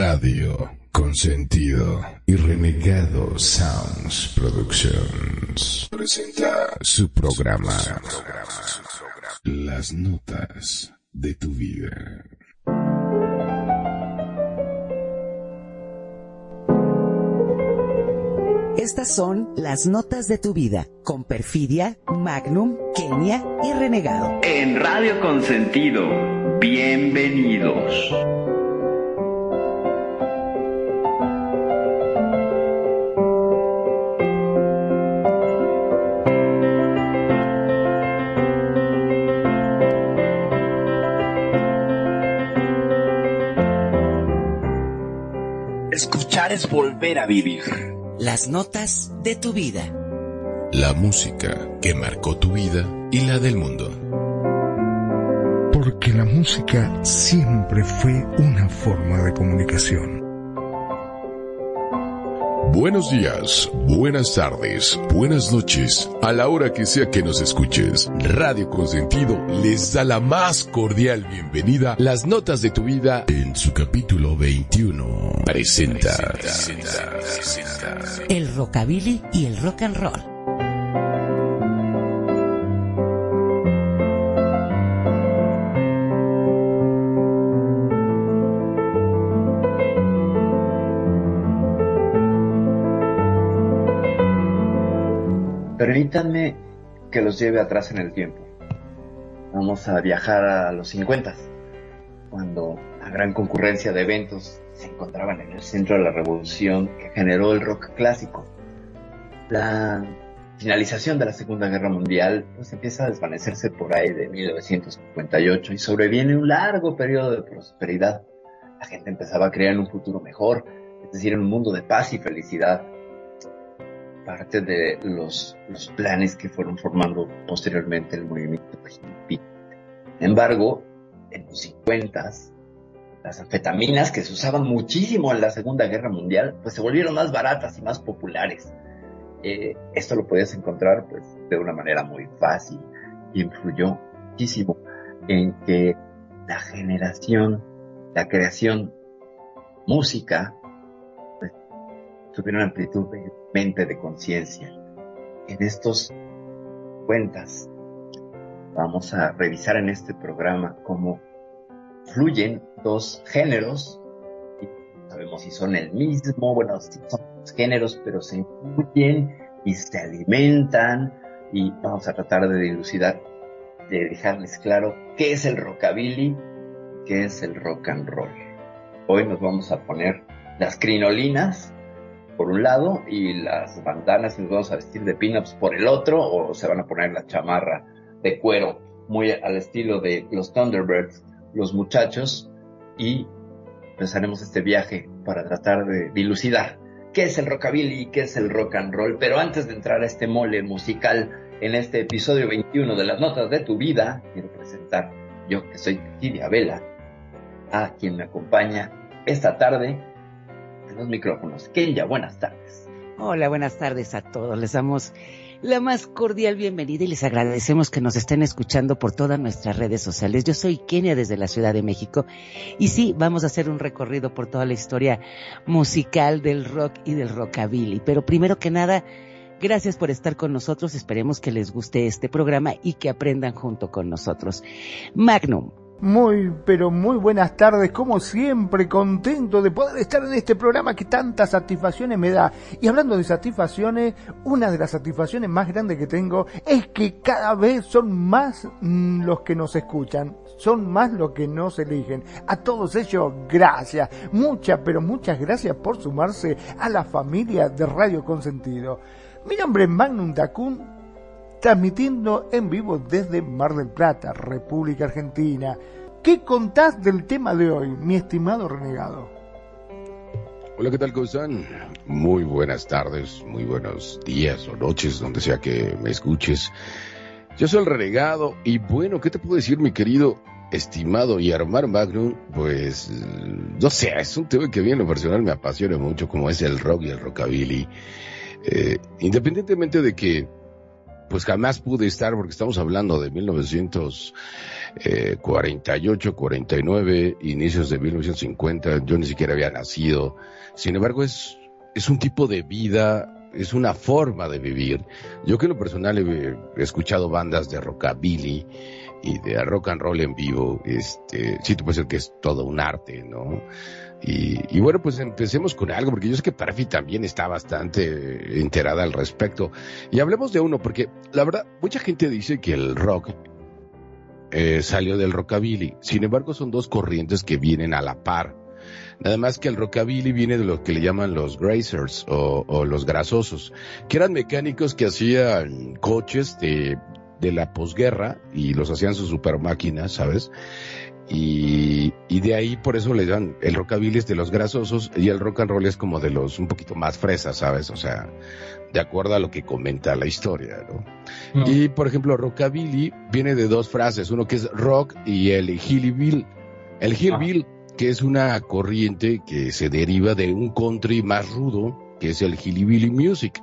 Radio Consentido y Renegado Sounds Productions presenta su programa Las Notas de tu Vida. Estas son las notas de tu vida con Perfidia, Magnum, Kenia y Renegado. En Radio Consentido, bienvenidos. Escuchar es volver a vivir. Las notas de tu vida. La música que marcó tu vida y la del mundo. Porque la música siempre fue una forma de comunicación. Buenos días, buenas tardes, buenas noches, a la hora que sea que nos escuches. Radio Consentido les da la más cordial bienvenida. Las notas de tu vida en su capítulo 21. Presenta. El rockabilly y el rock and roll. Permítanme que los lleve atrás en el tiempo. Vamos a viajar a los 50, cuando la gran concurrencia de eventos se encontraban en el centro de la revolución que generó el rock clásico. La finalización de la Segunda Guerra Mundial pues empieza a desvanecerse por ahí de 1958 y sobreviene un largo periodo de prosperidad. La gente empezaba a creer en un futuro mejor, es decir, en un mundo de paz y felicidad parte de los, planes que fueron formando posteriormente el movimiento hippie. Sin embargo, en los 50 las anfetaminas que se usaban muchísimo en la Segunda Guerra Mundial, pues se volvieron más baratas y más populares. Eh, esto lo podías encontrar pues de una manera muy fácil y influyó muchísimo en que la generación, la creación, música, pues, tuviera una amplitud mente de conciencia. En estos cuentas vamos a revisar en este programa cómo fluyen dos géneros. Y sabemos si son el mismo, bueno, si son dos géneros, pero se influyen y se alimentan. Y vamos a tratar de dilucidar, de dejarles claro qué es el rockabilly, qué es el rock and roll. Hoy nos vamos a poner las crinolinas por un lado y las bandanas y nos vamos a vestir de pinups por el otro o se van a poner la chamarra de cuero muy al estilo de los Thunderbirds, los muchachos y empezaremos este viaje para tratar de dilucidar qué es el rockabilly y qué es el rock and roll. Pero antes de entrar a este mole musical en este episodio 21 de las notas de tu vida, quiero presentar yo que soy Lidia Vela a quien me acompaña esta tarde los micrófonos. Kenya, buenas tardes. Hola, buenas tardes a todos. Les damos la más cordial bienvenida y les agradecemos que nos estén escuchando por todas nuestras redes sociales. Yo soy Kenia desde la Ciudad de México y sí, vamos a hacer un recorrido por toda la historia musical del rock y del rockabilly. Pero primero que nada, gracias por estar con nosotros. Esperemos que les guste este programa y que aprendan junto con nosotros. Magnum, muy, pero muy buenas tardes, como siempre, contento de poder estar en este programa que tantas satisfacciones me da. Y hablando de satisfacciones, una de las satisfacciones más grandes que tengo es que cada vez son más mm, los que nos escuchan, son más los que nos eligen. A todos ellos, gracias, muchas, pero muchas gracias por sumarse a la familia de Radio Consentido. Mi nombre es Magnum Dacun transmitiendo en vivo desde Mar del Plata, República Argentina. ¿Qué contás del tema de hoy, mi estimado renegado? Hola, ¿qué tal, ¿cómo están? Muy buenas tardes, muy buenos días o noches, donde sea que me escuches. Yo soy el renegado y bueno, ¿qué te puedo decir, mi querido estimado y Armar Magnum? Pues, no sé, es un tema que a mí en lo personal me apasiona mucho, como es el rock y el rockabilly. Eh, independientemente de que pues jamás pude estar porque estamos hablando de 1950 eh, 48, 49, inicios de 1950, yo ni siquiera había nacido. Sin embargo, es, es un tipo de vida, es una forma de vivir. Yo que en lo personal he, escuchado bandas de rockabilly y de rock and roll en vivo, este, sí te puede ser que es todo un arte, ¿no? Y, y, bueno, pues empecemos con algo, porque yo sé que Perfi también está bastante enterada al respecto. Y hablemos de uno, porque la verdad, mucha gente dice que el rock eh, salió del rockabilly. Sin embargo, son dos corrientes que vienen a la par. Nada más que el rockabilly viene de lo que le llaman los grazers o, los grasosos, que eran mecánicos que hacían coches de, de la posguerra y los hacían sus super máquinas, ¿sabes? Y, y, de ahí por eso le dan el rockabilly es de los grasosos y el rock and roll es como de los un poquito más fresas, ¿sabes? O sea, de acuerdo a lo que comenta la historia, ¿no? Y por ejemplo, rockabilly viene de dos frases, uno que es rock y el hillbilly. El hillbilly, ah. que es una corriente que se deriva de un country más rudo, que es el hillbilly music.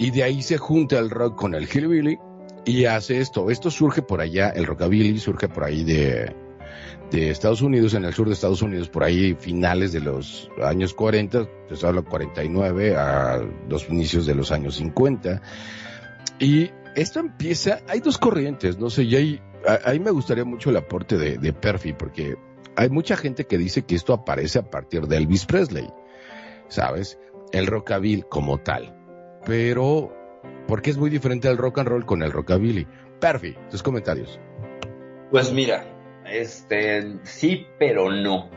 Y de ahí se junta el rock con el hillbilly y hace esto. Esto surge por allá, el rockabilly surge por ahí de, de Estados Unidos, en el sur de Estados Unidos, por ahí finales de los años 40, se habla 49 a los inicios de los años 50. Y esto empieza, hay dos corrientes, no sé, y ahí, ahí me gustaría mucho el aporte de, de Perfi, porque hay mucha gente que dice que esto aparece a partir de Elvis Presley, ¿sabes? El rockabilly como tal. Pero, porque es muy diferente el rock and roll con el rockabilly? Perfi, tus comentarios. Pues mira, este, sí, pero no.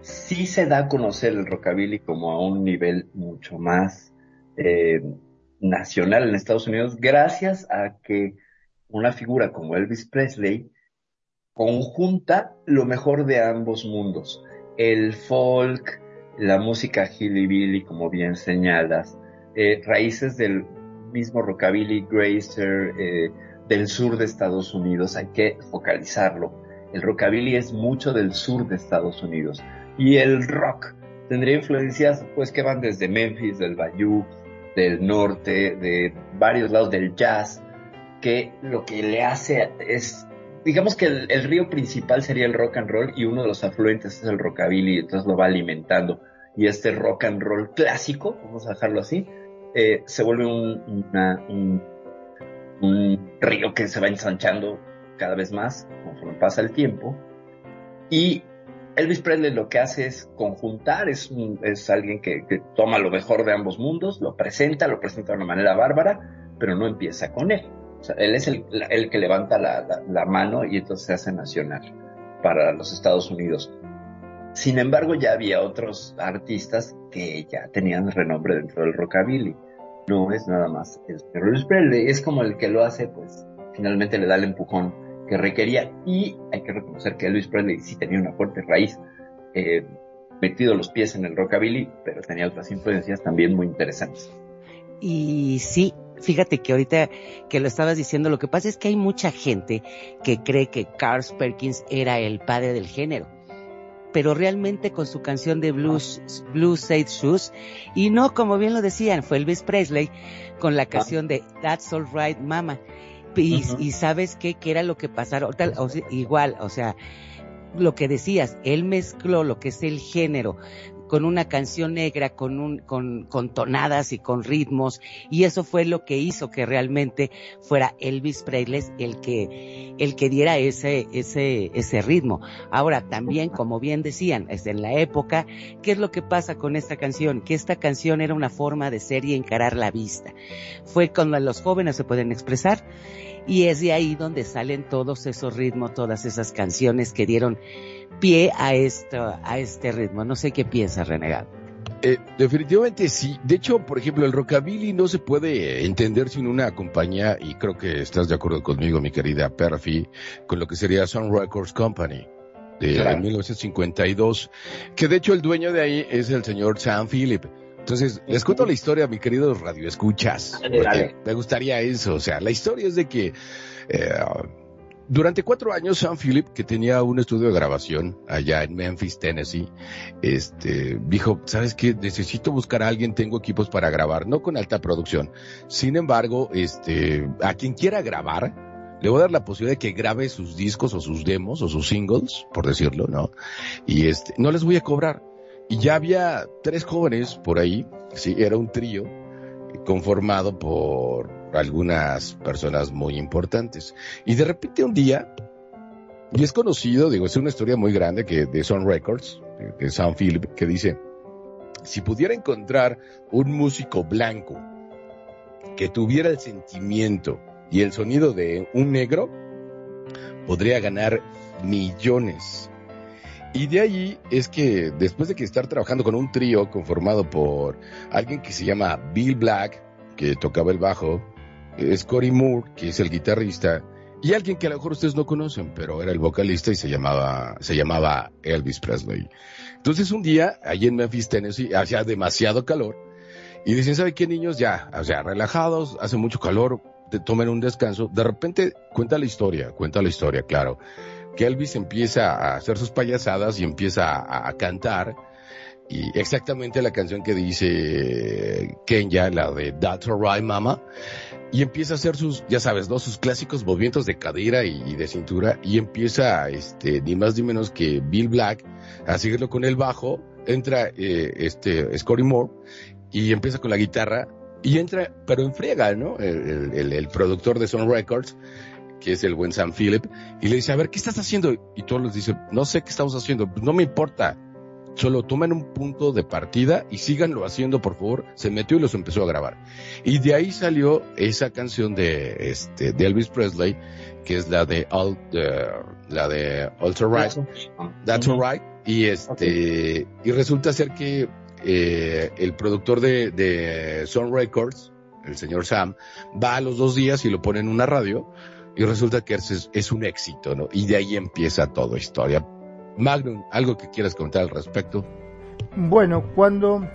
Sí se da a conocer el rockabilly como a un nivel mucho más eh, nacional en Estados Unidos, gracias a que una figura como Elvis Presley conjunta lo mejor de ambos mundos. El folk, la música hillybilly, como bien señalas, eh, raíces del mismo rockabilly, grazer, eh, del sur de Estados Unidos, hay que focalizarlo el rockabilly es mucho del sur de Estados Unidos. Y el rock tendría influencias pues que van desde Memphis, del Bayou, del norte, de varios lados del jazz, que lo que le hace es, digamos que el, río principal sería el rock and roll y uno de los afluentes es el rockabilly, entonces lo va alimentando. Y este rock and roll clásico, vamos a dejarlo así, eh, se vuelve un, río que se va ensanchando cada vez más conforme pasa el tiempo. Y Elvis Presley lo que hace es conjuntar, es, es alguien que, toma lo mejor de ambos mundos, lo presenta, lo presenta de una manera bárbara, pero no empieza con él. Él es el, el que levanta la, la, mano y entonces se hace nacional para los Estados Unidos. Sin embargo, ya había otros artistas que ya tenían renombre dentro del rockabilly. No es nada más el Elvis Presley, es como el que lo hace, pues finalmente le da el empujón que requería y hay que reconocer que Elvis Presley sí tenía una fuerte raíz, eh, metido los pies en el rockabilly, pero tenía otras influencias también muy interesantes. Y sí, fíjate que ahorita que lo estabas diciendo, lo que pasa es que hay mucha gente que cree que Carl Perkins era el padre del género pero realmente con su canción de blues, Blue Suede Shoes, y no como bien lo decían, fue Elvis Presley con la canción de That's All Right Mama. Y, sabes qué, qué era lo que pasaron, igual, o sea, lo que decías, él mezcló lo que es el género con una canción negra, con, un, con, con tonadas y con ritmos, y eso fue lo que hizo que realmente fuera Elvis Presley el que, el que diera ese, ese, ese ritmo. Ahora, también, como bien decían, es en la época, ¿qué es lo que pasa con esta canción? Que esta canción era una forma de ser y encarar la vista. Fue cuando los jóvenes se pueden expresar, y es de ahí donde salen todos esos ritmos, todas esas canciones que dieron pie a esto, a este ritmo. No sé qué piensa Renegado. Eh, definitivamente sí. De hecho, por ejemplo, el rockabilly no se puede entender sin una compañía, y creo que estás de acuerdo conmigo, mi querida Perfi, con lo que sería Sun Records Company de 1952, que de hecho el dueño de ahí es el señor Sam Philip. Entonces, les cuento la historia, mi querido Radio Escuchas. Me gustaría eso. O sea, la historia es de que eh, durante cuatro años, Sam Philip, que tenía un estudio de grabación allá en Memphis, Tennessee, este, dijo, ¿sabes qué? Necesito buscar a alguien, tengo equipos para grabar, no con alta producción. Sin embargo, este, a quien quiera grabar, le voy a dar la posibilidad de que grabe sus discos o sus demos o sus singles, por decirlo, ¿no? Y este, no les voy a cobrar. Y ya había tres jóvenes por ahí, sí, era un trío conformado por algunas personas muy importantes. Y de repente un día, y es conocido, digo, es una historia muy grande que de Sun Records, de, Sam Philip, que dice, si pudiera encontrar un músico blanco que tuviera el sentimiento y el sonido de un negro, podría ganar millones. Y de allí es que después de que estar trabajando con un trío conformado por alguien que se llama Bill Black, que tocaba el bajo, Scotty Moore, que es el guitarrista, y alguien que a lo mejor ustedes no conocen, pero era el vocalista y se llamaba, se llamaba Elvis Presley. Entonces un día, allí en Memphis, Tennessee, hacía demasiado calor, y dicen, ¿sabe qué niños? Ya, o sea, relajados, hace mucho calor, tomen un descanso. De repente cuenta la historia, cuenta la historia, claro. Que Elvis empieza a hacer sus payasadas y empieza a, cantar. Y exactamente la canción que dice Kenya, la de That's Alright Mama. Y empieza a hacer sus, ya sabes, ¿no? Sus clásicos movimientos de cadera y, de cintura. Y empieza, este, ni más ni menos que Bill Black a seguirlo con el bajo. Entra, eh, este, Scotty Moore y empieza con la guitarra y entra, pero en friega, ¿no? El, el, el, productor de Sun Records, que es el buen Sam Philip, y le dice, a ver, ¿qué estás haciendo? Y todos les dicen, no sé qué estamos haciendo, pues no me importa, solo tomen un punto de partida y síganlo haciendo, por favor. Se metió y los empezó a grabar. Y de ahí salió esa canción de, este, de Elvis Presley, que es la de, All, uh, la de Alter Right. That's. Alright. Y este, okay. y resulta ser que eh, el productor de, de Sun Records, el señor Sam, va a los dos días y lo pone en una radio y resulta que es, un éxito, ¿no? Y de ahí empieza toda historia. Magnum, ¿algo que quieras contar al respecto? Bueno, cuando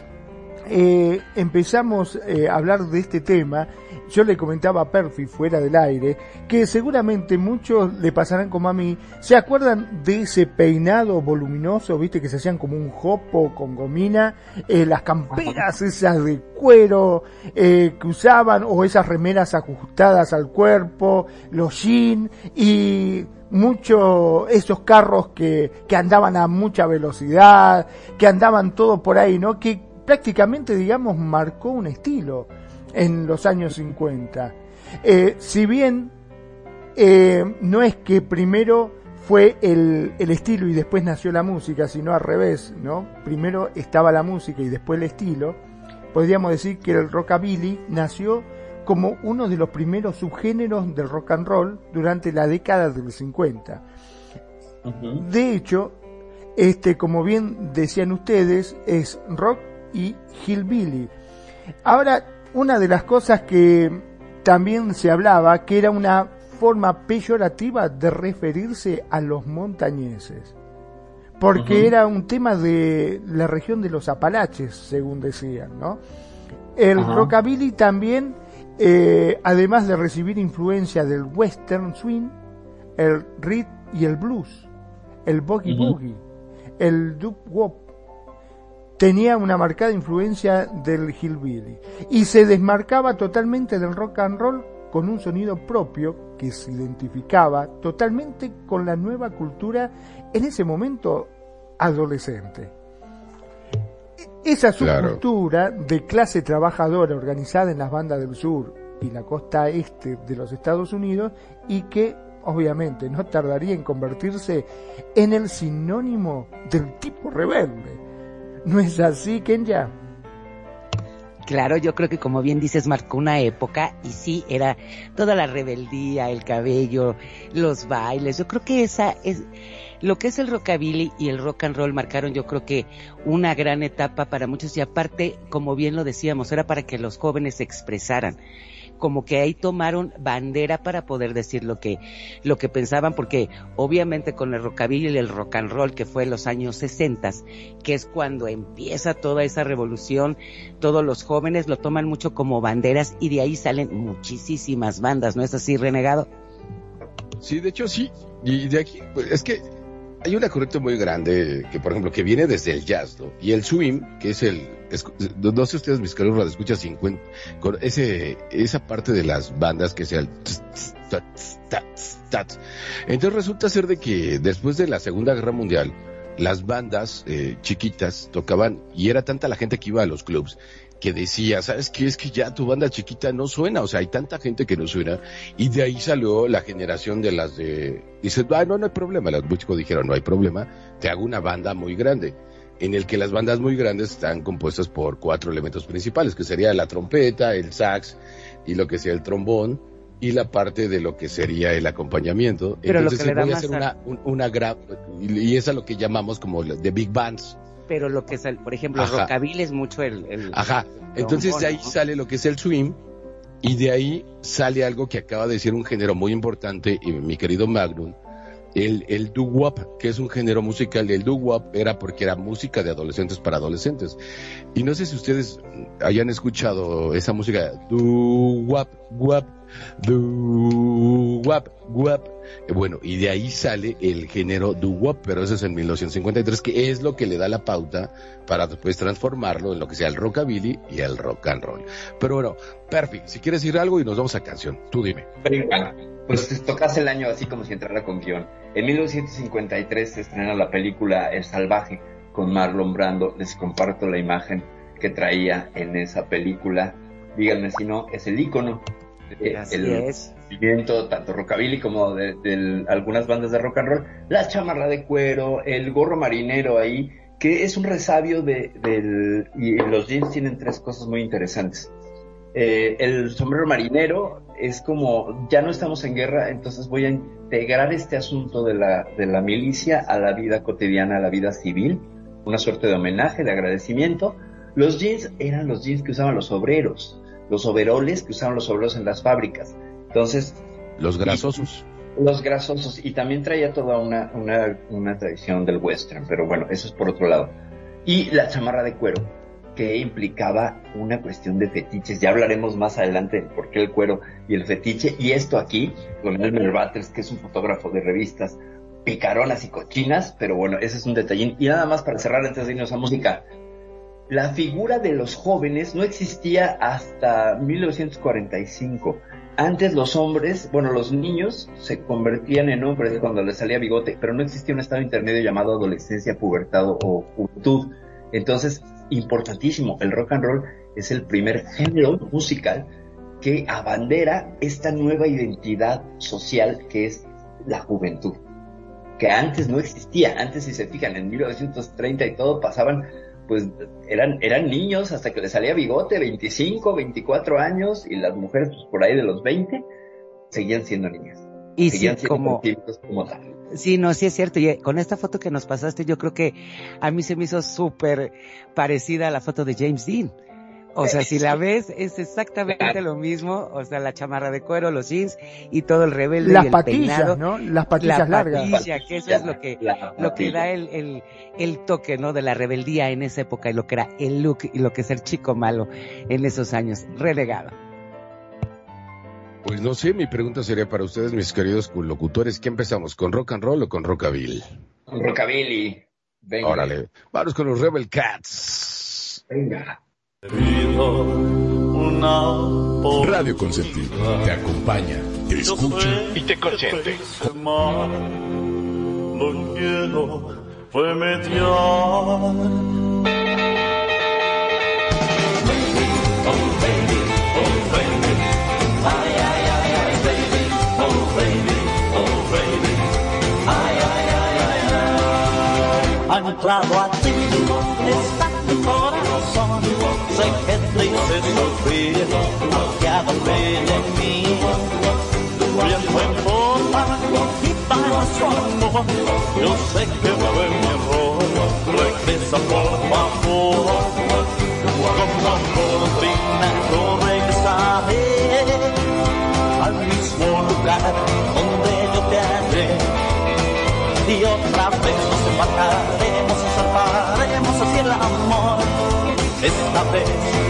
eh, empezamos eh, a hablar de este tema, yo le comentaba a Perfi fuera del aire que seguramente muchos le pasarán como a mí, ¿se acuerdan de ese peinado voluminoso, viste, que se hacían como un jopo con gomina, eh, las camperas esas de cuero eh, que usaban o esas remeras ajustadas al cuerpo, los jeans y mucho esos carros que, que andaban a mucha velocidad, que andaban todo por ahí, ¿no? Que prácticamente, digamos, marcó un estilo en los años 50. Eh, si bien eh, no es que primero fue el, el, estilo y después nació la música, sino al revés, ¿no? Primero estaba la música y después el estilo. Podríamos decir que el rockabilly nació como uno de los primeros subgéneros del rock and roll durante la década del 50. Uh -huh. De hecho, este, como bien decían ustedes, es rock y hillbilly. Ahora, una de las cosas que también se hablaba, que era una forma peyorativa de referirse a los montañeses, porque uh -huh. era un tema de la región de los Apalaches, según decían, ¿no? El uh -huh. rockabilly también, eh, además de recibir influencia del western swing, el rhythm y el blues, el boogie uh -huh. boogie, el doo wop, tenía una marcada influencia del hillbilly y se desmarcaba totalmente del rock and roll con un sonido propio que se identificaba totalmente con la nueva cultura en ese momento adolescente. Esa subcultura claro. de clase trabajadora organizada en las bandas del sur y la costa este de los Estados Unidos y que obviamente no tardaría en convertirse en el sinónimo del tipo rebelde ¿No es así, Kenya? Claro, yo creo que como bien dices, marcó una época y sí, era toda la rebeldía, el cabello, los bailes. Yo creo que esa es lo que es el rockabilly y el rock and roll marcaron yo creo que una gran etapa para muchos y aparte, como bien lo decíamos, era para que los jóvenes se expresaran como que ahí tomaron bandera para poder decir lo que, lo que pensaban, porque obviamente con el rockabilly y el rock and roll que fue en los años 60, que es cuando empieza toda esa revolución, todos los jóvenes lo toman mucho como banderas y de ahí salen muchísimas bandas, ¿no es así, renegado? Sí, de hecho sí, y de aquí, es que hay una corriente muy grande que, por ejemplo, que viene desde el jazz, ¿no? Y el swing, que es el, no sé ustedes, mis queridos escuchan 50, con ese, esa parte de las bandas que sea el entonces resulta ser de que después de la Segunda Guerra Mundial, las bandas eh, chiquitas tocaban y era tanta la gente que iba a los clubs que decía, ¿sabes qué? Es que ya tu banda chiquita no suena, o sea, hay tanta gente que no suena, y de ahí salió la generación de las de, dice, ah, no, no hay problema, los músicos dijeron, no hay problema, te hago una banda muy grande, en el que las bandas muy grandes están compuestas por cuatro elementos principales, que sería la trompeta, el sax y lo que sea el trombón, y la parte de lo que sería el acompañamiento. Pero Entonces lo que le voy a hacer una, una gran, y es a lo que llamamos como de big bands. Pero lo que es, el, por ejemplo, Ajá. rockabilly es mucho el... el- Ajá. Entonces de ahí ¿no? sale lo que es el swing y de ahí sale algo que acaba de ser un género muy importante y mi querido Magnum, el, el doo-wop, que es un género musical. El doo-wop era porque era música de adolescentes para adolescentes. Y no sé si ustedes hayan escuchado esa música doo-wop, wop, doo-wop, wop. Eh, Bueno, y de ahí sale el género doo-wop, pero eso es en 1953, que es lo que le da la pauta para después transformarlo en lo que sea el rockabilly y el rock and roll. Pero bueno, perfecto. Si quieres decir algo y nos vamos a canción, tú dime. Venga, pues te tocas el año así como si entrara con guion. En 1953 se estrena la película El Salvaje con Marlon Brando. Les comparto la imagen que traía en esa película. Díganme si no, es el icono de Así el es. Tanto rockabilly como de, algunas bandas de rock and roll. La chamarra de cuero, el gorro marinero ahí, que es un resabio de. Y los jeans tienen tres cosas muy interesantes. Eh, el sombrero marinero es como, ya no estamos en guerra, entonces voy a integrar este asunto de la, de la milicia a la vida cotidiana, a la vida civil, una suerte de homenaje, de agradecimiento. Los jeans eran los jeans que usaban los obreros, los overoles que usaban los obreros en las fábricas. Entonces, Los grasosos. los grasosos, y también traía toda una, una, una tradición del western, pero bueno, eso es por otro lado. Y la chamarra de cuero, que implicaba una cuestión de fetiches. Ya hablaremos más adelante de por qué el cuero y el fetiche. Y esto aquí, con Elmer Batters, que es un fotógrafo de revistas picaronas y cochinas, pero bueno, ese es un detallín. Y nada más para cerrar antes de irnos a música. La figura de los jóvenes no existía hasta 1945. Antes los hombres, bueno, los niños se convertían en hombres cuando les salía bigote, pero no existía un estado intermedio llamado adolescencia, pubertad o juventud. Entonces, importantísimo, el rock and roll es el primer género musical que abandera esta nueva identidad social que es la juventud, que antes no existía. Antes, si se fijan, en 1930 y todo pasaban pues eran, eran niños hasta que les salía bigote, 25, 24 años, y las mujeres pues por ahí de los 20 seguían siendo niñas. Y sí, seguían siendo como, como tal. Sí, no, sí es cierto. Y eh, con esta foto que nos pasaste, yo creo que a mí se me hizo súper parecida a la foto de James Dean. O sea, si la ves, es exactamente lo mismo. O sea, la chamarra de cuero, los jeans y todo el rebelde Las y el patillas, peinado. ¿no? Las patillas la largas. patilla, que eso es lo que, lo que da el, el, el toque, ¿no? De la rebeldía en esa época y lo que era el look y lo que es el chico malo en esos años. Relegado. Pues no sé, mi pregunta sería para ustedes, mis queridos locutores, ¿qué empezamos? ¿Con rock and roll o con rockabilly? Con Rockabilly. Venga. Órale, vamos con los Rebel Cats. Venga. Radio Consentido te acompaña, te escucha y te consiente. Lo quiero remediar. anclado a ti está. Sé que triste sufrir, confiado en mí. Viento en forma y para su amor. Yo sé que fue mi error. Regresa por favor. Como por primero regresaré al mismo lugar donde yo te hallé y otra vez nos separaremos, nos salvaremos hacia el amor. Esta vez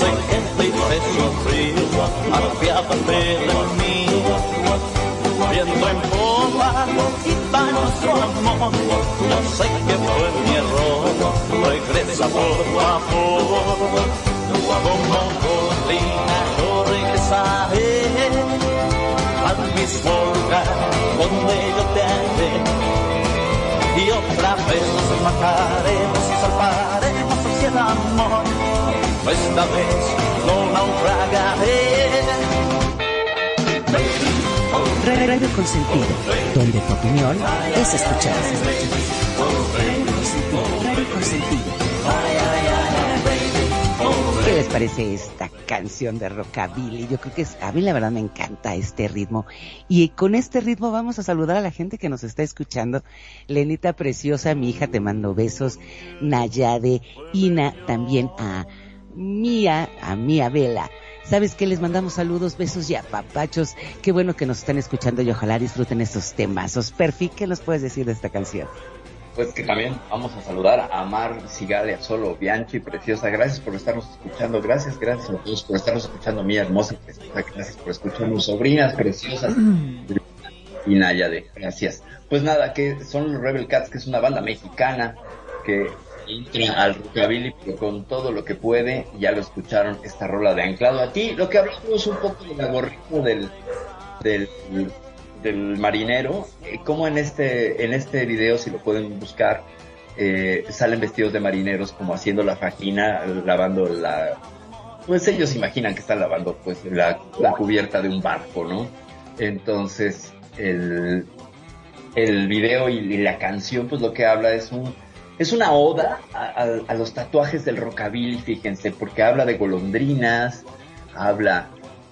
Sé que te hice sufrir, apiádate de mí. Viendo en popa y daño su amor, yo sé que fue mi error. Regresa por favor, como colina yo regresaré al mismo lugar donde yo te hallé y otra vez nos mataremos y salvaremos hacia el amor. Esta vez no naufragaré. Radio Consentido, donde tu opinión es escuchada. Radio Consentido. ¿Qué les parece esta canción de rockabilly? Yo creo que es, a mí la verdad me encanta este ritmo. Y con este ritmo vamos a saludar a la gente que nos está escuchando. Lenita preciosa, mi hija, te mando besos. Nayade, Ina, también a Mía, a Mía Vela. ¿Sabes qué? Les mandamos saludos, besos y apapachos. Qué bueno que nos están escuchando y ojalá disfruten estos temazos. Perfi, ¿qué nos puedes decir de esta canción? Pues que también vamos a saludar a Mar Sigale, a Solo, Bianchi, preciosa. Gracias por estarnos escuchando. Gracias, gracias a todos por estarnos escuchando. Mi hermosa, preciosa. Gracias por escucharnos. Sobrinas preciosas. y Nayade, gracias. Pues nada, que son los Rebel Cats, que es una banda mexicana que al rockabilly pero con todo lo que puede. Ya lo escucharon, esta rola de Anclado a ti. Lo que hablamos un poco de la gorrita del, del del marinero, eh, como en este, en este video, si lo pueden buscar, eh, salen vestidos de marineros como haciendo la faquina, lavando la, pues ellos imaginan que están lavando pues la, la cubierta de un barco, ¿no? Entonces, el, el video y, y, la canción, pues lo que habla es un, es una oda a, los tatuajes del rockabilly, fíjense, porque habla de golondrinas, habla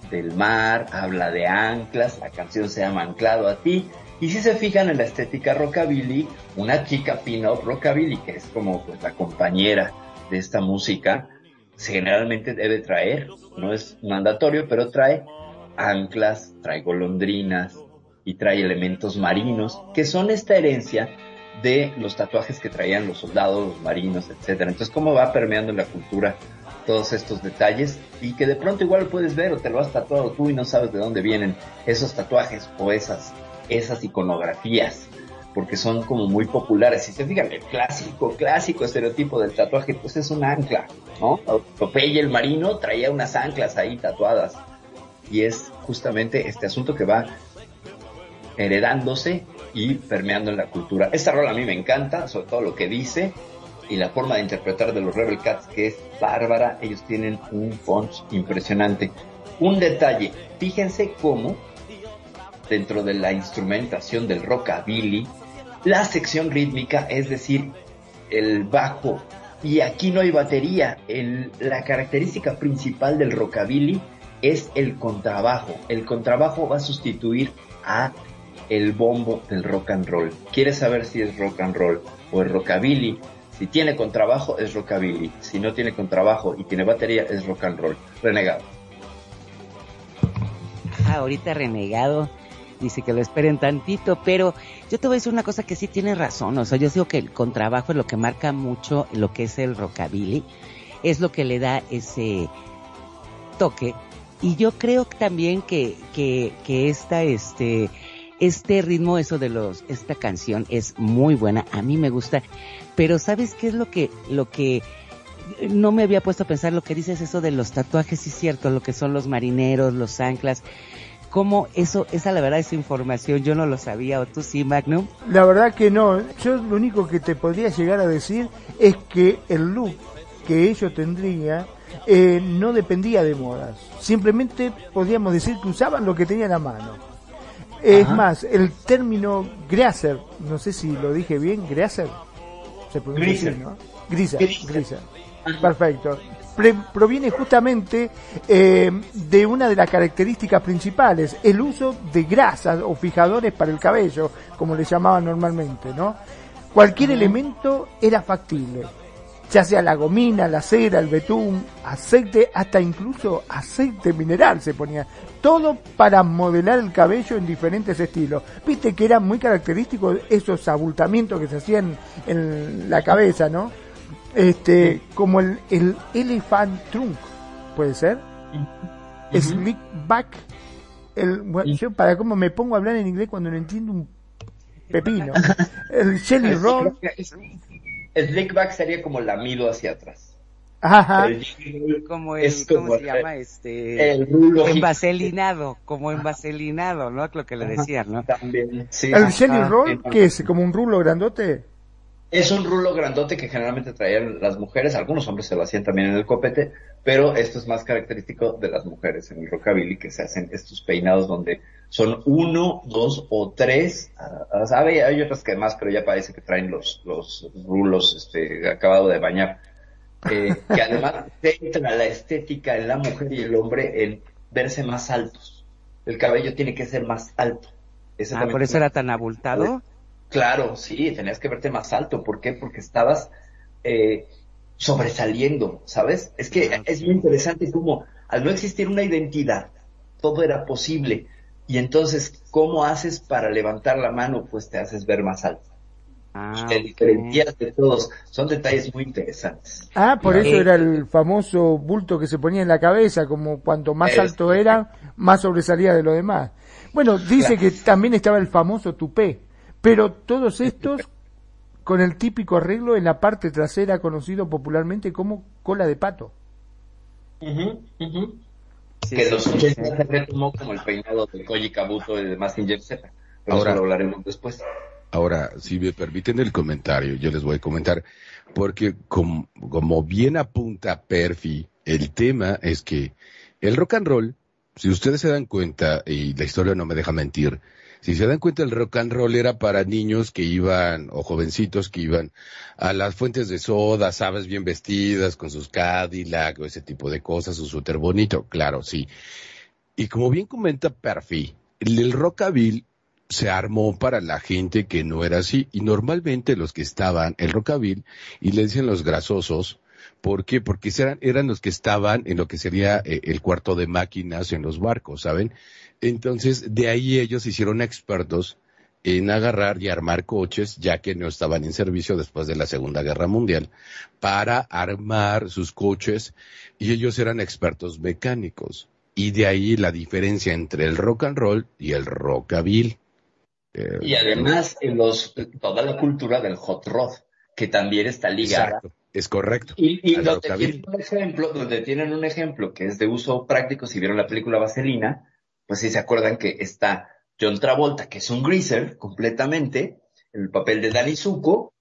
del mar, habla de anclas, la canción se llama Anclado a ti. Y si se fijan en la estética rockabilly, una chica pin-up rockabilly, que es como pues, la compañera de esta música, generalmente debe traer, no es mandatorio, pero trae anclas, trae golondrinas y trae elementos marinos, que son esta herencia de los tatuajes que traían los soldados, los marinos, etcétera. Entonces, cómo va permeando en la cultura todos estos detalles y que de pronto igual puedes ver o te lo has tatuado tú y no sabes de dónde vienen esos tatuajes o esas, esas iconografías porque son como muy populares. Si se fijan, el clásico, clásico estereotipo del tatuaje, pues es un ancla, ¿no? Popeye el marino traía unas anclas ahí tatuadas. Y es justamente este asunto que va heredándose y permeando en la cultura. Esta rola a mí me encanta, sobre todo lo que dice y la forma de interpretar de los Rebel Cats que es bárbara. Ellos tienen un punch impresionante. Un detalle, fíjense cómo dentro de la instrumentación del rockabilly, la sección rítmica, es decir, el bajo, y aquí no hay batería, la característica principal del rockabilly es el contrabajo. El contrabajo va a sustituir a el bombo del rock and roll. ¿Quieres saber si es rock and roll o es rockabilly? Si tiene contrabajo es rockabilly. Si no tiene contrabajo y tiene batería es rock and roll. Renegado. Ah, ahorita renegado dice que lo esperen tantito, pero yo te voy a decir una cosa que sí tiene razón, o sea, yo digo que el contrabajo es lo que marca mucho lo que es el rockabilly, es lo que le da ese toque, y yo creo también que, que, que esta, este, este ritmo, eso de los, esta canción es muy buena, a mí me gusta, pero ¿sabes qué es lo que, lo que, no me había puesto a pensar lo que dices eso de los tatuajes, sí es cierto, lo que son los marineros, los anclas, cómo eso, esa la verdad, esa información yo no lo sabía, o tú sí, Magnum. La verdad que no. Yo lo único que te podría llegar a decir es que el look que ellos tendrían eh, no dependía de modas. Simplemente podríamos decir que usaban lo que tenían a mano. Es Ajá. más, el término Graser, no sé si lo dije bien, Graser, se pronuncia Greaser. ¿no? Greaser, Greaser. Greaser. Perfecto. Pre- proviene justamente eh, de una de las características principales, el uso de grasas o fijadores para el cabello, como le llamaban normalmente, ¿no? Cualquier elemento era factible, ya sea la gomina, la cera, el betún, aceite, hasta incluso aceite mineral se ponía. Todo para modelar el cabello en diferentes estilos. Viste que era muy característico esos abultamientos que se hacían en la cabeza, ¿no? Este, como el, el elephant trunk, puede ser. Slick back. El, bueno, yo para cómo me pongo a hablar en inglés cuando no entiendo un pepino. El jelly roll. Slickback sería como lamido hacia atrás. Ajá. El Como el, es ¿cómo como se llama? Este, el rulo envaselinado, como envaselinado, ¿no? Lo que le decían, ¿no? también. Sí. El Ajá. jelly roll, que es como un rulo grandote. Es un rulo grandote que generalmente traían las mujeres, algunos hombres se lo hacían también en el copete, pero esto es más característico de las mujeres en el rockabilly que se hacen estos peinados donde son uno, dos o tres, ah, ah, sabe, hay otras que más, pero ya parece que traen los, los rulos este, acabado de bañar. Eh, que además centra la estética en la mujer y el hombre en verse más altos. El cabello tiene que ser más alto. Ese Ah, por es eso era tan abultado. Claro, sí, tenías que verte más alto. ¿Por qué? Porque estabas eh, sobresaliendo, ¿sabes? Es que Ah, es muy interesante cómo al no existir una identidad, todo era posible. Y entonces, ¿cómo haces para levantar la mano? Pues te haces ver más alto. Ah, te diferencias de todos. Son detalles muy interesantes. Ah, por eso Eh, era el famoso bulto que se ponía en la cabeza, como cuanto más Es- alto era, más sobresalía de lo demás. Bueno, dice que también estaba el famoso tupé, pero todos estos con el típico arreglo en la parte trasera conocido popularmente como cola de pato. Sí, que sí, los sí, 80 sí. se retomó como el peinado de Koji Kabuto y de Mazinger Z. Pero Ahora- eso lo hablaremos después. Ahora, si me permiten el comentario, yo les voy a comentar, porque com- como bien apunta Perfi, el tema es que el rock and roll, si ustedes se dan cuenta, y la historia no me deja mentir, si se dan cuenta el rock and roll era para niños que iban, o jovencitos que iban a las fuentes de soda, sabes, bien vestidas, con sus Cadillac o ese tipo de cosas, su súper bonito, claro, sí. Y como bien comenta Perfi, el, el rockabilly se armó para la gente que no era así. Y normalmente los que estaban, el rockabilly, y le dicen los grasosos, ¿por qué? Porque eran, eran los que estaban en lo que sería eh, el cuarto de máquinas en los barcos, ¿saben? Entonces, de ahí ellos se hicieron expertos en agarrar y armar coches, ya que no estaban en servicio después de la Segunda Guerra Mundial, para armar sus coches, y ellos eran expertos mecánicos. Y de ahí la diferencia entre el rock and roll y el rockabilly. Eh, Y además, en los, toda la cultura del hot rod, que también está ligada. Exacto, es correcto. Y, y donde tienen un ejemplo, donde tienen un ejemplo que es de uso práctico, si vieron la película Vaselina, pues sí se acuerdan que está John Travolta, que es un greaser completamente, en el papel de Danny Zuko,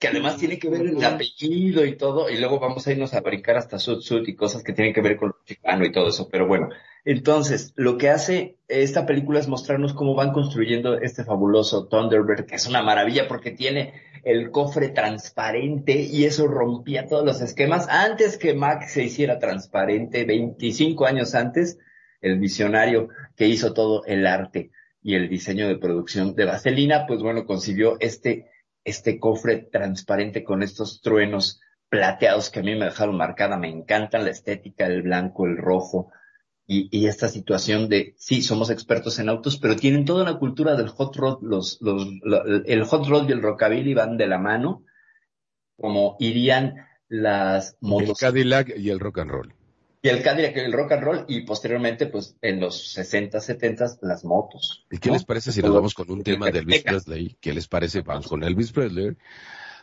que además tiene que ver el apellido y todo, y luego vamos a irnos a brincar hasta Sud Sud y cosas que tienen que ver con lo mexicano y todo eso, pero bueno. Entonces, lo que hace esta película es mostrarnos cómo van construyendo este fabuloso Thunderbird, que es una maravilla porque tiene el cofre transparente y eso rompía todos los esquemas antes que Mac se hiciera transparente, 25 años antes, el visionario que hizo todo el arte y el diseño de producción de Vaselina, pues bueno, concibió este, este cofre transparente con estos truenos plateados que a mí me dejaron marcada, me encantan la estética, el blanco, el rojo, y, y esta situación de, sí, somos expertos en autos, pero tienen toda una cultura del hot rod, los, los, la- el hot rod y el rockabilly van de la mano, como irían las El motos. Cadillac y el rock and roll. Y el Cadillac el rock and roll, y posteriormente, pues, en los 60, 70, las motos. ¿Y qué ¿no? les parece si nos vamos con un tema de Elvis Presley? ¿Qué les parece? Vamos con Elvis Presley,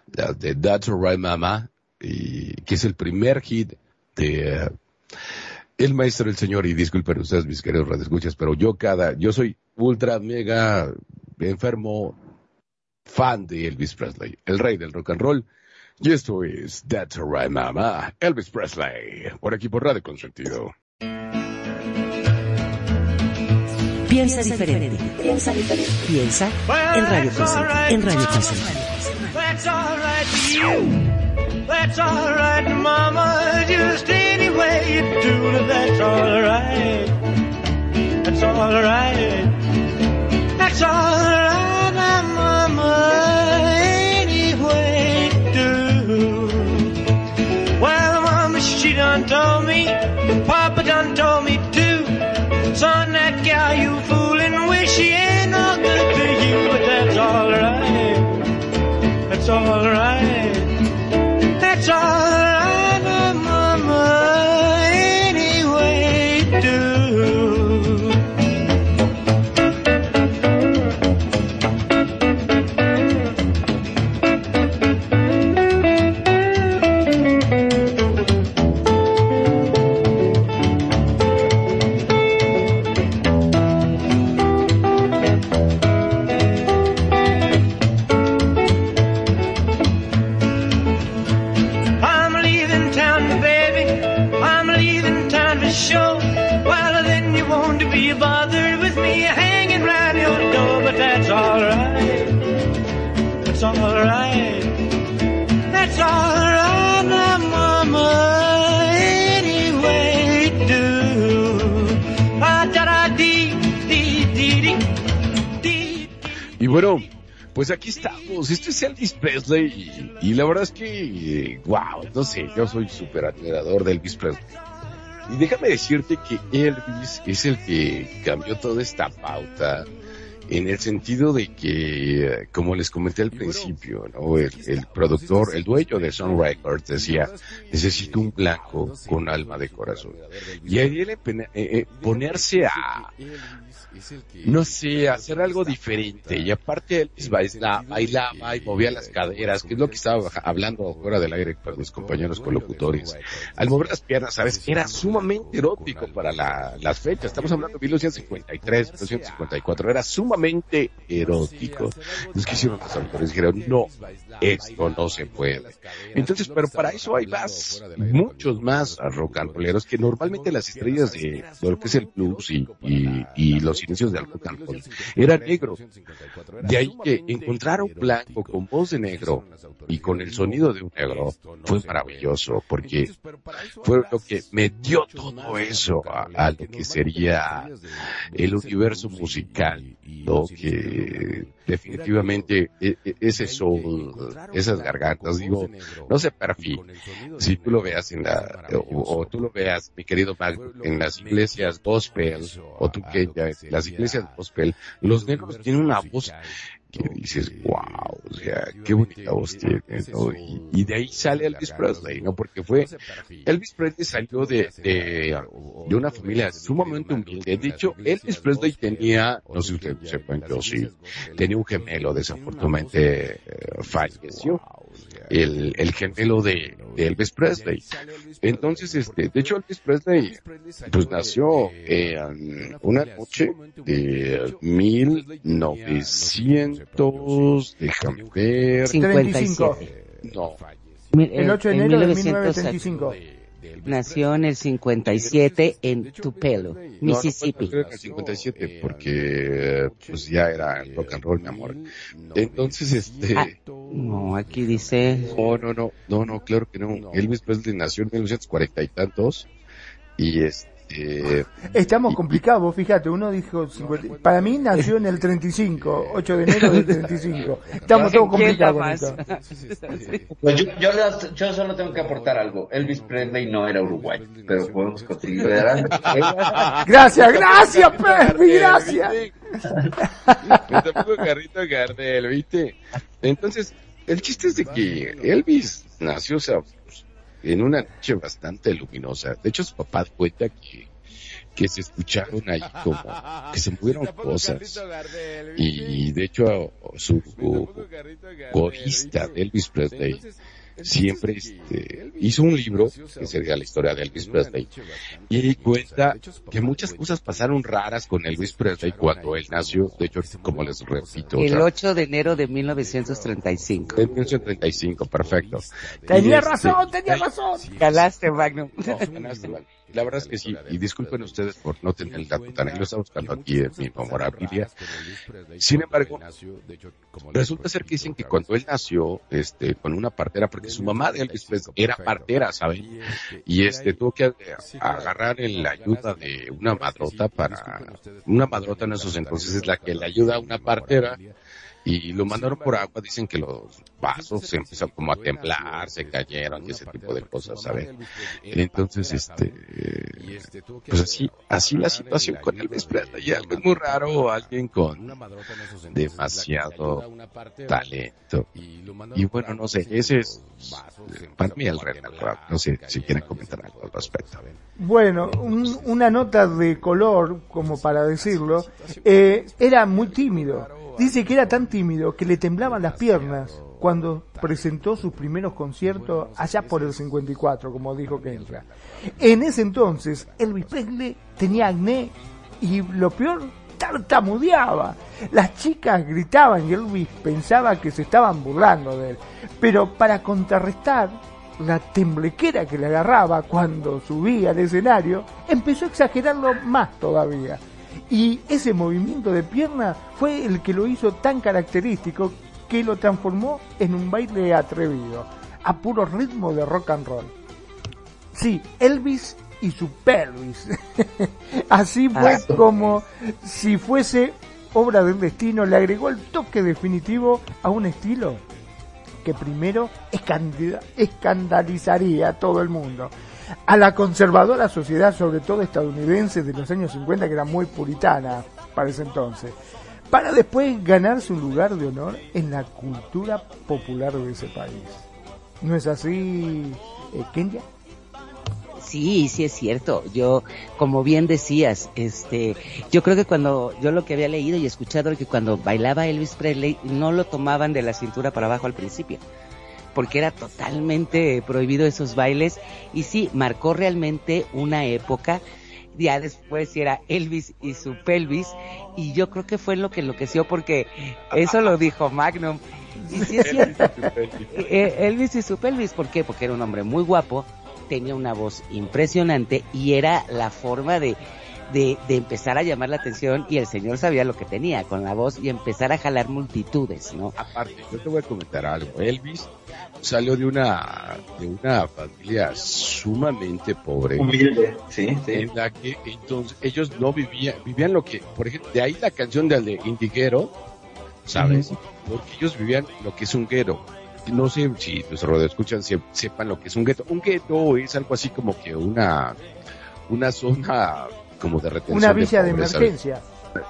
de, That's Alright Mama, y, que es el primer hit de, eh, el maestro, el señor, y disculpen ustedes mis queridos radioescuchas, pero yo cada, yo soy ultra mega enfermo fan de Elvis Presley, el rey del rock and roll. Y esto es That's Alright Mama, Elvis Presley, por aquí por Radio Consentido. Piensa diferente. Piensa diferente. Piensa en Radio Consentido. En Radio Consentido. That's alright you. That's alright, mama. Just any way you do it, that's alright. That's alright. That's alright, bueno, pues aquí estamos. Esto es Elvis Presley y, la verdad es que, wow, no sé, yo soy súper admirador de Elvis Presley. Y déjame decirte que Elvis es el que cambió toda esta pauta en el sentido de que, como les comenté al principio, ¿no? El, productor, el dueño de Sun Records decía, necesito un blanco con alma de corazón. Y ahí él eh, eh, ponerse a, no sé, hacer algo diferente. Y aparte Elvis baila- bailaba y movía las caderas, que es lo que estaba hablando fuera del aire con mis compañeros colocutores. Al mover las piernas, ¿sabes? Era sumamente erótico para la- las fechas. Estamos hablando de 1953, 1954. Era sumamente erótico. Los que hicieron los autores dijeron, no, esto no se puede. Entonces, pero para eso hay más, muchos más rock and rolleros que normalmente las estrellas de, de lo que es el blues y, los inicios del rock and roll eran negros. De ahí que encontrar un blanco con voz de negro y con el sonido de un negro fue maravilloso porque fue lo que metió todo eso a, lo que sería el universo musical, ¿no? Que definitivamente e- e- ese soul, esas gargantas, digo, no sé perfil, si tú lo veas en la, o, o tú lo veas, mi querido Mac, en las iglesias gospel, o tú que ya, en las iglesias gospel, los negros tienen una voz que dices, wow, o sea, qué bonita voz tiene, ¿no? Y, y de ahí sale Elvis Presley, ¿no? Porque fue, Elvis Presley salió de, de, de una familia sumamente humilde. De hecho, Elvis Presley tenía, no sé si ustedes sepan, yo sí, tenía un gemelo, desafortunadamente eh, falleció. El, el gemelo de, de Elvis Presley. Entonces, este, de hecho, Elvis Presley, pues nació en una noche de 1900, déjame ver, 57. no, El 8 de en enero de 1975. 1935. Nació en el 57 en Tupelo, No, no Mississippi. creo que en el 57, porque pues ya era rock and roll, mi amor. Entonces, este, Ah, no, aquí dice no, no, no, no, no, claro que no. Elvis Presley nació en 1940 y tantos, y este, Estamos complicados, fíjate, uno dijo 50 para mí nació en el 35, 8 de enero del 35. Estamos todos complicados con esto. Pues yo, yo, las- yo solo tengo que aportar algo. Elvis Presley no era uruguayo, pero podemos adelante. Gracias, gracias, Perry, gracias. Me tampoco carrito Gardel, ¿viste? Entonces, el chiste es de que Elvis nació, o sea, en una noche bastante luminosa. De hecho, su papá cuenta que, que se escucharon ahí como que se movieron cosas. Y de hecho, su corista de Elvis Presley siempre este, hizo un libro que sería la historia de Elvis Presley y cuenta que muchas cosas pasaron raras con Elvis Presley cuando él nació. De hecho, como les repito, El o sea, 8 de enero de 1935. en 1935, perfecto. Tenía Y, este, razón, tenía razón. Galaste, Magnum. ganaste, man. La verdad es que sí, y disculpen ustedes por no tener el dato tan ahí, lo estaba buscando aquí en mi memorabilia. Sin embargo, resulta ser que dicen que cuando él nació, este, con una partera, porque su mamá de Elvis Presley era partera, ¿saben? Y este, tuvo que agarrar en la ayuda de una madrota para, una madrota en esos entonces es la que le ayuda a una partera, y lo mandaron por agua, dicen que los vasos se empezaron como a temblar, se cayeron y ese tipo de cosas, ¿saben? Entonces, este, pues así, así la situación con Elvis Presley, y algo es muy raro, alguien con demasiado talento. Y bueno, no sé, ese es para mí el rock, no sé si quieren comentar algo al respecto. Bueno, un- una nota de color, como para decirlo, eh, era muy tímido. Dice que era tan tímido que le temblaban las piernas cuando presentó sus primeros conciertos allá por el 54, como dijo que. En ese entonces, Elvis Presley tenía acné y lo peor, tartamudeaba. Las chicas gritaban y Elvis pensaba que se estaban burlando de él. Pero para contrarrestar la temblequera que le agarraba cuando subía al escenario, empezó a exagerarlo más todavía. Y ese movimiento de pierna fue el que lo hizo tan característico que lo transformó en un baile atrevido, a puro ritmo de rock and roll. Sí, Elvis y su pelvis. Así fue Ah. como si fuese obra del destino, le agregó el toque definitivo a un estilo que primero escandalizaría a todo el mundo. A la conservadora sociedad, sobre todo estadounidense de los años 50, que era muy puritana para ese entonces, para después ganarse un lugar de honor en la cultura popular de ese país. ¿No es así, eh, Kenya? Sí, sí es cierto. Yo, como bien decías, este, yo creo que cuando, yo lo que había leído y escuchado es que cuando bailaba Elvis Presley no lo tomaban de la cintura para abajo al principio, porque era totalmente prohibido esos bailes y sí, marcó realmente una época. Ya después era Elvis y su pelvis y yo creo que fue lo que enloqueció porque eso lo dijo Magnum. Y sí es cierto. Eh, Elvis y su pelvis, ¿por qué? Porque era un hombre muy guapo, tenía una voz impresionante y era la forma de, de, de empezar a llamar la atención y el señor sabía lo que tenía con la voz y empezar a jalar multitudes, ¿no? Aparte, yo te voy a comentar algo. Elvis salió de una, de una familia sumamente pobre. Humilde, sí, sí. En la que entonces ellos no vivían, vivían lo que, por ejemplo, de ahí la canción del de Indiguero, ¿sabes? Porque ellos vivían lo que es un guero. No sé si los escuchan sepan lo que es un gueto. Un gueto es algo así como que una, una zona como de retención. Una villa de pobreza. emergencia.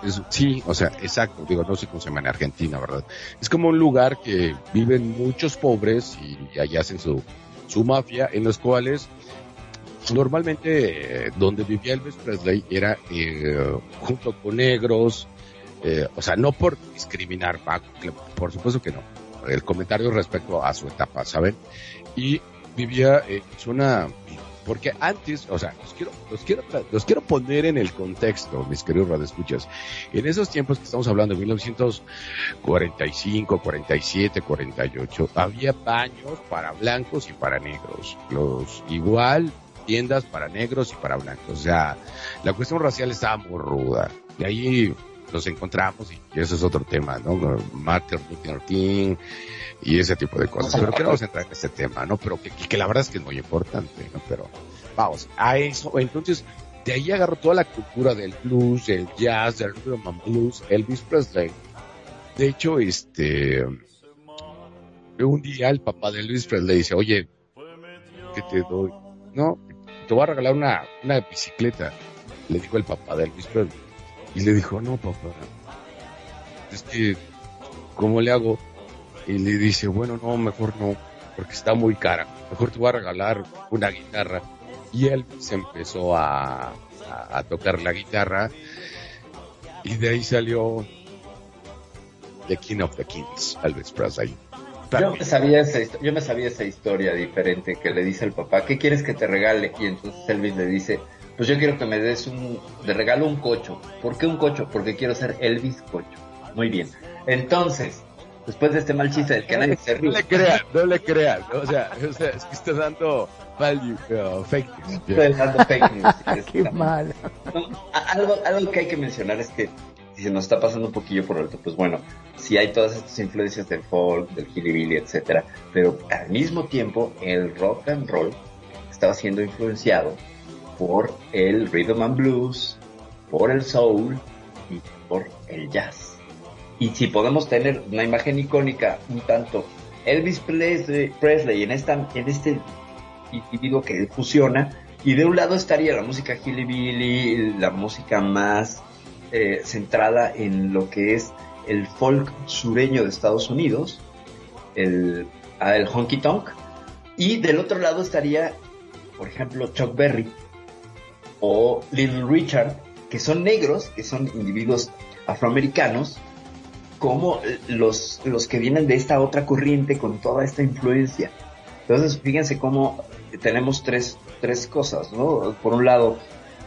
Es- sí, o sea, exacto. Digo, no sé cómo se llama en Argentina, ¿verdad? Es como un lugar que viven muchos pobres y allá hacen su, su mafia, en los cuales normalmente eh, donde vivía Elvis Presley era eh, junto con negros, eh, o sea, no por discriminar, por supuesto que no. El comentario respecto a su etapa, ¿saben? Y vivía en zona, porque antes, o sea, los quiero, los quiero, los quiero poner en el contexto, mis queridos radioescuchas. En esos tiempos que estamos hablando, de 1945, 47, 48, había baños para blancos y para negros. Los, igual, tiendas para negros y para blancos. O sea, la cuestión racial estaba muy ruda. Y ahí nos encontramos y eso es otro tema, ¿no? Martin Luther King y ese tipo de cosas. Pero que no vamos a entrar en este tema, ¿no? Pero que, que la verdad es que es muy importante, ¿no? Pero vamos, a eso. Entonces, de ahí agarró toda la cultura del blues, del jazz, del rhythm and blues, Elvis Presley. De hecho, este, un día el papá de Elvis Presley dice, oye, ¿qué te doy? No, te voy a regalar una, una bicicleta, le dijo el papá de Elvis Presley. Y le dijo, no, papá, es que, ¿cómo le hago? Y le dice, bueno, no, mejor no, porque está muy cara. Mejor te voy a regalar una guitarra. Y él se empezó a, a, a tocar la guitarra. Y de ahí salió The King of the Kings, Elvis Presley. Yo me, sabía esa, yo me sabía esa historia diferente que le dice el papá, ¿qué quieres que te regale? Y entonces Elvis le dice, pues yo quiero que me des un, de regalo un cocho. ¿Por qué un cocho? Porque quiero ser Elvis Cocho. Muy bien. Entonces, después de este mal chiste del que nadie se No ríe, le crean, no le crean. O sea, o sea es que está dando value, uh, fake news. estoy dando fake news. Qué mal. No, algo, algo que hay que mencionar es que si se nos está pasando un poquillo por alto, pues bueno, si hay todas estas influencias del folk, del hillbilly, etcétera, pero al mismo tiempo el rock and roll estaba siendo influenciado por el rhythm and blues, por el soul y por el jazz. Y si podemos tener una imagen icónica un tanto Elvis Presley, Presley en esta en este individuo que fusiona y de un lado estaría la música hillbilly, la música más eh, centrada en lo que es el folk sureño de Estados Unidos, el, ah, el honky tonk, y del otro lado estaría, por ejemplo, Chuck Berry o Little Richard, que son negros, que son individuos afroamericanos, como eh, los, los que vienen de esta otra corriente con toda esta influencia. Entonces, fíjense cómo tenemos tres, tres cosas, ¿no? Por un lado,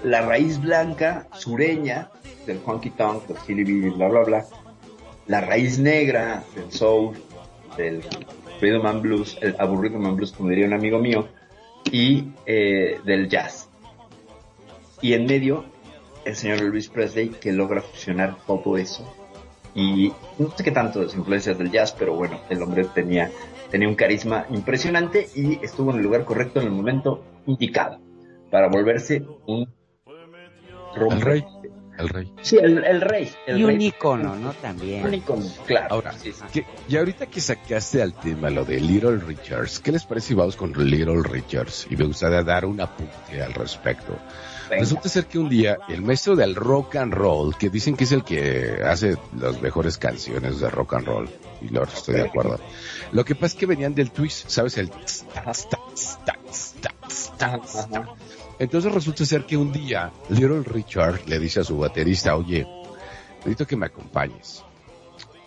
la raíz blanca sureña del honky tonk, del hillbilly, bla, bla, bla. La raíz negra del soul, del rhythm and blues, el aburrido and blues, como diría un amigo mío, y eh, del jazz. Y en medio, el señor Elvis Presley, que logra fusionar todo eso. Y no sé qué tanto las influencias del jazz, pero bueno, el hombre tenía, tenía un carisma impresionante y estuvo en el lugar correcto en el momento indicado para volverse un El rey. El rey. Sí, el, el rey. El Y un rey. icono, ¿no? Un También. icono, claro. Ahora, sí, sí. que- y ahorita que sacaste al tema lo de Little Richards, ¿qué les parece si vamos con Little Richards? Y me gustaría dar un apunte al respecto. Venga. Resulta ser que un día el maestro del rock and roll, que dicen que es el que hace las mejores canciones de rock and roll, y lo estoy de acuerdo. Lo que pasa es que venían del twist, ¿sabes? El tss. Entonces resulta ser que un día Little Richard le dice a su baterista, oye, necesito que me acompañes.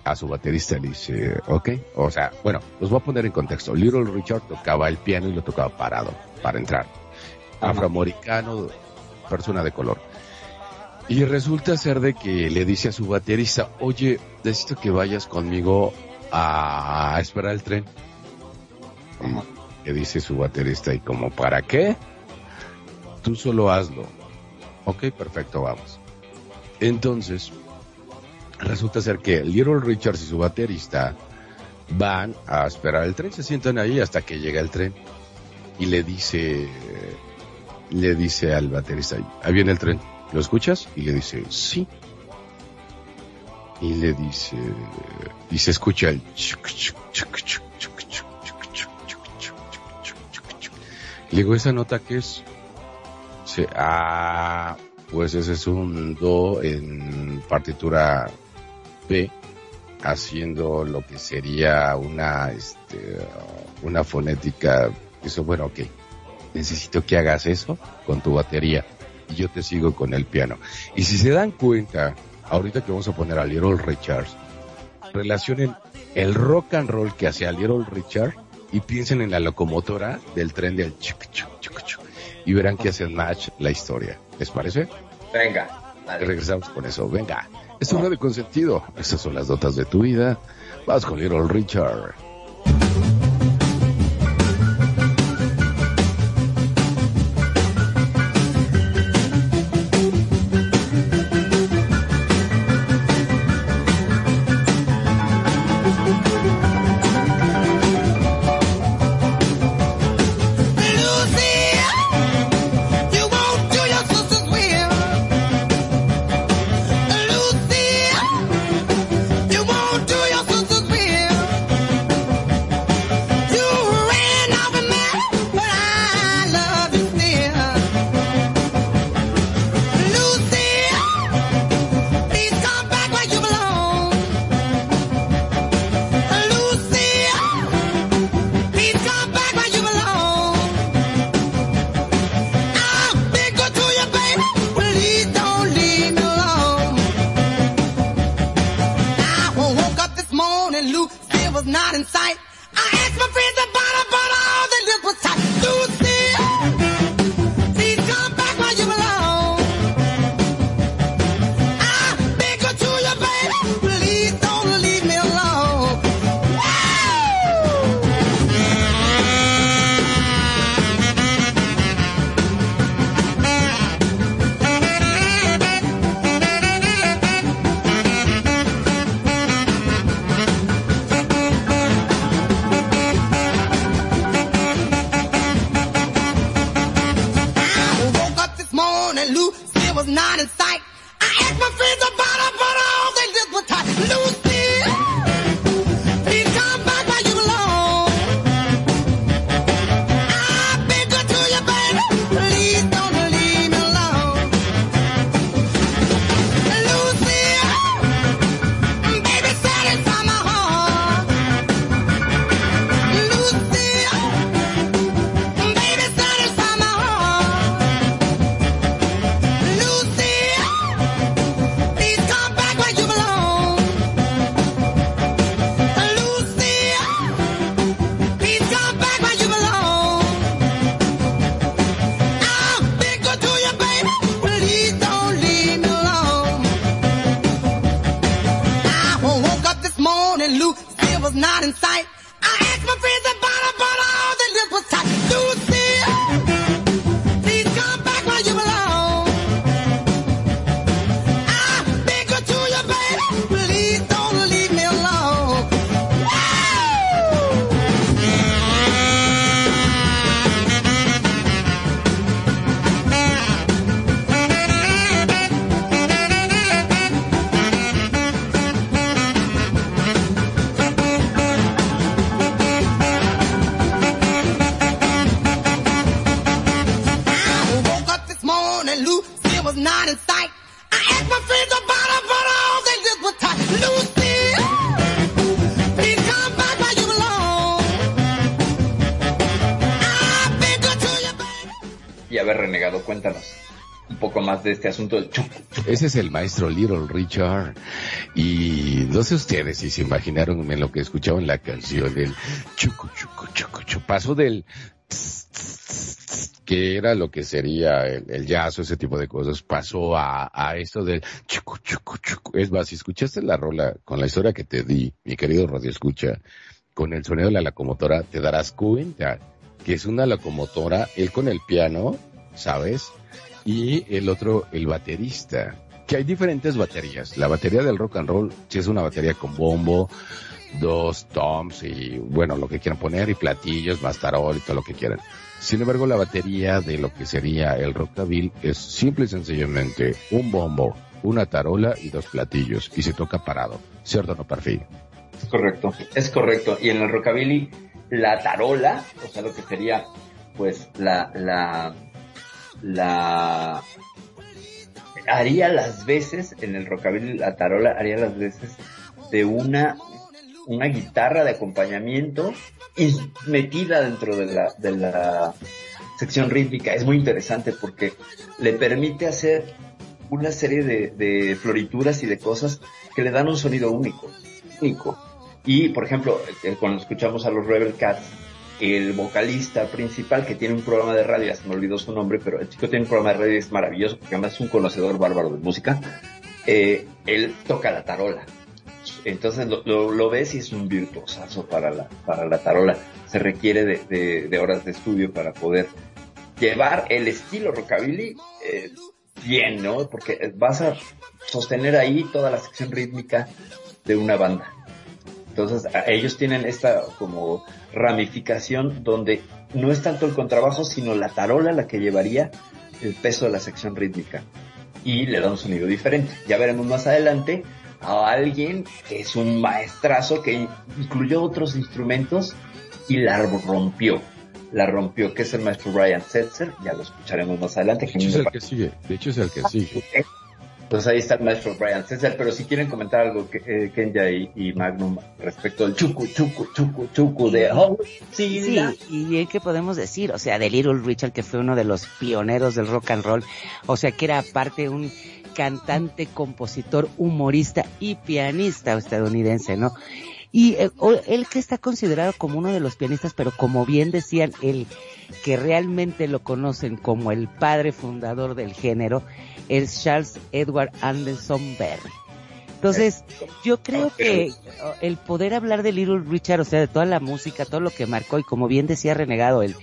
A su baterista le dice, ok, o sea, bueno, los voy a poner en contexto. Little Richard tocaba el piano y lo tocaba parado para entrar. Afroamericano, persona de color. Y resulta ser de que le dice a su baterista, oye, necesito que vayas conmigo a esperar el tren. Le dice su baterista, ¿y como para qué? Tú solo hazlo. Ok, perfecto, vamos. Entonces, resulta ser que Little Richards y su baterista van a esperar el tren, se sientan ahí hasta que llega el tren y le dice, le dice al baterista, ahí viene el tren, ¿lo escuchas? Y le dice, sí. Y le dice, y se escucha el chuk, chuk, chuk, Le digo, ¿esa nota qué es? Dice, ah, pues ese es un do en partitura B, haciendo lo que sería una, este, una fonética. Eso, bueno, ok. Necesito que hagas eso con tu batería y yo te sigo con el piano. Y si se dan cuenta, ahorita que vamos a poner a Little Richards, relacionen el rock and roll que hacía Little Richard y piensen en la locomotora del tren del chuc, chuc, chuc, chuc, y verán que hacen match la historia. ¿Les parece? Venga. Regresamos con eso. Venga. Es un de consentido. Estas son las notas de tu vida. Vas con Little Richard. Este asunto del. Ese es el maestro Little Richard. Y no sé ustedes si se imaginaron en lo que escuchaban la canción del chucu, chucu, chucu. Pasó del que era lo que sería el, el jazz o ese tipo de cosas, pasó a, a esto del chucu, chucu, chucu. Es más, si escuchaste la rola con la historia que te di, mi querido Radio Escucha, con el sonido de la locomotora, te darás cuenta que es una locomotora, él con el piano, ¿sabes? Y el otro el baterista. Que hay diferentes baterías. La batería del rock and roll sí es una batería con bombo, dos toms y bueno, lo que quieran poner y platillos, más tarol y todo lo que quieran. Sin embargo, la batería de lo que sería el rockabilly es simple y sencillamente un bombo, una tarola y dos platillos y se toca parado. ¿Cierto o no, Perfil? Es correcto, es correcto. Y en el rockabilly, la tarola, o sea, lo que sería, pues, la, la, la, haría las veces, en el rockabilly, la tarola haría las veces de una, una guitarra de acompañamiento y metida dentro de la, de la sección rítmica. Es muy interesante porque le permite hacer una serie de, de florituras y de cosas que le dan un sonido único, único. Y, por ejemplo, eh, cuando escuchamos a los Rebel Cats, el vocalista principal que tiene un programa de radio, se me olvidó su nombre, pero el chico tiene un programa de radio y es maravilloso porque además es un conocedor bárbaro de música, eh, él toca la tarola. Entonces lo, ves y es un virtuosazo para la, para la tarola. Se requiere de horas de estudio para poder llevar el estilo rockabilly eh, bien, ¿no? Porque vas a sostener ahí toda la sección rítmica de una banda. Entonces, ellos tienen esta como ramificación donde no es tanto el contrabajo, sino la tarola la que llevaría el peso de la sección rítmica. Y le da un sonido diferente. Ya veremos más adelante a alguien que es un maestrazo que incluyó otros instrumentos y la rompió. La rompió, que es el maestro Brian Setzer, ya lo escucharemos más adelante. De hecho es el que sigue, de hecho es el que sigue. Pues ahí está el maestro Brian César, pero si quieren comentar algo, que, eh, Kenya y, y, Magnum, respecto al chucu, chucu, chucu, chucu de oh, sí, sí, y bien que podemos decir, o sea, de Little Richard, que fue uno de los pioneros del rock and roll, o sea, que era aparte un cantante, compositor, humorista y pianista estadounidense, ¿no? Y eh, él que está considerado como uno de los pianistas, pero como bien decían, el que realmente lo conocen como el padre fundador del género, es Charles Edward Anderson Berry. Entonces, yo creo que el poder hablar de Little Richard, o sea, de toda la música, todo lo que marcó, y como bien decía Renegado, el,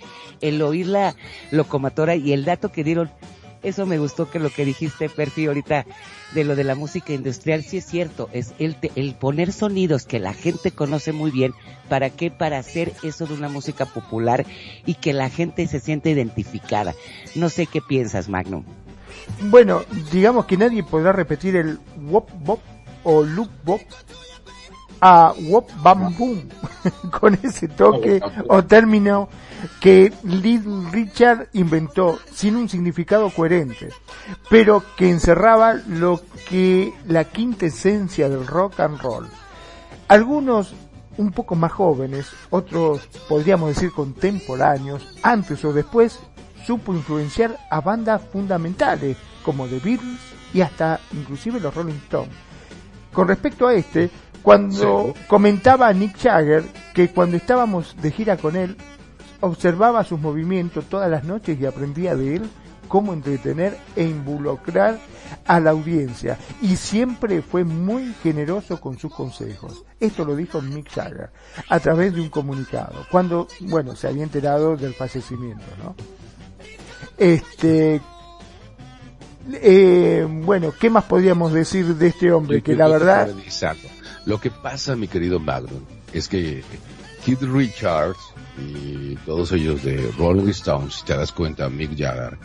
el oír la locomotora y el dato que dieron, eso me gustó que lo que dijiste, Perfi, ahorita, de lo de la música industrial, sí es cierto, es el, el poner sonidos que la gente conoce muy bien, ¿para qué? Para hacer eso de una música popular y que la gente se sienta identificada. No sé qué piensas, Magnum. Bueno, digamos que nadie podrá repetir el wop bop o loop bop a wop bam boom con ese toque o término que Little Richard inventó sin un significado coherente, pero que encerraba lo que la quinta esencia del rock and roll. Algunos un poco más jóvenes, otros podríamos decir contemporáneos, antes o después supo influenciar a bandas fundamentales como The Beatles y hasta inclusive los Rolling Stones. Con respecto a este, cuando comentaba a Nick Jagger que cuando estábamos de gira con él, observaba sus movimientos todas las noches y aprendía de él cómo entretener e involucrar a la audiencia y siempre fue muy generoso con sus consejos. Esto lo dijo Mick Jagger a través de un comunicado, cuando, bueno, se había enterado del fallecimiento, ¿no? Este, eh, bueno, ¿qué más podríamos decir de este hombre? Que la verdad... Exacto. Lo que pasa, mi querido Magnum, es que Keith Richards y todos ellos de Rolling Stones, si te das cuenta, Mick Jagger,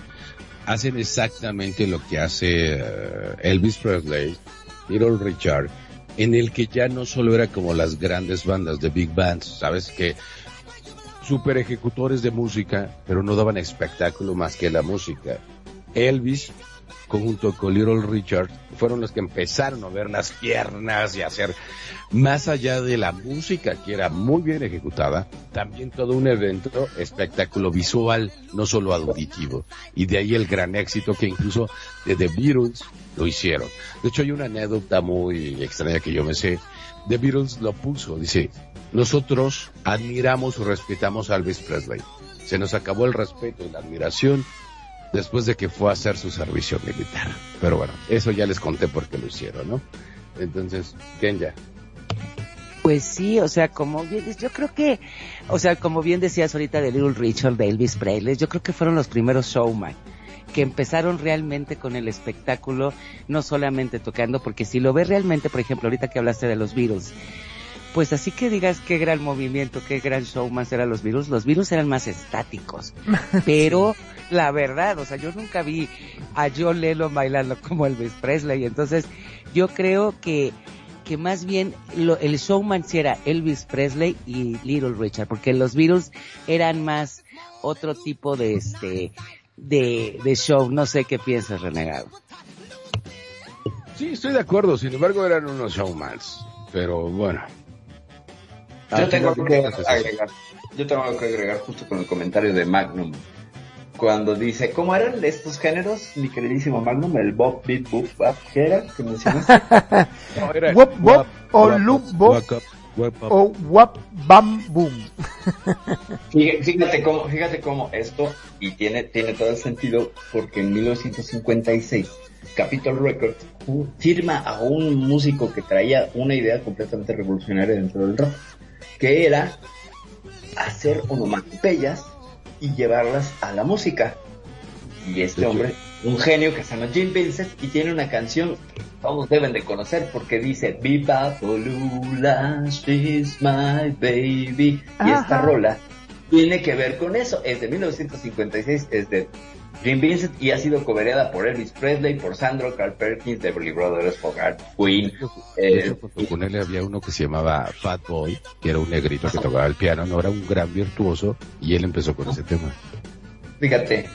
hacen exactamente lo que hace eh, Elvis Presley, Little Richard, en el que ya no solo era como las grandes bandas de big bands, sabes que super ejecutores de música, pero no daban espectáculo más que la música. Elvis conjunto con Little Richard, fueron los que empezaron a ver las piernas y a hacer, más allá de la música que era muy bien ejecutada, también todo un evento, espectáculo visual, no solo auditivo. Y de ahí el gran éxito que incluso de The Beatles lo hicieron. De hecho hay una anécdota muy extraña que yo me sé. The Beatles lo puso, dice, nosotros admiramos o respetamos a Elvis Presley. Se nos acabó el respeto y la admiración después de que fue a hacer su servicio militar. Pero bueno, eso ya les conté porque lo hicieron, ¿no? Entonces, Kenya. Pues sí, o sea, como bien, yo creo que, o sea, como bien decías ahorita de Little Richard, de Elvis Presley, yo creo que fueron los primeros showman que empezaron realmente con el espectáculo, no solamente tocando, porque si lo ves realmente, por ejemplo, ahorita que hablaste de los Beatles, pues así que digas qué gran movimiento, qué gran showman eran los virus, los virus eran más estáticos, pero la verdad, o sea, yo nunca vi a John Lennon bailando como Elvis Presley, entonces yo creo que que más bien lo, el showman sí era Elvis Presley y Little Richard, porque los Beatles eran más otro tipo de este de, de show, no sé qué piensas, renegado. Sí, estoy de acuerdo, sin embargo eran unos showmans, pero bueno. Yo tengo algo que agregar. Yo tengo algo que agregar justo con el comentario de Magnum cuando dice, ¿cómo eran estos géneros, mi queridísimo Magnum? El Bob, Beat, Boop, Bap, ¿qué era que mencionaste? no, era wop, wop, o Loop Bop o Wap Bam Boom. fíjate cómo, fíjate cómo esto, y tiene, tiene todo el sentido, porque en 1956 Capitol Records firma a un músico que traía una idea completamente revolucionaria dentro del rock, que era hacer onomatopeyas y llevarlas a la música. Y este hombre, un genio que se llama Jim Vincent y tiene una canción que todos deben de conocer porque dice Viva Polula, she's my baby. Y esta rola tiene que ver con eso. Es de 1956, es de Jim Vincent y ha sido cobereada por Elvis Presley, por Sandro, Carl Perkins, Beverly Brothers, Fogart, Queen. Eh, con él había uno que se llamaba Fat Boy, que era un negrito que tocaba el piano, no era un gran virtuoso, y él empezó con ese tema. Fíjate,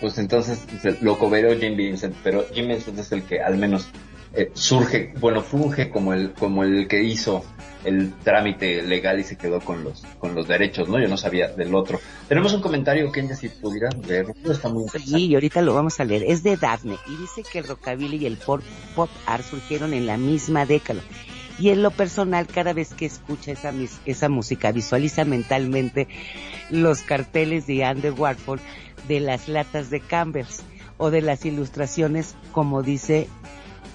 pues entonces lo cobereó Jim Vincent, pero Jim Vincent es el que al menos eh, surge, bueno, funge como el, como el que hizo el trámite legal y se quedó con los, con los derechos, ¿no? Yo no sabía del otro. Tenemos un comentario, Kenya, si pudieras leerlo, está muy Sí, y ahorita lo vamos a leer. Es de Daphne y dice que el rockabilly y el pop, pop art surgieron en la misma década. Y en lo personal, cada vez que escucha esa, esa música, visualiza mentalmente los carteles de Andy Warhol de las latas de Campbell's o de las ilustraciones, como dice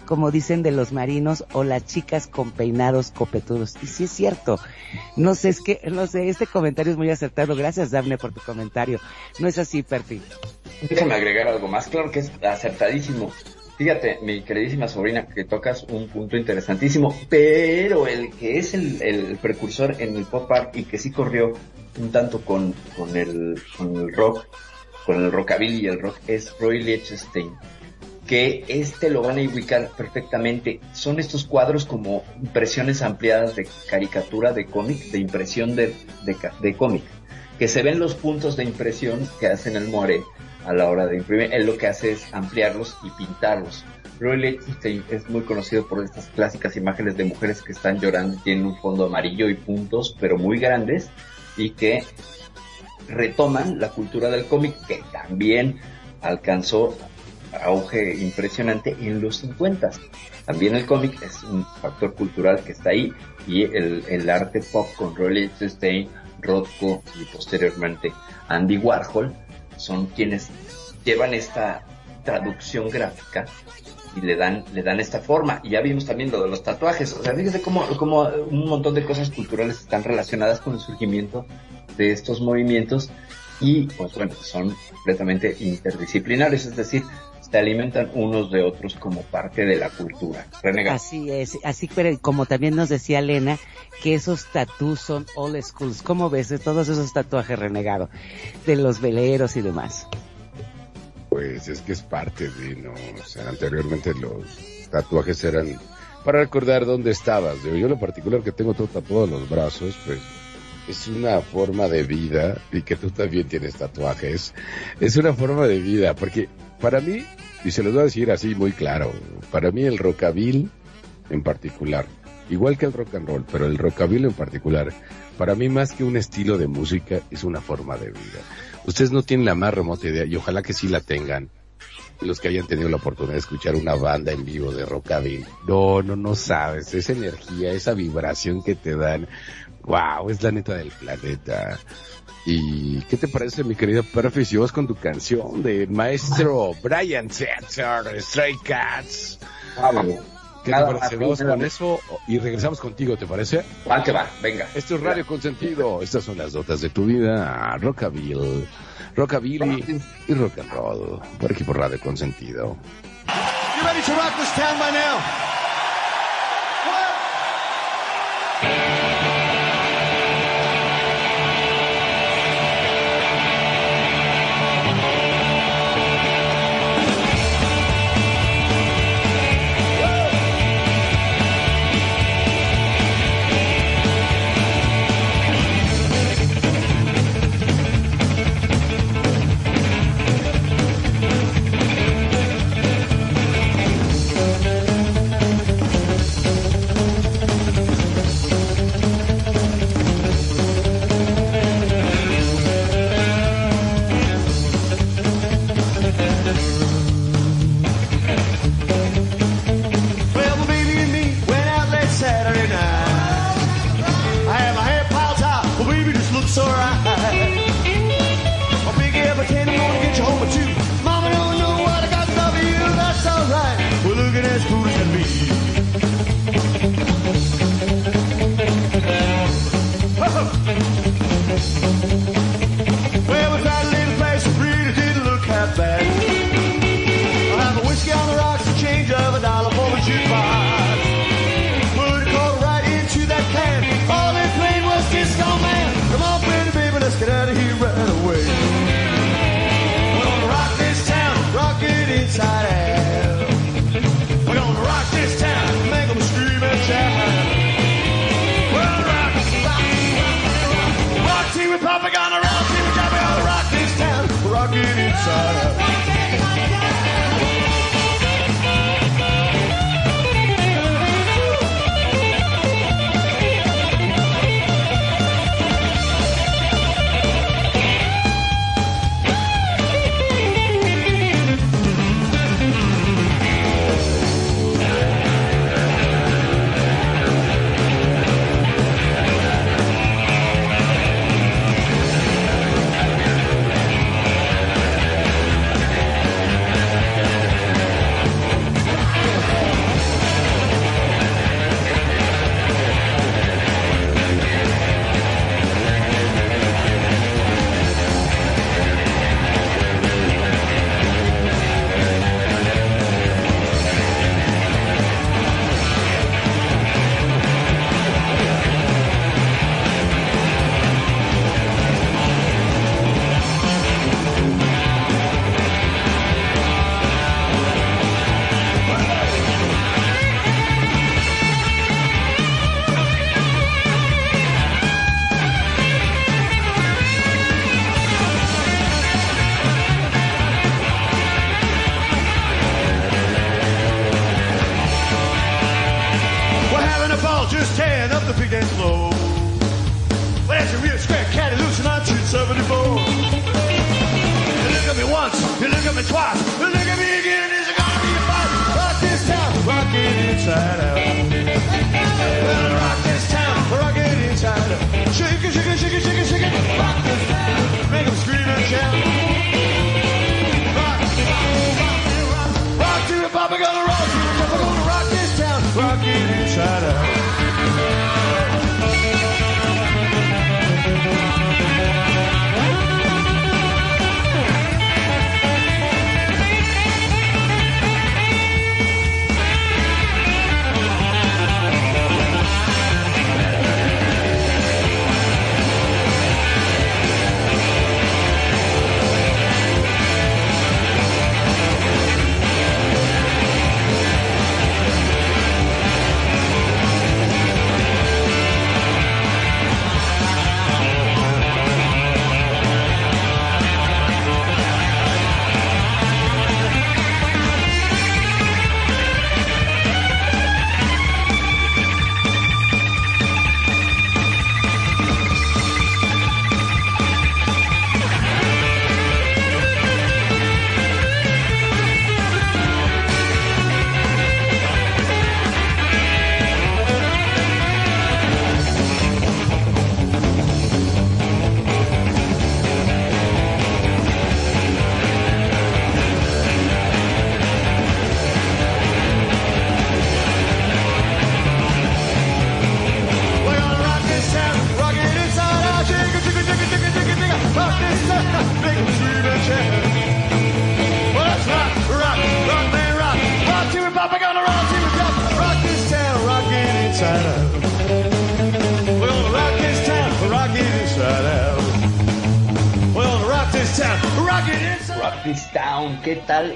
como dicen de los marinos o las chicas con peinados copetudos. Y sí es cierto. No sé, es que, no sé, este comentario es muy acertado. Gracias, Daphne, por tu comentario. No es así, perfil. Déjame agregar algo más. Claro que es acertadísimo. Fíjate, mi queridísima sobrina, que tocas un punto interesantísimo, pero el que es el, precursor en el pop art y que sí corrió un tanto con, con, el, con el rock, con el rockabilly y el rock, es Roy Lichtenstein que este lo van a ubicar perfectamente. Son estos cuadros como impresiones ampliadas de caricatura, de cómic, de impresión de, de, de cómic, que se ven los puntos de impresión que hacen el More a la hora de imprimir. Él lo que hace es ampliarlos y pintarlos. Roy es muy conocido por estas clásicas imágenes de mujeres que están llorando, tienen un fondo amarillo y puntos, pero muy grandes, y que retoman la cultura del cómic que también alcanzó auge impresionante en los 50. También el cómic es un factor cultural que está ahí y el, el arte pop con Roy Lichtenstein, Rothko y posteriormente Andy Warhol son quienes llevan esta traducción gráfica y le dan, le dan esta forma. Y ya vimos también lo de los tatuajes. O sea, fíjese cómo, cómo un montón de cosas culturales están relacionadas con el surgimiento de estos movimientos y pues bueno, son completamente interdisciplinarios, es decir, se alimentan unos de otros como parte de la cultura. Renegado. Así es, así pero como también nos decía Elena, que esos tatús son old schools. ¿Cómo ves de todos esos tatuajes renegado? De los veleros y demás. Pues es que es parte de, ¿no? O sea, anteriormente los tatuajes eran para recordar dónde estabas. Digo, yo lo particular que tengo todo tatuado en los brazos, pues es una forma de vida y que tú también tienes tatuajes. Es una forma de vida, porque para mí, y se los voy a decir así muy claro, para mí el rockabilly en particular, igual que el rock and roll, pero el rockabilly en particular, para mí más que un estilo de música, es una forma de vida. Ustedes no tienen la más remota idea, y ojalá que sí la tengan, los que hayan tenido la oportunidad de escuchar una banda en vivo de rockabilly. No, no, no sabes, esa energía, esa vibración que te dan, wow, es la neta del planeta. ¿Y qué te parece, mi querida Perfect, si vas con tu canción del maestro Brian Setzer Stray Cats? ¿Qué te parece? Vamos con eso y regresamos contigo, ¿te parece? Va que va, venga. Esto es Radio Consentido. Estas son las notas de tu vida. Rockabilly, Rockabilly y Rock and Roll. Por aquí por Radio Consentido. You ready to rock this town by now?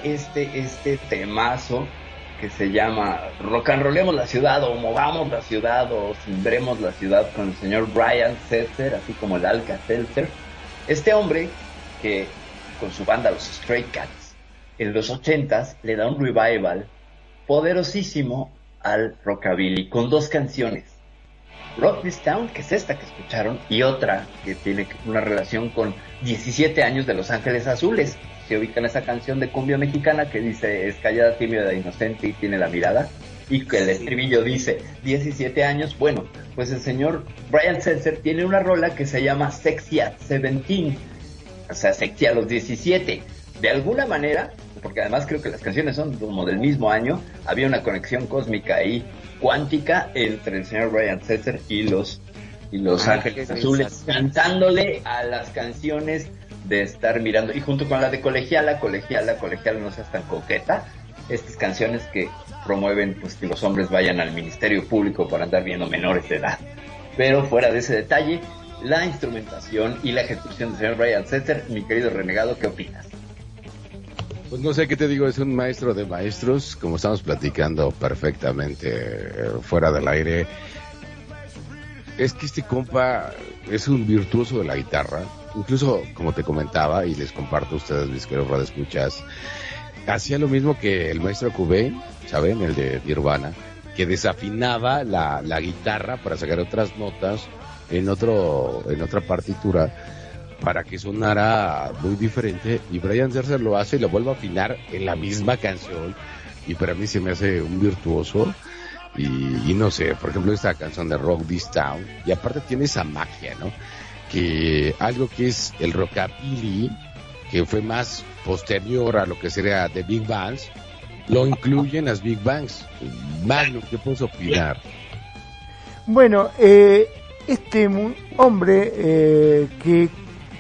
¿Qué tal este, este temazo que se llama Rock and Rollemos la ciudad o Movamos la ciudad o Cimbremos la ciudad con el señor Brian Setzer, así como el Alka Seltzer? Este hombre que con su banda los Stray Cats en los ochentas le da un revival poderosísimo al rockabilly con dos canciones. Rock This Town, que es esta que escucharon, y otra que tiene una relación con 17 años de Los Ángeles Azules. Se ubican esa canción de cumbia mexicana que dice es callada, tímida, inocente y tiene la mirada. Y que el estribillo dice 17 años. Bueno, pues el señor Brian Seltzer tiene una rola que se llama Sexy at 17. O sea, sexy a los 17. De alguna manera, porque además creo que las canciones son como del mismo año, había una conexión cósmica ahí, cuántica, entre el señor Brian Setzer y los, y los Ah, Ángeles Azules, cantándole a las canciones de estar mirando, y junto con la de Colegiala, Colegiala, Colegiala, no seas tan coqueta, estas canciones que promueven pues que los hombres vayan al Ministerio Público para andar viendo menores de edad. Pero fuera de ese detalle, la instrumentación y la ejecución del señor Brian Setzer, mi querido renegado, ¿qué opinas? Pues no sé qué te digo, es un maestro de maestros, como estamos platicando perfectamente eh, fuera del aire. Es que este compa es un virtuoso de la guitarra, incluso como te comentaba y les comparto a ustedes, mis queridos radioescuchas, hacía lo mismo que el maestro Cubé, ¿saben? El de Nirvana, que desafinaba la, la guitarra para sacar otras notas en otro, en otra partitura para que sonara muy diferente y Brian Setzer lo hace y lo vuelve a afinar en la misma canción y para mí se me hace un virtuoso y, y no sé, por ejemplo esta canción de Rock This Town y aparte tiene esa magia, ¿no? Que algo que es el rockabilly que fue más posterior a lo que sería The Big Bands lo incluyen las Big Bands. Magno, ¿qué puedes opinar? Bueno, eh, este hombre eh, que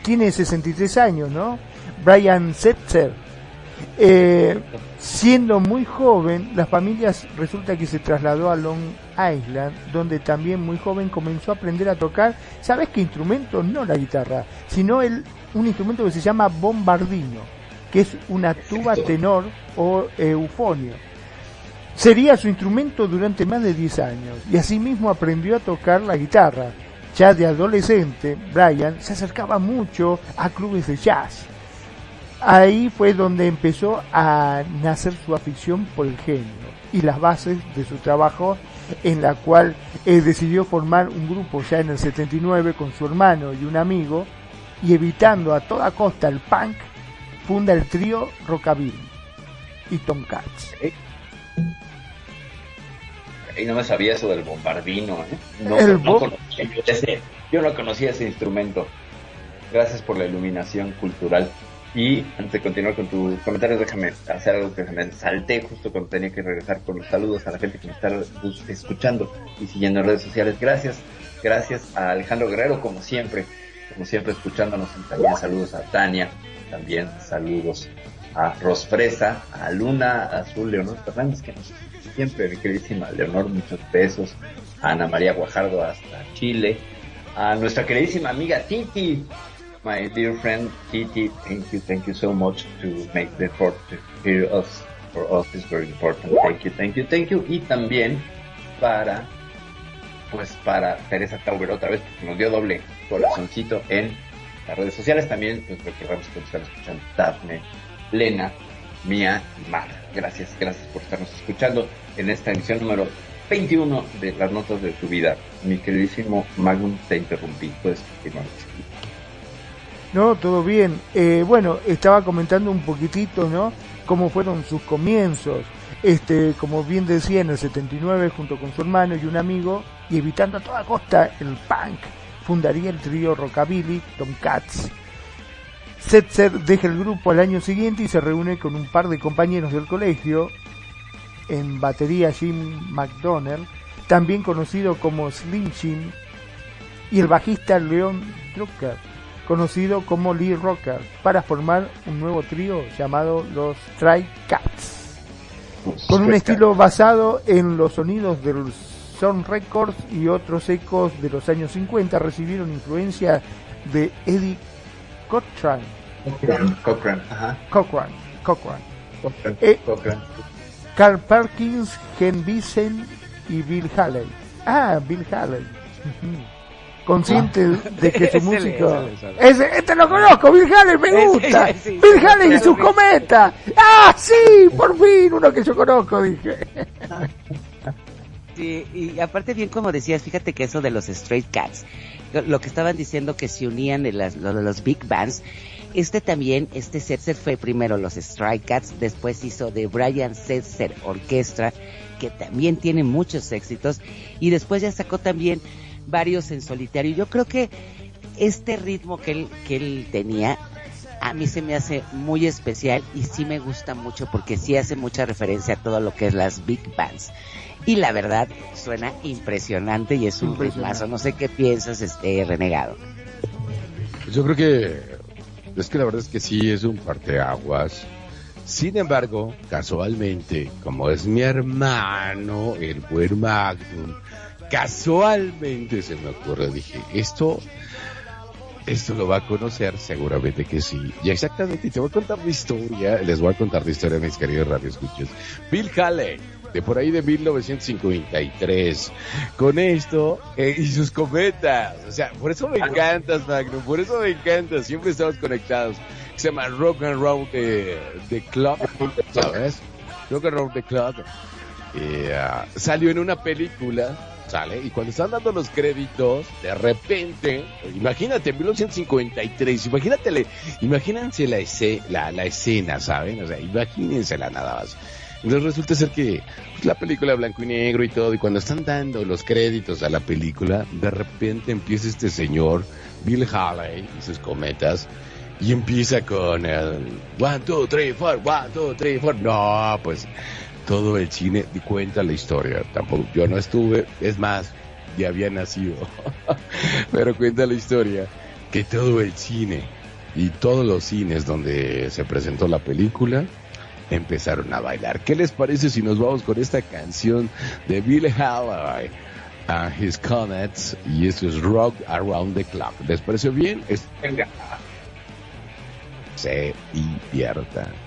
tiene 63 años, ¿no? Brian Setzer. Eh, siendo muy joven, la familia s- resulta que se trasladó a Long Island, donde también muy joven comenzó a aprender a tocar, ¿sabes qué instrumento? No la guitarra, sino el, un instrumento que se llama bombardino, que es una tuba tenor o eufonio. Sería su instrumento durante más de 10 años y asimismo aprendió a tocar la guitarra. Ya de adolescente, Brian se acercaba mucho a clubes de jazz. Ahí fue donde empezó a nacer su afición por el genio y las bases de su trabajo en la cual eh, decidió formar un grupo ya en el 79 con su hermano y un amigo y evitando a toda costa el punk, funda el trío Rockabilly y Tomcats. Y no me sabía eso del bombardino, ¿eh? No, El no bo- conocía yo, ese, yo no conocía ese instrumento. Gracias por la iluminación cultural. Y antes de continuar con tus comentarios, déjame hacer algo que se me salté justo cuando tenía que regresar con los saludos a la gente que me está escuchando y siguiendo en redes sociales. Gracias, gracias a Alejandro Guerrero, como siempre, como siempre escuchándonos. Y también saludos a Tania, también saludos a Rosfresa, a Luna Azul Leonor Fernández, que nos siempre, mi queridísima Leonor, muchos besos, Ana María Guajardo hasta Chile, a nuestra queridísima amiga Titi, my dear friend Titi, thank you, thank you so much to make the effort to hear us. For us is very important. Thank you, thank you, thank you. Y también para, pues para Teresa Tauber otra vez, porque nos dio doble corazoncito en las redes sociales. También, pues recordamos que nos están escuchando Daphne, Lena, Mía y Mar. Gracias, gracias por estarnos escuchando en esta emisión número 21 de las notas de tu vida. Mi queridísimo Magnum, te interrumpí. Puedes continuar. No, todo bien. Eh, bueno, estaba comentando un poquitito, ¿no? Cómo fueron sus comienzos. Este, como bien decía, en el 79, junto con su hermano y un amigo, y evitando a toda costa el punk, fundaría el trío Rockabilly Tomcats. Setzer deja el grupo al año siguiente y se reúne con un par de compañeros del colegio, en batería Jim McDonnell, también conocido como Slim Jim, y el bajista Leon Drucker, conocido como Lee Rocker, para formar un nuevo trío llamado los Stray Cats. Con un estilo basado en los sonidos del Sound Records y otros ecos de los años 50, recibieron influencia de Eddie Cochran. Cochran, Cochran, ajá. Cochran, Cochran. Cochran, Eh, Cochran. Carl Perkins, Ken Vincent y Bill Haley. Ah, Bill Haley. Consciente de que su música... ese este lo conozco, Bill Haley, me gusta. sí, Bill sí, Haley y sus cometas. Ah, sí, por fin, uno que yo conozco, dije. Sí, y aparte bien como decías, fíjate que eso de los Straight Cats, lo- que estaban diciendo que se unían de las, lo de los big bands, este también, este Setzer fue primero los Strike Cats, después hizo de Brian Setzer Orquestra, que también tiene muchos éxitos, y después ya sacó también varios en solitario. Yo creo que este ritmo que él, que él tenía, a mí se me hace muy especial y sí me gusta mucho porque sí hace mucha referencia a todo lo que es las big bands. Y la verdad, suena impresionante y es un ritmazo. No sé qué piensas, este renegado. Pues Yo creo que es que la verdad es que sí es un parteaguas. Sin embargo, casualmente, como es mi hermano, el buen Magnum, casualmente se me ocurre, dije, esto, esto lo va a conocer, seguramente que sí. Y exactamente, te voy a contar la historia, les voy a contar la historia, mis queridos radioescuchas. Bill Haley, de por ahí de 1953. Con esto eh, y sus cometas. O sea, por eso me encantas, Magnum. Por eso me encantas. Siempre estamos conectados. Se llama Rock and Roll the, the Club. ¿Sabes? Rock and Roll the Club. Y, ah, salió en una película. ¿Sale? Y cuando están dando los créditos, de repente, imagínate, 1953, imagínate, imagínense la, esce- la, la escena, ¿saben? O sea, imagínensela nada más. Entonces resulta ser que pues, la película blanco y negro y todo, y cuando están dando los créditos a la película, de repente empieza este señor, Bill Haley, y sus cometas, y empieza con el one, two, three, four, one, two, three, four. No, pues todo el cine cuenta la historia. Tampoco, yo no estuve, es más, ya había nacido. Pero cuenta la historia que todo el cine y todos los cines donde se presentó la película empezaron a bailar. ¿Qué les parece si nos vamos con esta canción de Bill Haley? and His Comets y esto es Rock Around the Clock. ¿Les parece bien? Es-. Se diviertan.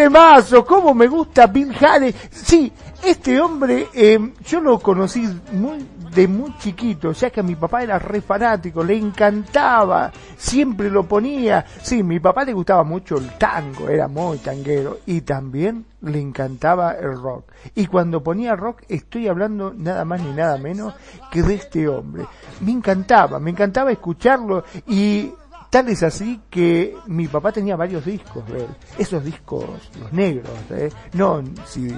temazo! ¿Cómo me gusta Bill Haley? Sí, este hombre eh, yo lo conocí muy de muy chiquito, ya que a mi papá era re fanático, le encantaba, siempre lo ponía. Sí, mi papá le gustaba mucho el tango, era muy tanguero, y también le encantaba el rock. Y cuando ponía rock estoy hablando nada más ni nada menos que de este hombre. Me encantaba, me encantaba escucharlo y Tal es así que mi papá tenía varios discos de él. Esos discos, los negros, ¿eh? No, si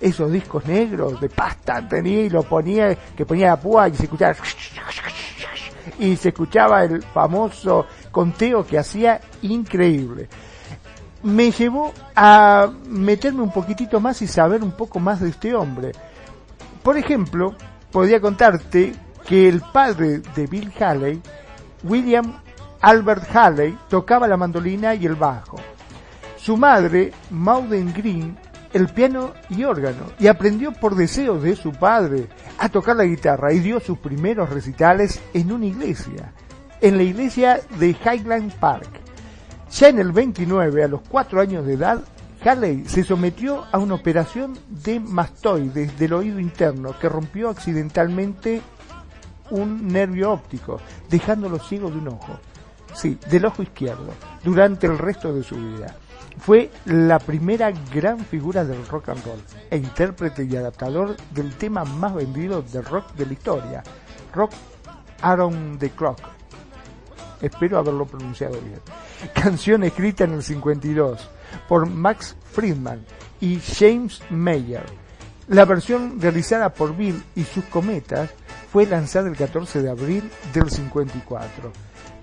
esos discos negros de pasta tenía y lo ponía, que ponía la púa y se escuchaba y se escuchaba el famoso conteo que hacía increíble. Me llevó a meterme un poquitito más y saber un poco más de este hombre. Por ejemplo, podría contarte que el padre de Bill Haley, William Albert Haley, tocaba la mandolina y el bajo. Su madre, Mauden Green, el piano y órgano, y aprendió por deseo de su padre a tocar la guitarra y dio sus primeros recitales en una iglesia, en la iglesia de Highland Park. Ya en el 29, a los 4 años de edad, Haley se sometió a una operación de mastoides del oído interno que rompió accidentalmente un nervio óptico, dejándolo ciego de un ojo. Sí, del ojo izquierdo, durante el resto de su vida. Fue la primera gran figura del rock and roll e intérprete y adaptador del tema más vendido de rock de la historia, Rock Around the Clock. Espero haberlo pronunciado bien. Canción escrita en el 52 por Max Friedman y James Mayer. La versión realizada por Bill y sus cometas fue lanzada el 14 de abril del 54.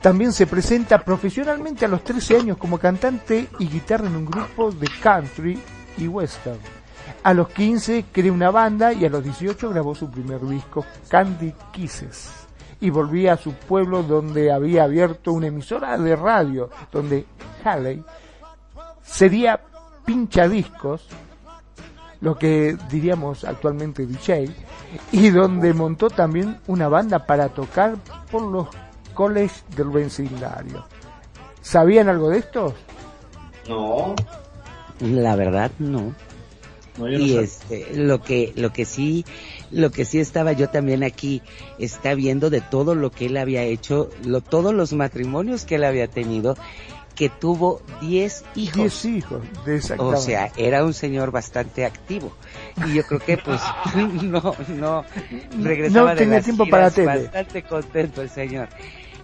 También se presenta profesionalmente a los 13 años como cantante y guitarra en un grupo de country y western. A los 15 creó una banda y a los 18 grabó su primer disco, Candy Kisses. Y volvía a su pueblo donde había abierto una emisora de radio, donde Haley sería pinchadiscos, lo que diríamos actualmente DJ, y donde montó también una banda para tocar por los college del vecindario. ¿Sabían algo de esto? No, La verdad, no. no, yo no y sé. este lo que lo que sí lo que sí estaba yo también aquí está viendo de todo lo que él había hecho lo, todos los matrimonios que él había tenido que tuvo 10 hijos Diez hijos, de o sea era un señor bastante activo y yo creo que pues no no regresaba No de tenía las tiempo para tele. bastante contento el señor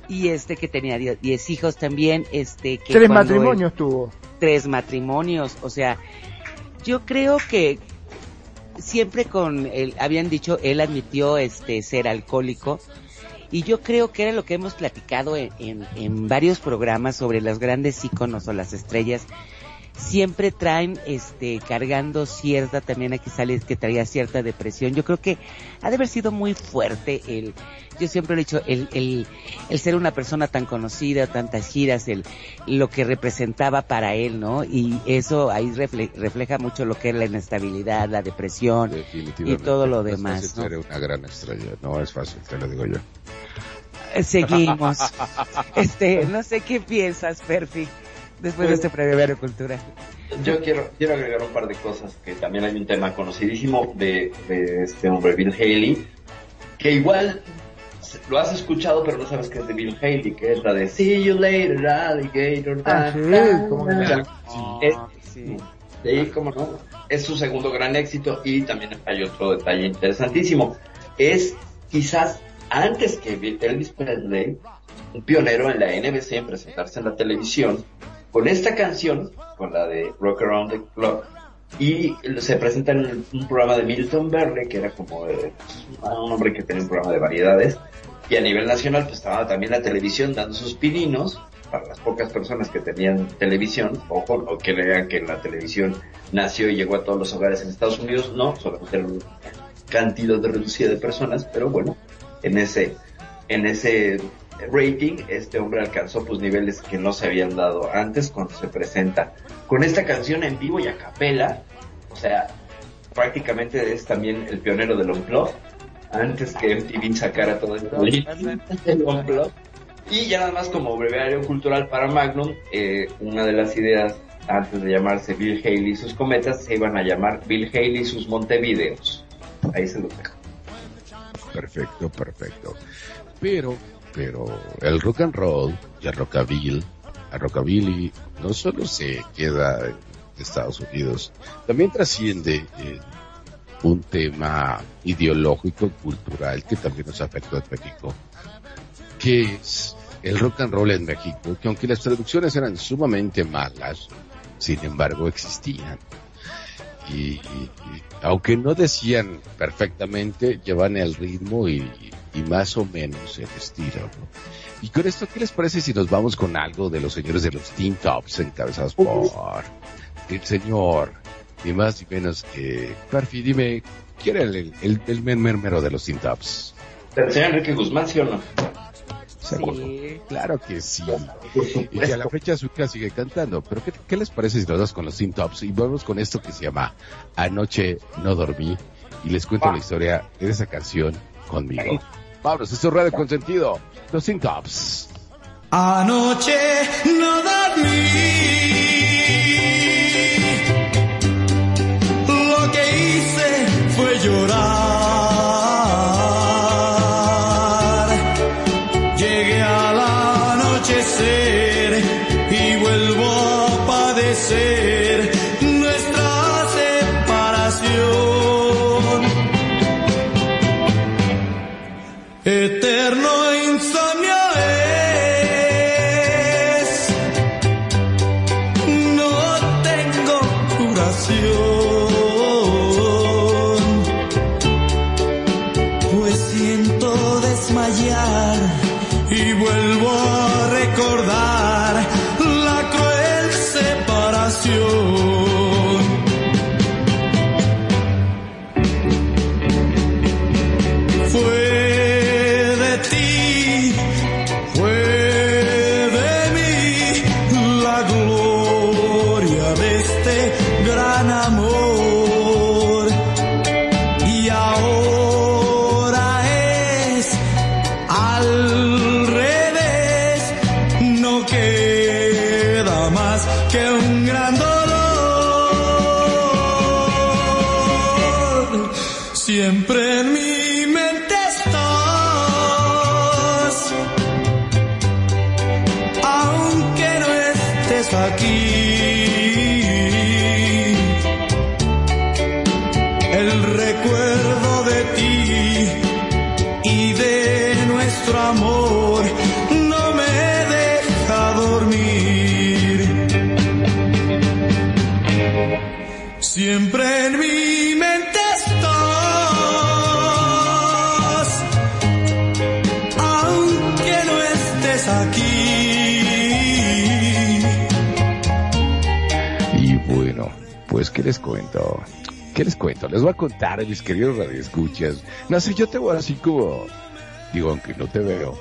y este que tenía 10 hijos también este que Tres él- matrimonios tuvo. tres matrimonios, o sea, yo creo que siempre con él, habían dicho, él admitió este ser alcohólico y yo creo que era lo que hemos platicado en, en, en varios programas sobre los grandes íconos o las estrellas siempre traen este cargando cierta también aquí sale que traía cierta depresión yo creo que ha de haber sido muy fuerte el yo siempre lo he dicho el, el, el ser una persona tan conocida tantas giras el lo que representaba para él no y eso ahí refle- refleja mucho lo que es la inestabilidad la depresión y todo lo No es demás fácil ¿no? ser una gran estrella. No es fácil, te lo digo yo. Eh, seguimos este no sé qué piensas Perfi después de este breviario cultura Yo quiero, quiero agregar un par de cosas, que también hay un tema conocidísimo de, de este hombre, Bill Haley, que igual lo has escuchado, pero no sabes que es de Bill Haley, que es la de See You Later, Alligator. Ah, sí, ta, cómo que no. Es- sí. de ahí, cómo no, es su segundo gran éxito y también hay otro detalle interesantísimo. Es quizás antes que Elvis Presley, un pionero en la NBC en presentarse en la televisión, con esta canción, con la de Rock Around the Clock, y se presenta en un programa de Milton Berle, que era como eh, un hombre que tenía un programa de variedades, y a nivel nacional pues estaba también la televisión dando sus pininos, para las pocas personas que tenían televisión, ojo, o que vean que la televisión nació y llegó a todos los hogares en Estados Unidos, no, solamente una cantidad reducida de personas, pero bueno, en ese, en ese rating, este hombre alcanzó pues niveles que no se habían dado antes cuando se presenta con esta canción en vivo y a capela, o sea, prácticamente es también el pionero del Unplugged, antes que MTV sacara todo esto, el Unplugged. Y ya nada más como breviario cultural para Magnum, eh, una de las ideas antes de llamarse Bill Haley y sus cometas se iban a llamar Bill Haley y sus Montevideos. Ahí se lo dejo. Perfecto, perfecto. Pero, pero el rock and roll y el rockabilly, el rockabilly no solo se queda en Estados Unidos, también trasciende un tema ideológico, cultural que también nos afectó en México, que es el rock and roll en México, que aunque las traducciones eran sumamente malas, sin embargo existían. Y, y- y aunque no decían perfectamente, llevan el ritmo y, y más o menos el estilo. ¿no? Y con esto, ¿qué les parece si nos vamos con algo de los señores de los Teen Tops encabezados por el señor, ni más ni menos que Perfi? Dime, ¿quién era el, el, el men mermero de los Teen Tops? ¿El señor Enrique Guzmán, sí o no? ¿Seguro? Claro que sí. Y que a la fecha su hija sigue cantando. Pero ¿qué, qué les parece si nos das con los Teen Tops? Y vamos con esto que se llama Anoche no dormí. Y les cuento la historia de esa canción conmigo. Vámonos, esto es Radio Consentido. Los Teen Tops. Anoche no dormí. Lo que hice fue llorar. Mis queridos radioescuchas. No sé, yo te voy así como, digo, aunque no te veo.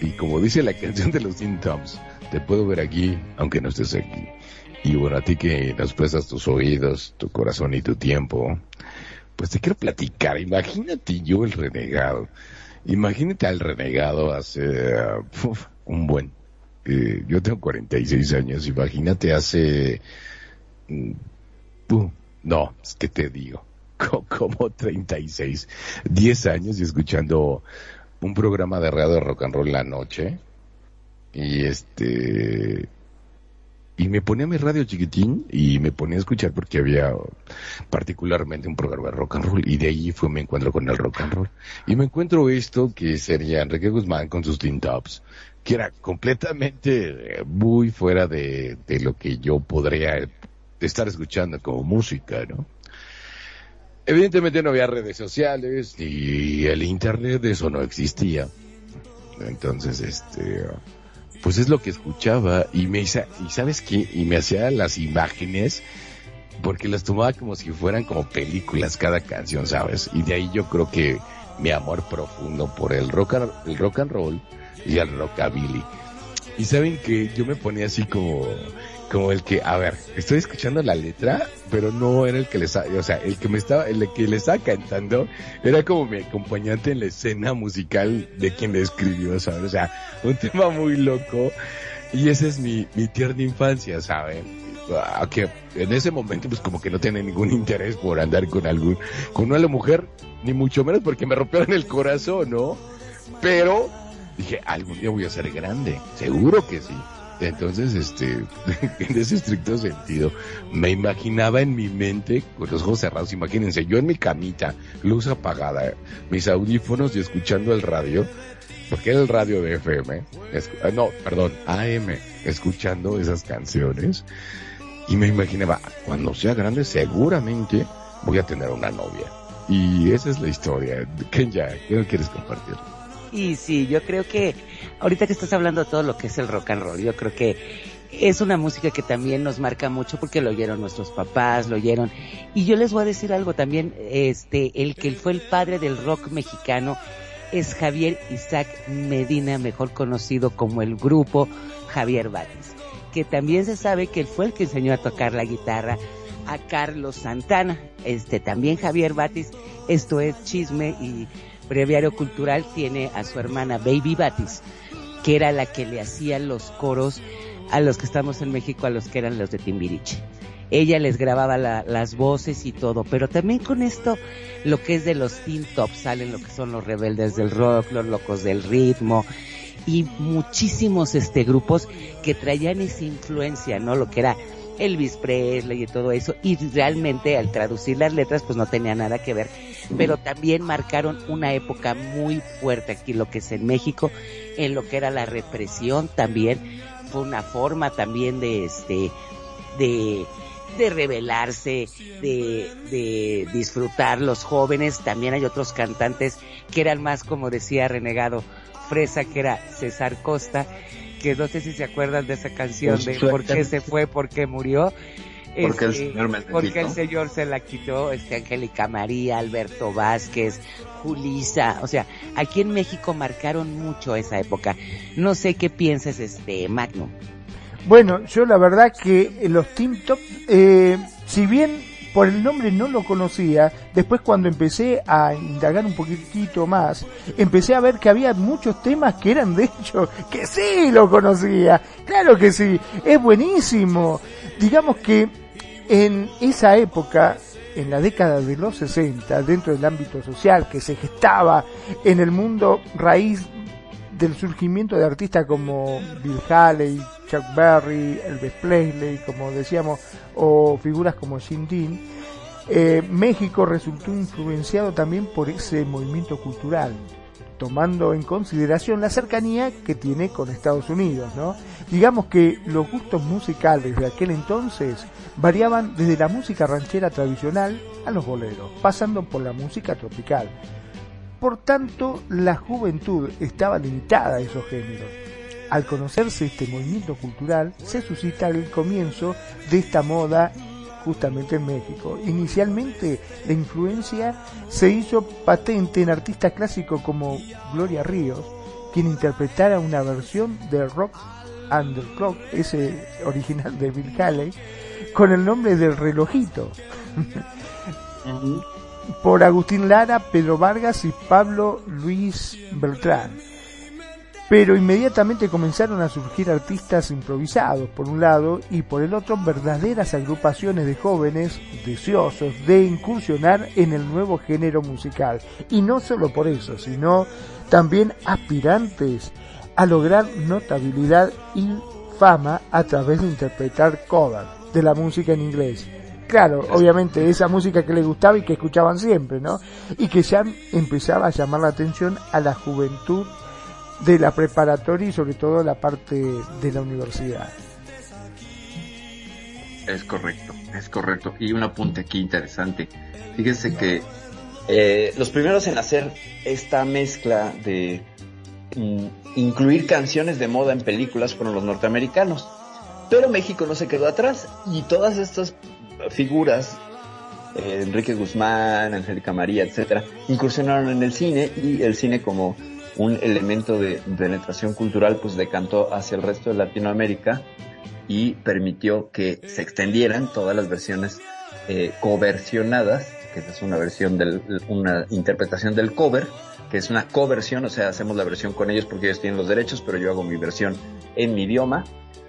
Y como dice la canción de los Tops, te puedo ver aquí, aunque no estés aquí. Y bueno, a ti que nos prestas tus oídos, tu corazón y tu tiempo, pues te quiero platicar. Imagínate yo el renegado. Imagínate al renegado hace uh, un buen. eh, yo tengo 46 años. Imagínate hace mm, no, es que te digo, como 36, 10 años y escuchando un programa de radio de rock and roll la noche. Y este, y me ponía mi radio chiquitín y me ponía a escuchar porque había particularmente un programa de rock and roll y de ahí fue me encuentro con el rock and roll. Y me encuentro esto que sería Enrique Guzmán con sus Teen Tops, que era completamente eh, muy fuera de, de lo que yo podría estar escuchando como música, ¿no? Evidentemente no había redes sociales y el internet, eso no existía. Entonces, este, pues es lo que escuchaba y me hice, y sabes qué, y me hacía las imágenes porque las tomaba como si fueran como películas cada canción, ¿sabes? Y de ahí yo creo que mi amor profundo por el rock, el rock and roll y el rockabilly. Y saben que yo me ponía así como, como el que, a ver, estoy escuchando la letra, pero no era el que le o sea, el que me estaba, el que le estaba cantando era como mi acompañante en la escena musical de quien le escribió, ¿sabes? O sea, un tema muy loco. Y esa es mi, mi tierna infancia, ¿saben? Ah, Que en ese momento pues como que no tenía ningún interés por andar con algún, con una mujer, ni mucho menos porque me rompieron el corazón, ¿no? Pero dije, algún día voy a ser grande, seguro que sí. Entonces, este, en ese estricto sentido, me imaginaba en mi mente, con los ojos cerrados, imagínense, yo en mi camita, luz apagada, mis audífonos y escuchando el radio, porque era el radio de FM, ah, no, perdón, AM, escuchando esas canciones, y me imaginaba, cuando sea grande, seguramente voy a tener una novia. Y esa es la historia. Kenya, ¿qué quieres compartir? Y sí, yo creo que ahorita que estás hablando de todo lo que es el rock and roll, yo creo que es una música que también nos marca mucho porque lo oyeron nuestros papás, lo oyeron. Y yo les voy a decir algo también, este, el que fue el padre del rock mexicano es Javier Isaac Medina, mejor conocido como el grupo Javier Batis, que también se sabe que él fue el que enseñó a tocar la guitarra a Carlos Santana. Este, también Javier Batis, esto es chisme y breviario cultural, tiene a su hermana Baby Batis, que era la que le hacía los coros a los que estamos en México, a los que eran los de Timbiriche. Ella les grababa la- las voces y todo, pero también con esto, lo que es de los teen top, salen lo que son los rebeldes del rock, los locos del ritmo, y muchísimos este grupos que traían esa influencia, ¿no? Lo que era Elvis Presley y todo eso, y realmente al traducir las letras pues no tenía nada que ver, pero también marcaron una época muy fuerte aquí, lo que es en México, en lo que era la represión también, fue una forma también de este, de, de rebelarse, de, de disfrutar los jóvenes, también hay otros cantantes que eran más como decía Renegado Fresa, que era César Costa, que no sé si se acuerdan de esa canción de por qué se fue, por qué murió. Porque el Este, señor me la porque el señor se la quitó, este Angélica María, Alberto Vázquez, Julisa, o sea, aquí en México marcaron mucho esa época. No sé qué piensas, este Magnum. Bueno, yo la verdad que los Team Top, eh, si bien por el nombre no lo conocía, después cuando empecé a indagar un poquitito más, empecé a ver que había muchos temas que eran de hecho, que sí lo conocía, claro que sí, es buenísimo. Digamos que en esa época, en la década de los 60, dentro del ámbito social que se gestaba en el mundo raíz del surgimiento de artistas como Bill Haley, Chuck Berry, Elvis Presley, como decíamos, o figuras como Jim Dean, eh, México resultó influenciado también por ese movimiento cultural, tomando en consideración la cercanía que tiene con Estados Unidos, ¿no? Digamos que los gustos musicales de aquel entonces variaban desde la música ranchera tradicional a los boleros, pasando por la música tropical. Por tanto, la juventud estaba limitada a esos géneros. Al conocerse este movimiento cultural, se suscita el comienzo de esta moda justamente en México. Inicialmente, la influencia se hizo patente en artistas clásicos como Gloria Ríos, quien interpretara una versión de Rock and the Clock, ese original de Bill Haley, con el nombre del relojito por Agustín Lara, Pedro Vargas y Pablo Luis Beltrán. Pero inmediatamente comenzaron a surgir artistas improvisados por un lado y por el otro verdaderas agrupaciones de jóvenes deseosos de incursionar en el nuevo género musical. Y no solo por eso, sino también aspirantes a lograr notabilidad y fama a través de interpretar covers de la música en inglés. Claro, obviamente esa música que les gustaba y que escuchaban siempre, ¿no? Y que ya empezaba a llamar la atención a la juventud de la preparatoria y sobre todo la parte de la universidad. Es correcto, es correcto. Y un apunte aquí interesante. Fíjense que eh, los primeros en hacer esta mezcla de mm, incluir canciones de moda en películas fueron los norteamericanos. Pero México no se quedó atrás y todas estas figuras, eh, Enrique Guzmán, Angélica María, etcétera, incursionaron en el cine y el cine como un elemento de penetración cultural pues decantó hacia el resto de Latinoamérica y permitió que se extendieran todas las versiones eh, coversionadas, que es una versión del, una interpretación del cover, que es una coversión, o sea, hacemos la versión con ellos porque ellos tienen los derechos, pero yo hago mi versión en mi idioma,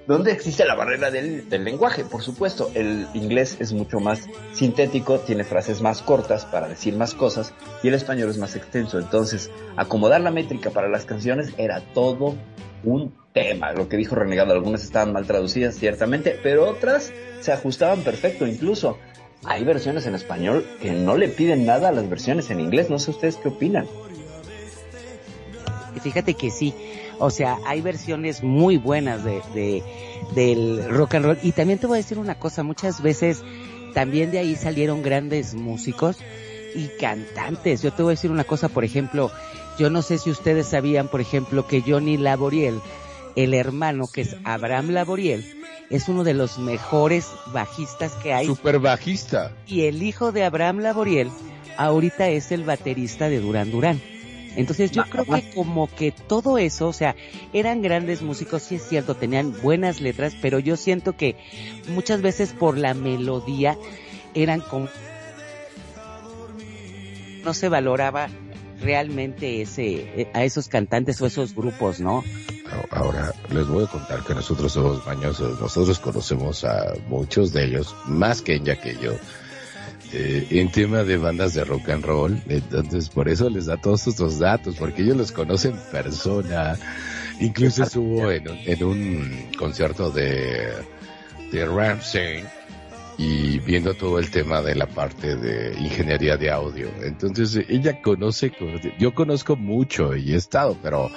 donde existe la barrera del, del lenguaje, por supuesto. El inglés es mucho más sintético, tiene frases más cortas para decir más cosas, y el español es más extenso. Entonces, acomodar la métrica para las canciones era todo un tema. Lo que dijo Renegado, algunas estaban mal traducidas, ciertamente, pero otras se ajustaban perfecto. Incluso hay versiones en español que no le piden nada a las versiones en inglés. No sé ustedes qué opinan. Fíjate que sí, o sea, hay versiones muy buenas de, de, del rock and roll. Y también te voy a decir una cosa, muchas veces también de ahí salieron grandes músicos y cantantes. Yo te voy a decir una cosa, por ejemplo, yo no sé si ustedes sabían, por ejemplo, que Johnny Laboriel, el hermano que es Abraham Laboriel, es uno de los mejores bajistas que hay. Super bajista. Y el hijo de Abraham Laboriel ahorita es el baterista de Duran Duran. Entonces yo creo que como que todo eso, o sea, eran grandes músicos, sí es cierto, tenían buenas letras, pero yo siento que muchas veces por la melodía eran como no se valoraba realmente ese a esos cantantes o esos grupos, ¿no? Ahora les voy a contar que nosotros somos mañosos, nosotros conocemos a muchos de ellos, más que ella que yo, eh, en tema de bandas de rock and roll, entonces por eso les da todos estos datos, porque ellos los conocen en persona, incluso estuvo en, un- en un concierto de, de Ramsey y viendo todo el tema de la parte de ingeniería de audio. Entonces ella conoce, yo conozco mucho y he estado, pero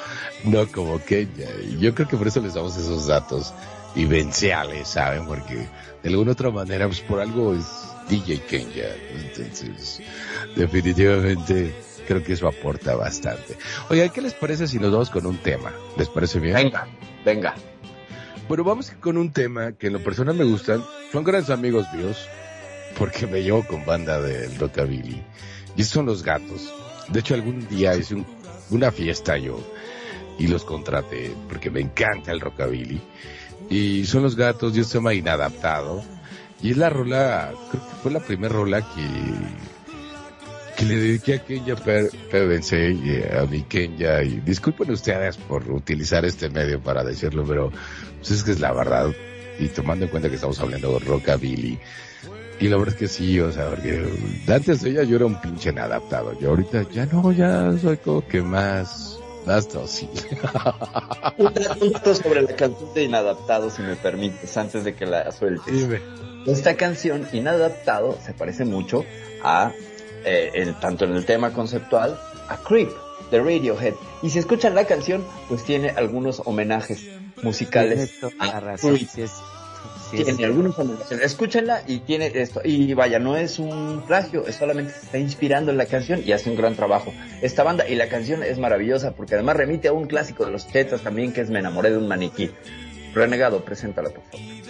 no como Kenya. Y yo creo que por eso les damos esos datos vivenciales, ¿saben? Porque de alguna otra manera, pues por algo es DJ Kenya. Entonces, definitivamente creo que eso aporta bastante. Oigan, ¿qué les parece si nos vamos con un tema? ¿Les parece bien? Venga, venga. Bueno, vamos con un tema que en lo personal me gustan. Son grandes amigos míos, porque me llevo con banda del rockabilly. Y son los gatos. De hecho, algún día hice un- una fiesta yo y los contraté porque me encanta el rockabilly. Y son los gatos, yo se llama Inadaptado. Y es la rola, creo que fue la primera rola que, que le dediqué a Kenya PVC y a mi Kenya. Y disculpen ustedes por utilizar este medio para decirlo, pero pues es que es la verdad. Y tomando en cuenta que estamos hablando de rockabilly. Y la verdad es que sí, o sea, porque antes de ella yo era un pinche inadaptado. Yo ahorita ya no, ya soy como que más, más. Un dato, sobre la canción de Inadaptado, si me permites, antes de que la sueltes. Dime. Esta canción, Inadaptado, se parece mucho a, eh, el- tanto en el tema conceptual, a Creep, de Radiohead. Y si escuchan la canción, pues tiene algunos homenajes musicales a razón, Creep. sí es- sí es- Tiene algunos homenajes. Escúchenla y tiene esto. Y vaya, no es un plagio, es solamente se está inspirando en la canción y hace un gran trabajo. Esta banda y la canción es maravillosa porque además remite a un clásico de los tetas también que es Me enamoré de un maniquí. Renegado, preséntala por favor.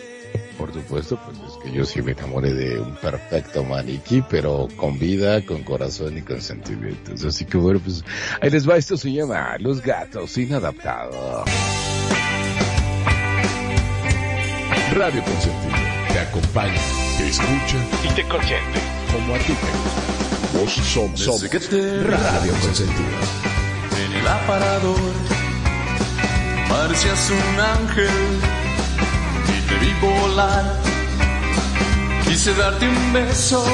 Por supuesto, pues es que yo sí me enamoré de un perfecto maniquí, pero con vida, con corazón y con sentimientos. Así que bueno, pues ahí les va. Esto se llama Los Gatos Inadaptados. Radio Consentido te acompaña, te escucha y te consiente. como a ti te gusta. Vos somos, somos Radio Consentido. En el aparador parecías un ángel te vi volar. Quise darte un beso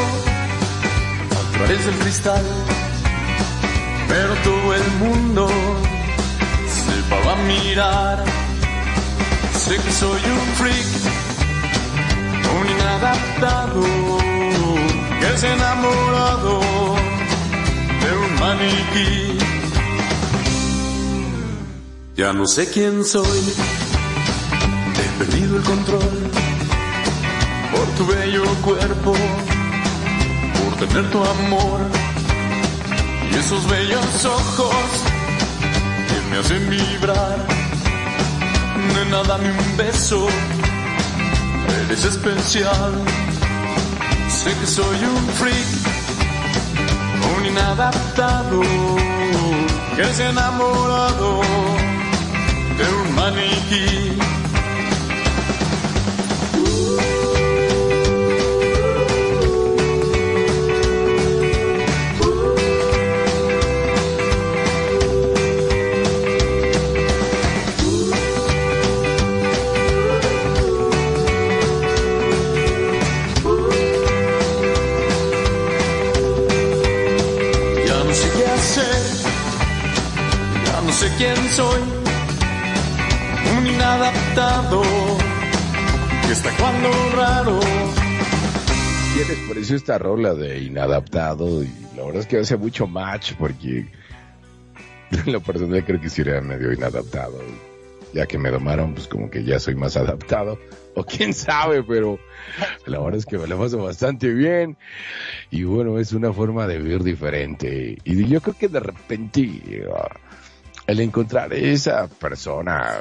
a través del cristal, pero todo el mundo se paró a mirar. Sé que soy un freak, un inadaptado, que ha enamorado de un maniquí. Ya no sé quién soy, el control por tu bello cuerpo, por tener tu amor y esos bellos ojos que me hacen vibrar. Nena, dame un beso, eres especial. Sé que soy un freak, un inadaptado, que ha enamorado de un maniquí. Quién soy, un inadaptado que está cuando raro. ¿Qué les pareció esta rola de inadaptado? Y la verdad es que hace mucho match porque en lo personal creo que sí era medio inadaptado. Ya que me domaron, pues como que ya soy más adaptado. O quién sabe, pero la verdad es que me la paso bastante bien. Y bueno, es una forma de vivir diferente. Y yo creo que de repente ah, el encontrar esa persona,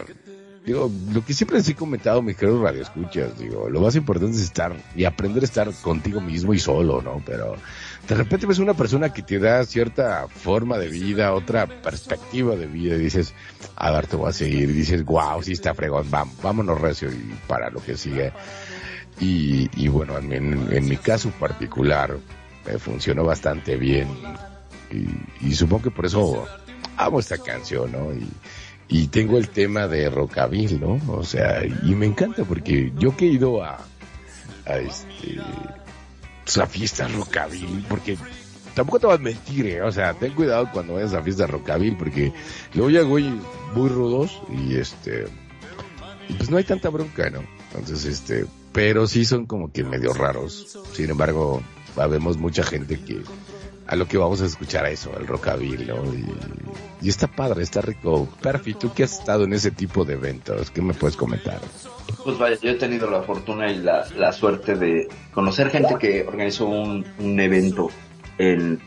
digo, lo que siempre les he comentado, mis queridos radioescuchas, digo, lo más importante es estar y aprender a estar contigo mismo y solo, ¿no? Pero de repente ves una persona que te da cierta forma de vida, otra perspectiva de vida y dices, a ver, te voy a seguir. Y dices, wow, sí está fregón, vam- vámonos recio y para lo que sigue. Y, bueno, en, en- mi caso particular, me funcionó bastante bien. Y supongo que por eso amo esta canción, ¿no? Y, y tengo el tema de rockabilly, ¿no? O sea, y me encanta porque yo que he ido a, a este, pues, a fiestas rockabilly, porque tampoco te vas a mentir, ¿eh? o sea, ten cuidado cuando vayas a fiestas rockabilly, porque luego ya güey muy rudos y este, pues no hay tanta bronca, ¿no? Entonces, este, pero sí son como que medio raros. Sin embargo, vemos mucha gente que a lo que vamos a escuchar a eso, el rockabilly. Y, está padre, está rico. Perfi, tú que has estado en ese tipo de eventos, ¿qué me puedes comentar? Pues vaya, yo he tenido la fortuna y la, la suerte de conocer gente que organizó un, un evento en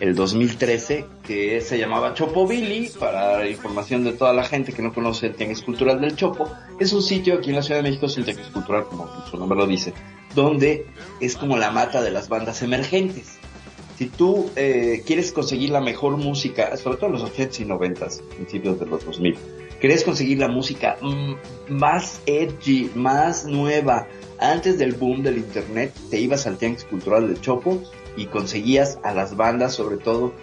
el 2013 que se llamaba Chopo Billy, para información de toda la gente que no conoce el Tianguis Cultural del Chopo. Es un sitio aquí en la Ciudad de México, es un Tianguis Cultural, como su nombre lo dice, donde es como la mata de las bandas emergentes. Si tú eh, quieres conseguir la mejor música, sobre todo en los 80s y 90s, principios de los 2000, querés conseguir la música mm, más edgy, más nueva, antes del boom del internet, te ibas al Tianguis Cultural del Chopo y conseguías a las bandas, sobre todo,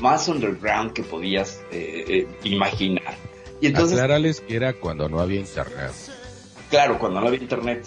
más underground que podías eh, eh, imaginar. Y entonces, Aclárales que era cuando no había internet. claro, cuando no había internet.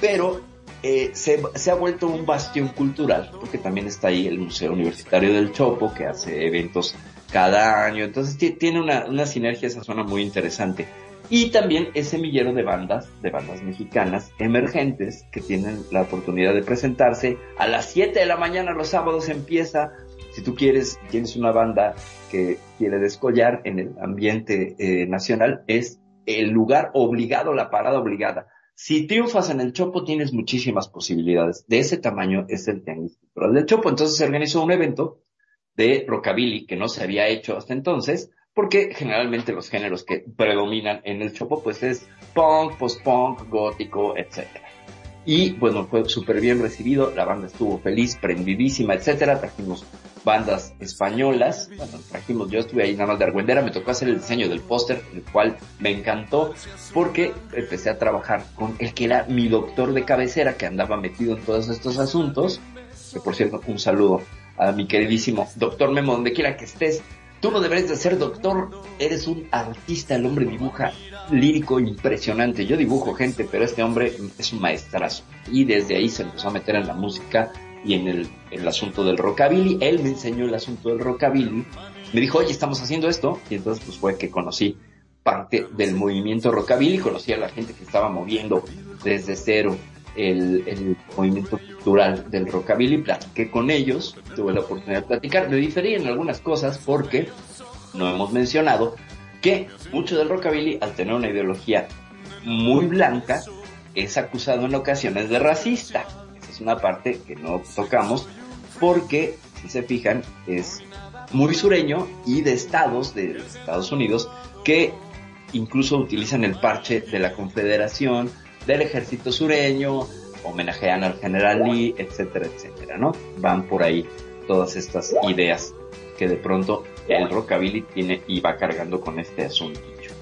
Pero eh, se, ha vuelto un bastión cultural, porque también está ahí el Museo Universitario del Chopo, que hace eventos cada año. Entonces ti- tiene una, una sinergia esa zona muy interesante. Y también es semillero de bandas, de bandas mexicanas emergentes que tienen la oportunidad de presentarse. A las 7 de la mañana los sábados empieza. Si tú quieres, tienes una banda que quiere descollar en el ambiente eh, nacional, es el lugar obligado, la parada obligada. Si triunfas en el Chopo, tienes muchísimas posibilidades. De ese tamaño es el Tianguis Cultural del Chopo. Entonces se organizó un evento de rockabilly que no se había hecho hasta entonces, porque generalmente los géneros que predominan en el Chopo, pues es punk, post-punk, gótico, etcétera. Y bueno, fue súper bien recibido, la banda estuvo feliz, prendidísima, etcétera. Trajimos bandas españolas, bueno, trajimos, yo estuve ahí nada más de argüendera, me tocó hacer el diseño del póster, el cual me encantó, porque empecé a trabajar con el que era mi doctor de cabecera, que andaba metido en todos estos asuntos, que por cierto, un saludo a mi queridísimo doctor Memo, donde quiera que estés. Tú no deberías de ser doctor, eres un artista, el hombre dibuja lírico impresionante. Yo dibujo gente, pero este hombre es un maestrazo. Y desde ahí se empezó a meter en la música y en el, asunto del rockabilly. Él me enseñó el asunto del rockabilly. Me dijo, oye, estamos haciendo esto. Y entonces pues fue que conocí parte del movimiento rockabilly, conocía a la gente que estaba moviendo desde cero el, el movimiento cultural del rockabilly, platiqué con ellos, tuve la oportunidad de platicar, me diferí en algunas cosas porque no hemos mencionado que mucho del rockabilly, al tener una ideología muy blanca, es acusado en ocasiones de racista. Una parte que no tocamos porque, si se fijan, es muy sureño y de estados de Estados Unidos que incluso utilizan el parche de la Confederación, del ejército sureño, homenajean al general Lee, etcétera, etcétera, ¿no? Van por ahí todas estas ideas que de pronto el rockabilly tiene y va cargando con este asunto,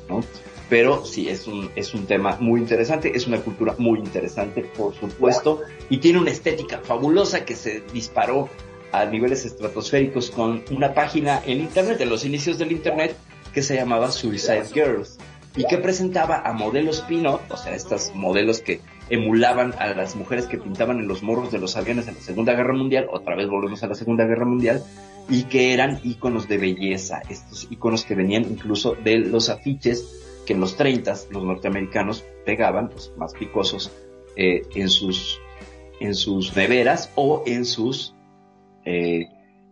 ¿no? Pero sí, es un, es un tema muy interesante, es una cultura muy interesante, por supuesto, y tiene una estética fabulosa que se disparó a niveles estratosféricos con una página en Internet, de los inicios del Internet, que se llamaba Suicide Girls y que presentaba a modelos pino, o sea, estas modelos que emulaban a las mujeres que pintaban en los morros de los aviones en la Segunda Guerra Mundial, otra vez volvemos a la Segunda Guerra Mundial, y que eran íconos de belleza, estos íconos que venían incluso de los afiches que en los 30 los norteamericanos pegaban, pues, más picosos, eh, en sus en sus neveras o en sus eh,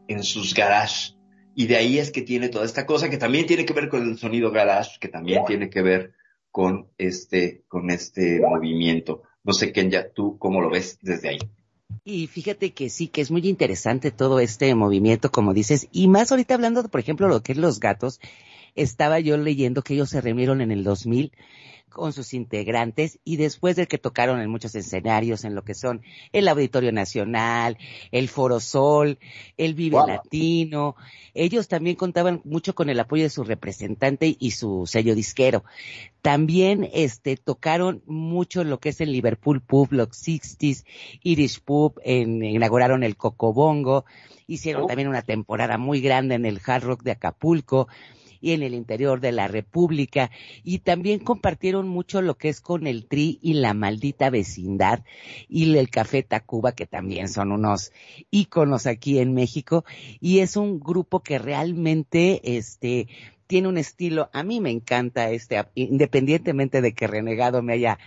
en sus garage y de ahí es que tiene toda esta cosa que también tiene que ver con el sonido garage, que también tiene que ver con este, con este movimiento. No sé, Kenya, tú cómo lo ves desde ahí. Y fíjate que sí, que es muy interesante todo este movimiento, como dices, y más ahorita hablando, por ejemplo, lo que es los gatos, estaba yo leyendo que ellos se reunieron en el 2000 con sus integrantes y después de que tocaron en muchos escenarios en lo que son el Auditorio Nacional, el Foro Sol, el Vive Latino, ellos también contaban mucho con el apoyo de su representante y su sello disquero. También este tocaron mucho lo que es el Liverpool Pub, los 60s, Irish Pub, en, inauguraron el Cocobongo, hicieron también una temporada muy grande en el Hard Rock de Acapulco y en el interior de la República. Y también compartieron mucho lo que es con el Tri y la maldita vecindad y el Café Tacuba que también son unos íconos aquí en México. Y es un grupo que realmente este tiene un estilo, a mí me encanta este, independientemente de que Renegado me haya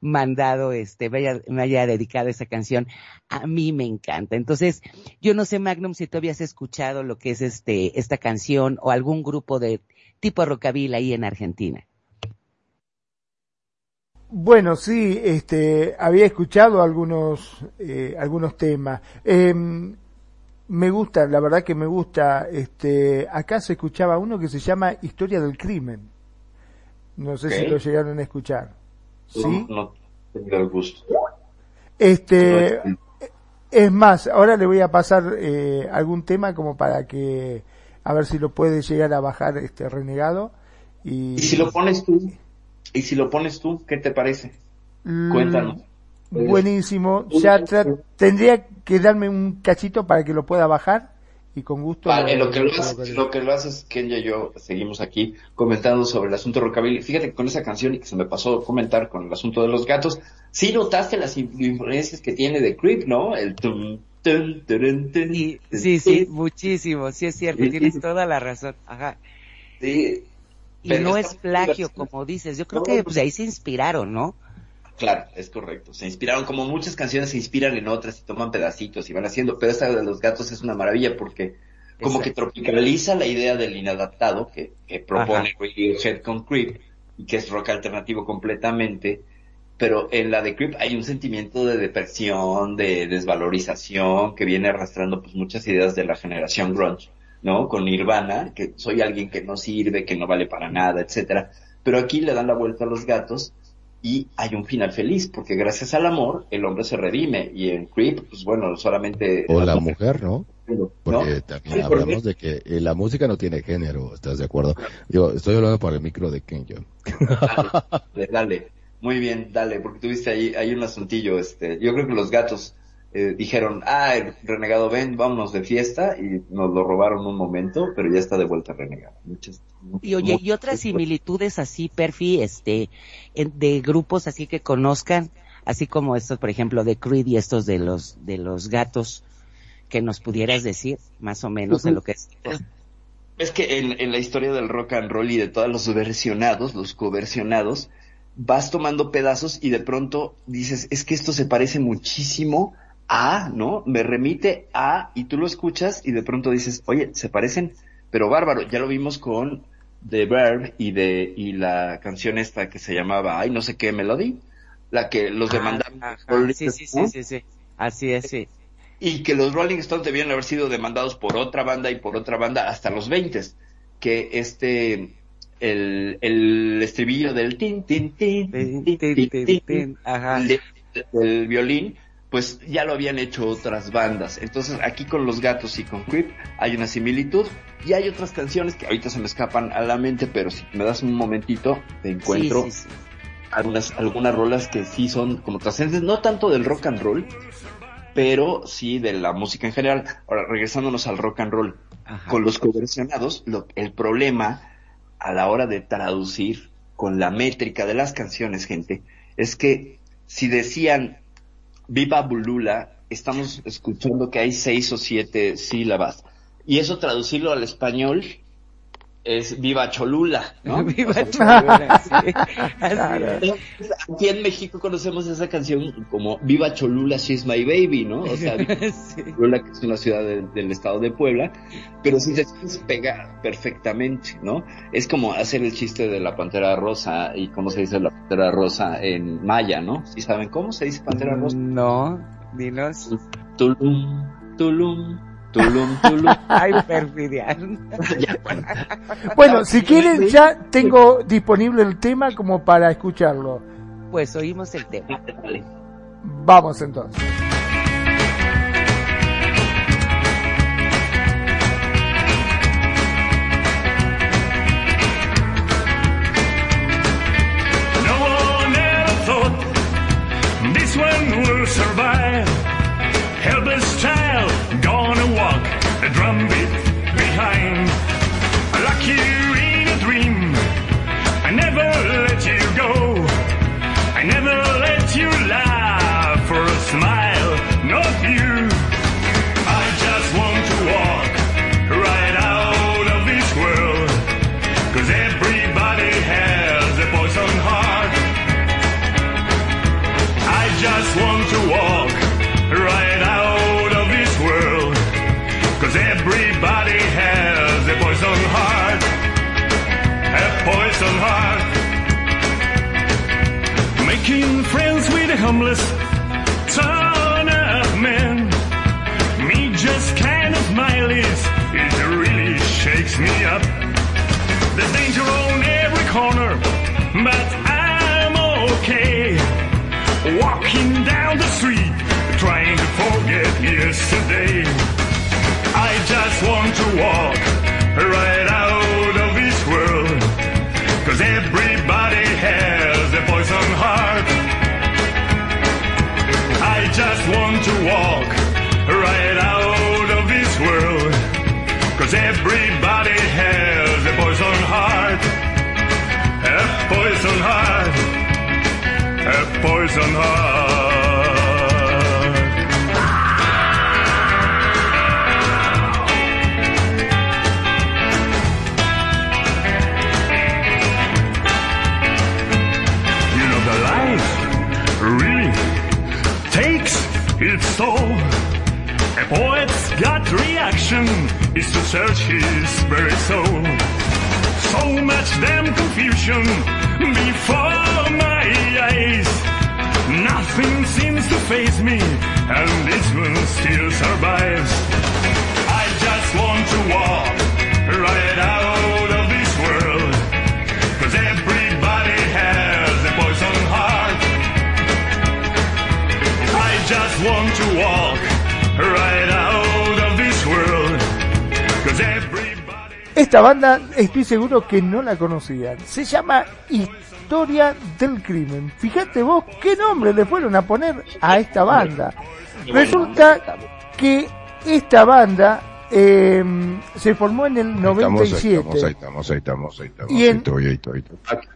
mandado, este, me haya, me haya dedicado esa canción, a mí me encanta. Entonces, yo no sé, Magnum, si tú habías escuchado lo que es este, esta canción o algún grupo de tipo rockabilly ahí en Argentina. Bueno, sí, este, había escuchado algunos, eh, algunos temas. Eh, me gusta, la verdad que me gusta, este, acá se escuchaba uno que se llama Historia del Crimen. No sé si lo llegaron a escuchar. ¿Sí? No, el gusto. Este, es más, ahora le voy a pasar eh, algún tema como para que, a ver si lo puede llegar a bajar este renegado. Y, ¿Y si lo pones tú, y si lo pones tú, ¿qué te parece? Cuéntanos. Buenísimo. Ya tendría que darme un cachito para que lo pueda bajar y con gusto. Vale, lo, que lo, haces, lo que lo haces, Kenya y yo seguimos aquí comentando sobre el asunto rockabilly. Fíjate que con esa canción y que se me pasó comentar con el asunto de los gatos, sí notaste las influencias que tiene de Creep, ¿no? El tum, tum, tum, tum, sí, sí, sí, muchísimo, sí es cierto, tienes toda la razón. Ajá. Sí. Y no es plagio, como dices, yo creo que pues, de ahí se inspiraron, ¿no? Claro, es correcto. Se inspiraron, como muchas canciones se inspiran en otras y toman pedacitos y van haciendo, pero esta de los gatos es una maravilla porque como que tropicaliza la idea del inadaptado que, que propone Radiohead con Creep y que es rock alternativo completamente, pero en la de Creep hay un sentimiento de depresión, de desvalorización que viene arrastrando pues muchas ideas de la generación grunge, ¿no? Con Nirvana, que soy alguien que no sirve, que no vale para nada, etcétera. Pero aquí le dan la vuelta a los gatos y hay un final feliz, porque gracias al amor el hombre se redime y en Creep, pues bueno, solamente... O la mujer, ¿no? Porque también hablamos de que eh, la música no tiene género, ¿estás de acuerdo? Yo estoy hablando por el micro de Kenjo. Dale, dale, muy bien, dale, porque tuviste ahí, hay un asuntillo, este, yo creo que los gatos eh, dijeron, ah, el renegado ven, vámonos de fiesta y nos lo robaron un momento, pero ya está de vuelta renegado. Muchas, y oye, y otras similitudes así, Perfi, este, de grupos así que conozcan, así como estos, por ejemplo, de Creed y estos de los, de los gatos, que nos pudieras decir, más o menos, de lo que es. Es que en, en la historia del rock and roll y de todos los versionados, los coversionados, vas tomando pedazos y de pronto dices, es que esto se parece muchísimo a, ¿no? Me remite a, y tú lo escuchas y de pronto dices, oye, se parecen, pero bárbaro, ya lo vimos con The Verb y de, y la canción esta que se llamaba, ay, no sé qué, Melody, la que los Ah, demandaron. ajá, por- sí, sí, sí, sí, sí. Así es, sí. y que los Rolling Stones debían haber sido demandados por otra banda y por otra banda hasta los 20 que este el, el estribillo del tin tin tin tin, tin, tin, tin, tin, Ajá. de- del violín pues ya lo habían hecho otras bandas entonces aquí con los gatos y con Creep hay una similitud y hay otras canciones que ahorita se me escapan a la mente pero si me das un momentito te encuentro Sí, sí, sí. algunas, algunas rolas que sí son como trascendentes, no tanto del rock and roll, pero sí de la música en general. Ahora, regresándonos al rock and roll, Ajá. con los coversionados, lo, el problema a la hora de traducir con la métrica de las canciones, gente, es que si decían Viva Bulula, estamos escuchando que hay seis o siete sílabas. Y eso traducirlo al español es Viva Cholula, ¿no? Viva Cholula, sí. Así es. entonces, Aquí en México conocemos esa canción como Viva Cholula, She's My Baby, ¿no? O sea, Viva Sí. Cholula, que es una ciudad de- del estado de Puebla, pero si se pega perfectamente, ¿no? Es como hacer el chiste de la pantera rosa y cómo se dice la pantera rosa en maya, ¿no? ¿Sí saben cómo se dice pantera rosa? No, dinos. Tulum, tulum, tulum, tulum. Ay, perfidia. Bueno. Bueno, si quieren ya tengo disponible el tema como para escucharlo. Pues oímos el tema. Dale. Vamos entonces. No one ever thought this one will survive. Making friends with the homeless ton of men. Me just kind of smileys, it really shakes me up. There's danger on every corner, but I'm okay. Walking down the street, trying to forget yesterday. I just want to walk right out of walk right out of this world. Cause everybody has a poison heart. A poison heart. A poison heart. Its toll. A poet's gut reaction is to search his very soul. So much damn confusion before my eyes. Nothing seems to face me, and this one still survives. I just want to walk right out want to walk right out of this world. Cause everybody. Esta banda estoy seguro que no la conocían. Se llama Historia del Crimen. Fíjate vos qué nombre le fueron a poner a esta banda. Resulta que esta banda eh, se formó en el Ahí estamos, ahí 97. estamos, ahí estamos, ahí estamos, ahí estamos. Y Ahí en- estoy, ahí estoy, ahí estoy.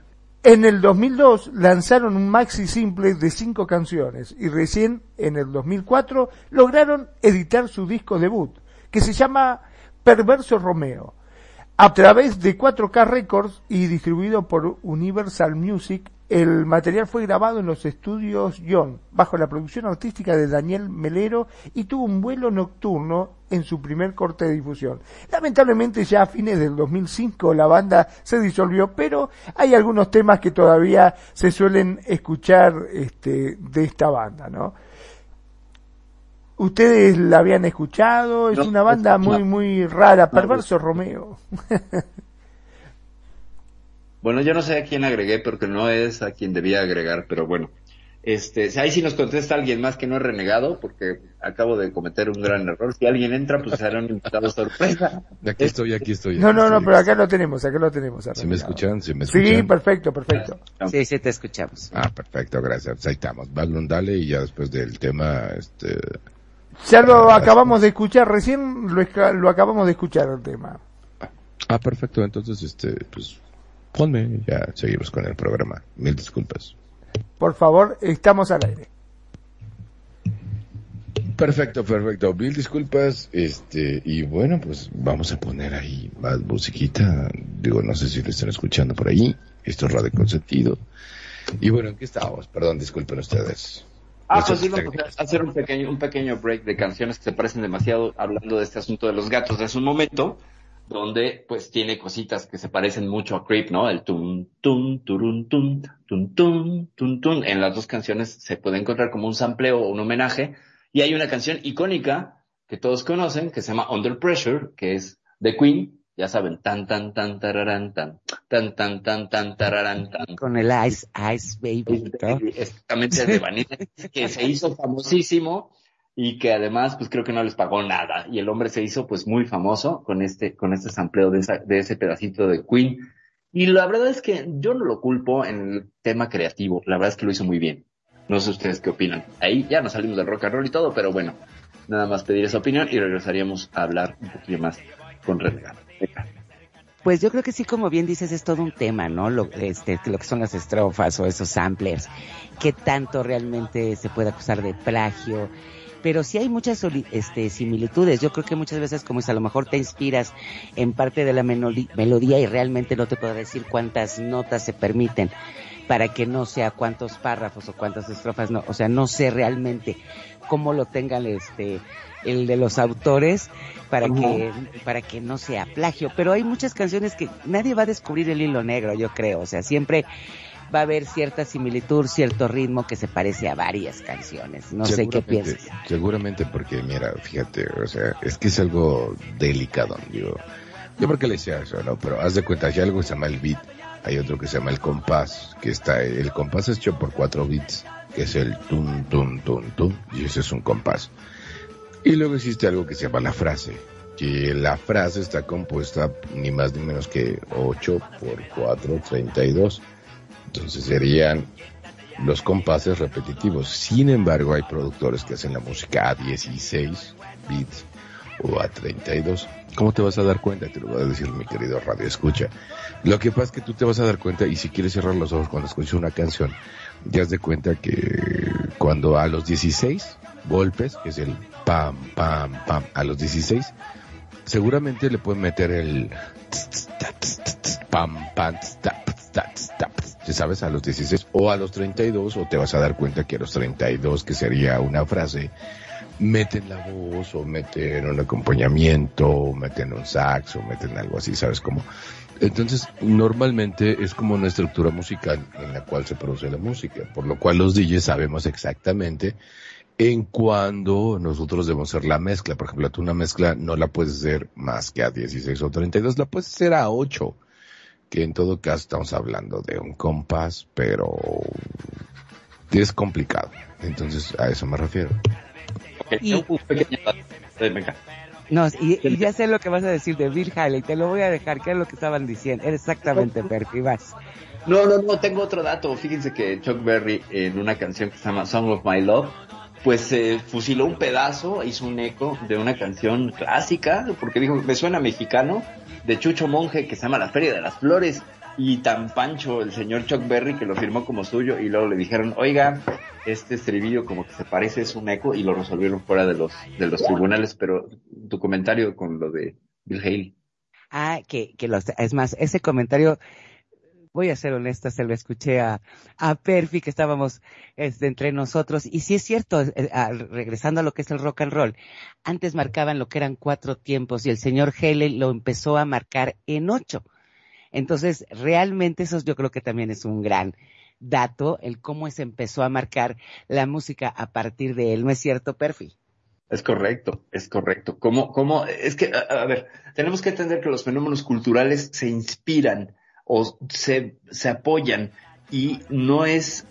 En el 2002 lanzaron un maxi simple de cinco canciones y recién en el 2004 lograron editar su disco debut, que se llama Perverso Romeo. A través de 4K Records y distribuido por Universal Music, el material fue grabado en los estudios John, bajo la producción artística de Daniel Melero y tuvo un vuelo nocturno en su primer corte de difusión. Lamentablemente ya a fines del 2005 la banda se disolvió, pero hay algunos temas que todavía se suelen escuchar este, de esta banda, ¿no? ¿Ustedes la habían escuchado? Es No, una banda muy, muy rara. Perverso Romeo. Bueno, yo no sé a quién agregué porque no es a quien debía agregar, pero bueno. Este, si ahí sí nos contesta alguien más que no es renegado, porque acabo de cometer un gran error. Si alguien entra, pues será un invitado sorpresa. Aquí estoy, aquí estoy. No, aquí no, no, estoy. pero acá lo tenemos, acá lo tenemos. ¿Se me arreglado. escuchan? ¿Se me escuchan? Sí, perfecto, perfecto. Sí, sí, te escuchamos. Ah, perfecto, gracias. Pues ahí estamos. Baglon, dale y ya después del tema, este... Ya lo acabamos de escuchar, recién lo, lo acabamos de escuchar el tema. Ah, perfecto. Entonces, este, pues, ponme. Ya seguimos con el programa. Mil disculpas. Por favor, estamos al aire. Perfecto, perfecto. Mil disculpas. Este, y bueno, pues vamos a poner ahí más musiquita. Digo, no sé si lo están escuchando por ahí. Esto es Radio Consentido. Y bueno, ¿en qué estábamos? Perdón, disculpen ustedes. Ah, pues sí, vamos a hacer un pequeño, un pequeño break de canciones que se parecen demasiado hablando de este asunto de los gatos. Es un momento donde pues tiene cositas que se parecen mucho a Creep, ¿no? El tum, tum, turun, tum, tum, tum, tum, tum. En las dos canciones se puede encontrar como un sampleo o un homenaje. Y hay una canción icónica que todos conocen que se llama Under Pressure, que es de Queen. Ya saben, tan, tan, tan, tararán, tan, tan, tan, tan, tan, tararán, tan. Con el Ice, Ice Baby. ¿no? Exactamente de Vanilla, que se hizo famosísimo y que además pues creo que no les pagó nada. Y el hombre se hizo pues muy famoso con este con este sampleo de, esa- de ese pedacito de Queen. Y la verdad es que yo no lo culpo en el tema creativo. La verdad es que lo hizo muy bien. No sé ustedes qué opinan. Ahí ya nos salimos del rock and roll y todo pero bueno nada más pedir esa opinión y regresaríamos a hablar un poquito más con Renegado. Pues yo creo que sí, como bien dices, es todo un tema, ¿no? Lo, este, lo que son las estrofas o esos samplers, qué tanto realmente se puede acusar de plagio, pero sí hay muchas este, similitudes. Yo creo que muchas veces, como es, a lo mejor te inspiras en parte de la melodía y realmente no te puedo decir cuántas notas se permiten para que no sea cuántos párrafos o cuántas estrofas, no, o sea, no sé realmente cómo lo tengan este el de los autores para que para que no sea plagio, pero hay muchas canciones que nadie va a descubrir el hilo negro, yo creo, o sea, siempre va a haber cierta similitud, cierto ritmo que se parece a varias canciones. No sé qué piensas. Seguramente porque, mira, fíjate, o sea, es que es algo delicado, digo. Yo porque le decía eso, ¿no? Pero haz de cuenta, hay algo que se llama el beat, hay otro que se llama el compás, que está, el compás es hecho por cuatro beats, que es el tum, tum, tum, tum, y ese es un compás. Y luego existe algo que se llama la frase, que la frase está compuesta ni más ni menos que 8 por 4, 32. Entonces serían los compases repetitivos. Sin embargo, hay productores que hacen la música a 16 bits o a 32. ¿Cómo te vas a dar cuenta? Te lo voy a decir mi querido radio escucha. Lo que pasa es que tú te vas a dar cuenta y si quieres cerrar los ojos cuando escuches una canción, te das de cuenta que cuando a los 16 golpes, que es el pam, pam, pam, a los 16, seguramente le pueden meter el pam, pam, tap, tap, tap, ¿sí sabes? A los 16 o a los 32 o te vas a dar cuenta que a los 32, que sería una frase, meten la voz o meten un acompañamiento, o meten un sax o meten algo así, ¿sabes cómo? Entonces, normalmente es como una estructura musical en la cual se produce la música, por lo cual los DJs sabemos exactamente en cuando nosotros debemos hacer la mezcla. Por ejemplo, tú una mezcla no la puedes hacer más que a 16 o 32, la puedes hacer a 8, que en todo caso estamos hablando de un compás, pero es complicado. Entonces, a eso me refiero. Ok, Y- un pequeño dato. Eh. No, y, y ya sé lo que vas a decir de Bill Haley, te lo voy a dejar, que es lo que estaban diciendo. Exactamente, Perky, vas. No, no, no, tengo otro dato. Fíjense que Chuck Berry en una canción que se llama Song of My Love, pues se fusiló un pedazo, hizo un eco de una canción clásica, porque dijo, me suena mexicano, de Chucho Monje, que se llama La Feria de las Flores, y tan pancho el señor Chuck Berry que lo firmó como suyo, y luego le dijeron, oiga, este estribillo como que se parece, es un eco, y lo resolvieron fuera de los, de los tribunales, pero tu comentario con lo de Bill Haley. Ah, que, que los, es más, ese comentario, voy a ser honesta, se lo escuché a, Perfi que estábamos este, entre nosotros. Y sí es cierto, eh, ah, regresando a lo que es el rock and roll, antes marcaban lo que eran cuatro tiempos y el señor Haley lo empezó a marcar en ocho. Entonces, realmente eso yo creo que también es un gran dato, el cómo se empezó a marcar la música a partir de él. ¿No es cierto, Perfi? Es correcto, es correcto. ¿Cómo, cómo? Es que, a ver, tenemos que entender que los fenómenos culturales se inspiran o se, se apoyan y no es,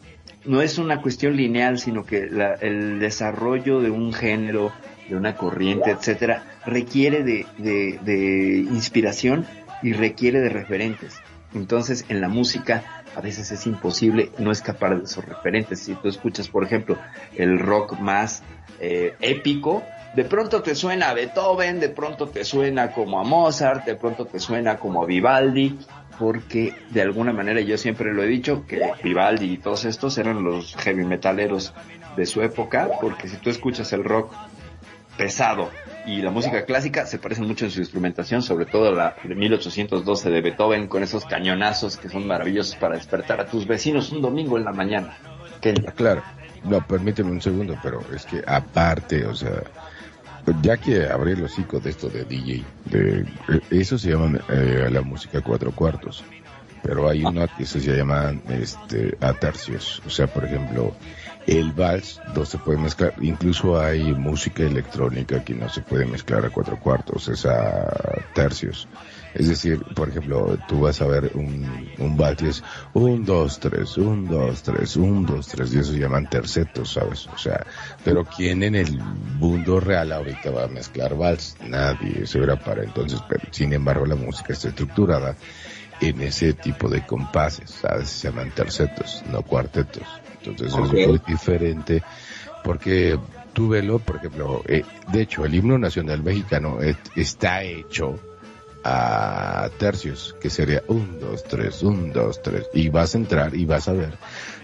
no es una cuestión lineal, sino que la, el desarrollo de un género, de una corriente, etcétera, requiere de, de, de inspiración y requiere de referentes. Entonces, en la música a veces es imposible no escapar de esos referentes. Si tú escuchas, por ejemplo, el rock más eh, épico, de pronto te suena a Beethoven, de pronto te suena como a Mozart, de pronto te suena como a Vivaldi, porque de alguna manera yo siempre lo he dicho que Vivaldi y todos estos eran los heavy metaleros de su época, porque si tú escuchas el rock pesado y la música clásica se parecen mucho en su instrumentación, sobre todo la de 1812 de Beethoven con esos cañonazos que son maravillosos para despertar a tus vecinos un domingo en la mañana. Ah, Claro, no, permíteme un segundo, pero es que aparte, o sea, ya que abrí el hocico de esto de DJ, de, eh, eso se llama eh, la música cuatro cuartos, pero hay una que eso se llama este, a tercios, o sea, por ejemplo, el vals no se puede mezclar, incluso hay música electrónica que no se puede mezclar a cuatro cuartos, es a tercios. Es decir, por ejemplo, tú vas a ver un, un vals y es un, dos, tres, un, dos, tres, un, dos, tres, y eso se llaman tercetos, ¿sabes? O sea, pero ¿quién en el mundo real ahorita va a mezclar vals? Nadie, eso era para entonces, pero sin embargo la música está estructurada en ese tipo de compases, ¿sabes? Se llaman tercetos, no cuartetos. Entonces es muy diferente porque tú velo, por ejemplo, eh, de hecho el himno nacional mexicano eh, está hecho a tercios, que sería un, dos, tres, un, dos, tres, y vas a entrar y vas a ver,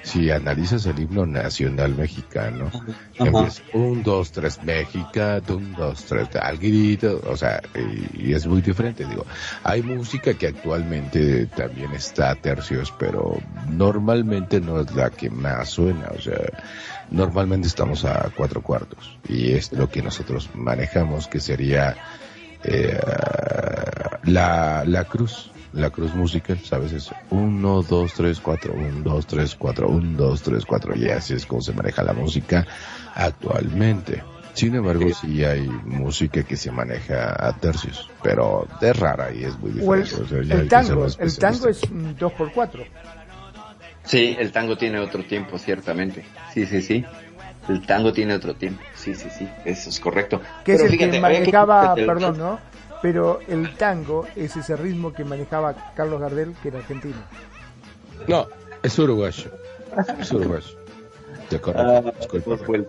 si analizas el himno nacional mexicano, empieza un, dos, tres, México, un, dos, tres, al grito, o sea, y, y es muy diferente, digo, hay música que actualmente también está a tercios, pero normalmente no es la que más suena, o sea, normalmente estamos a cuatro cuartos, y es lo que nosotros manejamos, que sería eh, la, la cruz, la cruz musical, ¿sabes? Es uno, dos, tres, cuatro, un, dos, tres, cuatro, un, dos, tres, cuatro, y así es como se maneja la música actualmente. Sin embargo, sí hay música que se maneja a tercios, pero es rara y es muy O el, diferente. o sea, ya hay el tango, el tango es un 2x4. Sí, el tango tiene otro tiempo, ciertamente. Sí, sí, sí. El tango tiene otro tiempo. Sí, sí, sí. Eso es correcto. que es Pero el fíjate, que manejaba, el- perdón, ¿no? Pero el tango es ese ritmo que manejaba Carlos Gardel, que era argentino. No, es uruguayo. Es uruguayo. Te Ah, fue el-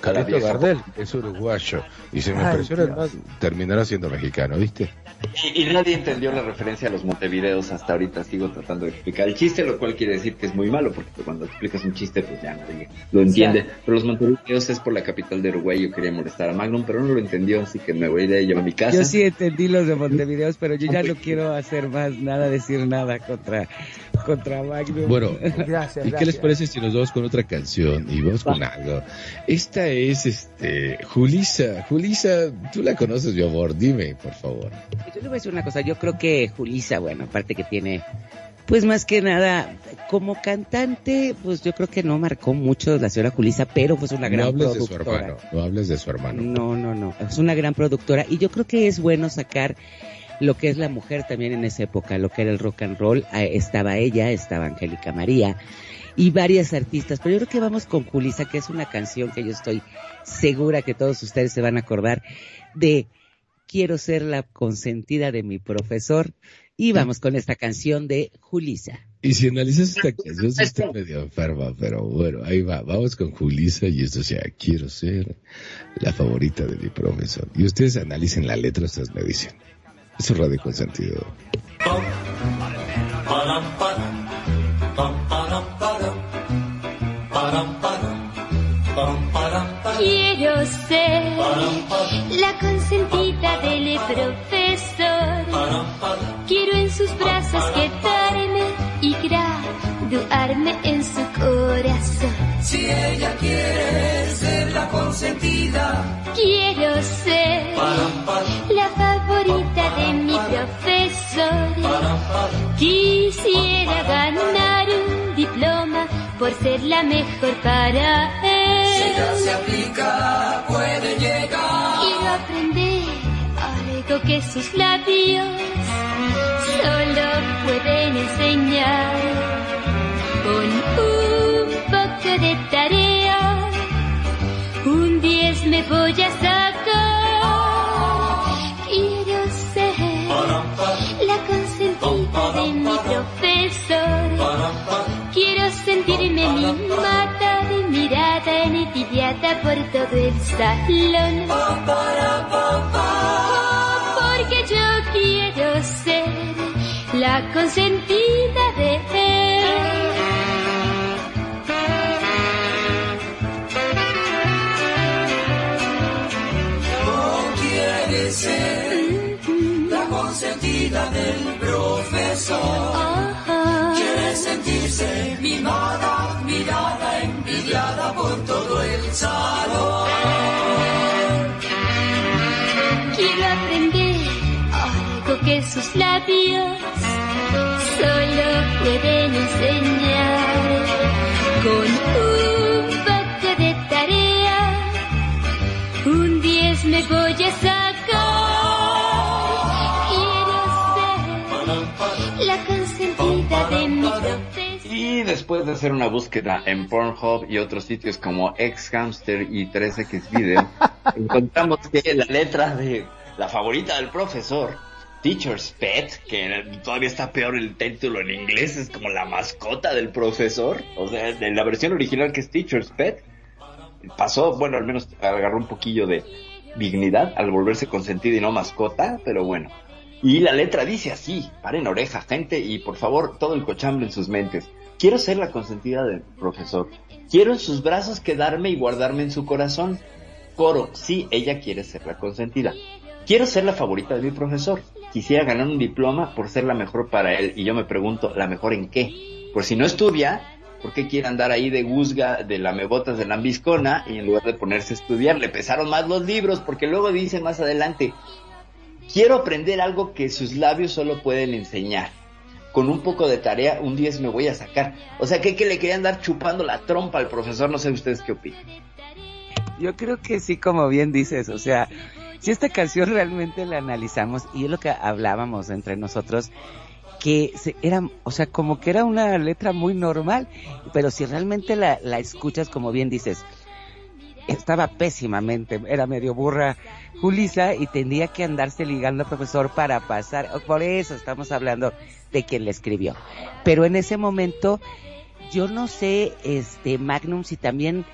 Carlito vieja. Gardel es uruguayo. Y se me Ay, impresiona más terminará siendo mexicano, ¿viste? Y, y nadie entendió la referencia a los Montevideos hasta ahorita. Sigo tratando de explicar el chiste, lo cual quiere decir que es muy malo, porque cuando explicas un chiste, pues ya nadie lo entiende. Pero los Montevideos es por la capital de Uruguay. Yo quería molestar a Magnum, pero no lo entendió, así que me voy a ir a llevar a mi casa. Yo sí entendí los de Montevideo, pero yo ya no quiero hacer más nada, decir nada contra, contra Magnum. Bueno, Gracias, ¿y qué les parece si nos vamos con otra canción y vamos con algo? Esta es, este, Julisa. Julisa, tú la conoces, mi amor, dime, por favor. Yo le voy a decir una cosa, yo creo que Julisa, bueno, aparte que tiene, pues más que nada, como cantante, pues yo creo que no marcó mucho la señora Julisa, pero pues una No gran hables de su productora. hermano, no hables de su hermano. No, no, no, es una gran productora y yo creo que es bueno sacar lo que es la mujer también en esa época, lo que era el rock and roll, estaba ella, estaba Angélica María y varias artistas, pero yo creo que vamos con Julisa, que es una canción que yo estoy segura que todos ustedes se van a acordar de Quiero ser la consentida de mi profesor y vamos con esta canción de Julisa. Y si analizas esta canción, sí está medio enferma, pero bueno, ahí va. Vamos con Julisa y esto sea, quiero ser la favorita de mi profesor. Y ustedes analicen la letra, ustedes me dicen. Es un radio consentido. Quiero ser la consentida profesor. Quiero en sus brazos quedarme y graduarme en su corazón. Si ella quiere ser la consentida, quiero ser la favorita de mi profesor. Quisiera ganar un diploma por ser la mejor para él. Si ella se aplica, puede llegar que sus labios solo pueden enseñar. Con un poco de tarea, un 10 me voy a sacar. Quiero ser la consentida de mi profesor. Quiero sentirme mimada de mirada envidiada por todo el salón. La consentida de él. No quiere ser la consentida del profesor. Quiere sentirse mimada, mirada, envidiada por todo el salón. Quiero aprender algo que sus labios enseñar. Con un poco de tarea, un 10 me voy a sacar. Quiero ser la consentida de mi profesor. Y después de hacer una búsqueda en Pornhub y otros sitios como Xhamster y 3X Video, encontramos que la letra de la favorita del profesor, Teacher's Pet, que todavía está peor el título en inglés, es como la mascota del profesor, o sea, de la versión original que es Teacher's Pet, pasó, bueno, al menos agarró un poquillo de dignidad al volverse consentida y no mascota, pero bueno. Y la letra dice así, paren oreja, gente, y por favor, todo el cochambre en sus mentes. Quiero ser la consentida del profesor. Quiero en sus brazos quedarme y guardarme en su corazón. Coro, sí, ella quiere ser la consentida. Quiero ser la favorita de mi profesor. Quisiera ganar un diploma por ser la mejor para él. Y yo me pregunto, ¿la mejor en qué? Por si no estudia, ¿por qué quiere andar ahí de guzga, de lamebotas de lambiscona y en lugar de ponerse a estudiar? Le pesaron más los libros porque luego dice más adelante, quiero aprender algo que sus labios solo pueden enseñar. Con un poco de tarea, un 10 me voy a sacar. O sea, que, que le querían dar chupando la trompa al profesor, no sé ustedes qué opinan. Yo creo que sí, como bien dices, o sea, si esta canción realmente la analizamos, y es lo que hablábamos entre nosotros, que se, era, o sea, como que era una letra muy normal, pero si realmente la, la escuchas, como bien dices, estaba pésimamente, era medio burra Julisa y tendría que andarse ligando al profesor para pasar, por eso estamos hablando de quien le escribió. Pero en ese momento, yo no sé, este, Magnum, si también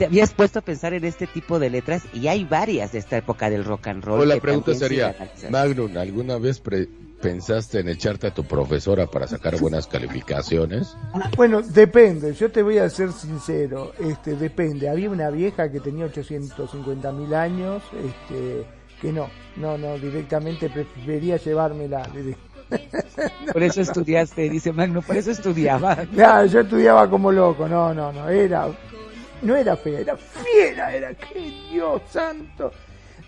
te habías puesto a pensar en este tipo de letras y hay varias de esta época del rock and roll. O la que pregunta se sería. Magnum, ¿alguna vez pre- pensaste en echarte a tu profesora para sacar buenas calificaciones? Bueno, depende, yo te voy a ser sincero, este, depende. Había una vieja que tenía 850 mil años, este, que no, no, no, directamente prefería llevármela. Por eso estudiaste, dice Magno, por eso estudiaba. Claro, yo estudiaba como loco, no, no, no, era, no era fea, era fiera, era que Dios santo.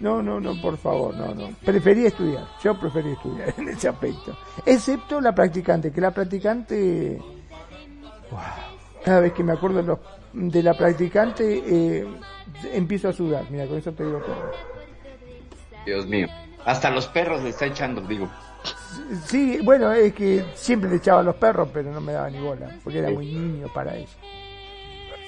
No, no, no, por favor, no, no. Prefería estudiar, yo prefería estudiar en ese aspecto. Excepto la practicante, que la practicante, wow, cada vez que me acuerdo de, los- de la practicante, eh, empiezo a sudar, mira, con eso te digo todo. Dios mío. Hasta los perros le está echando, digo. Sí, bueno, es que siempre le echaba a los perros, pero no me daba ni bola, porque era muy niño para eso.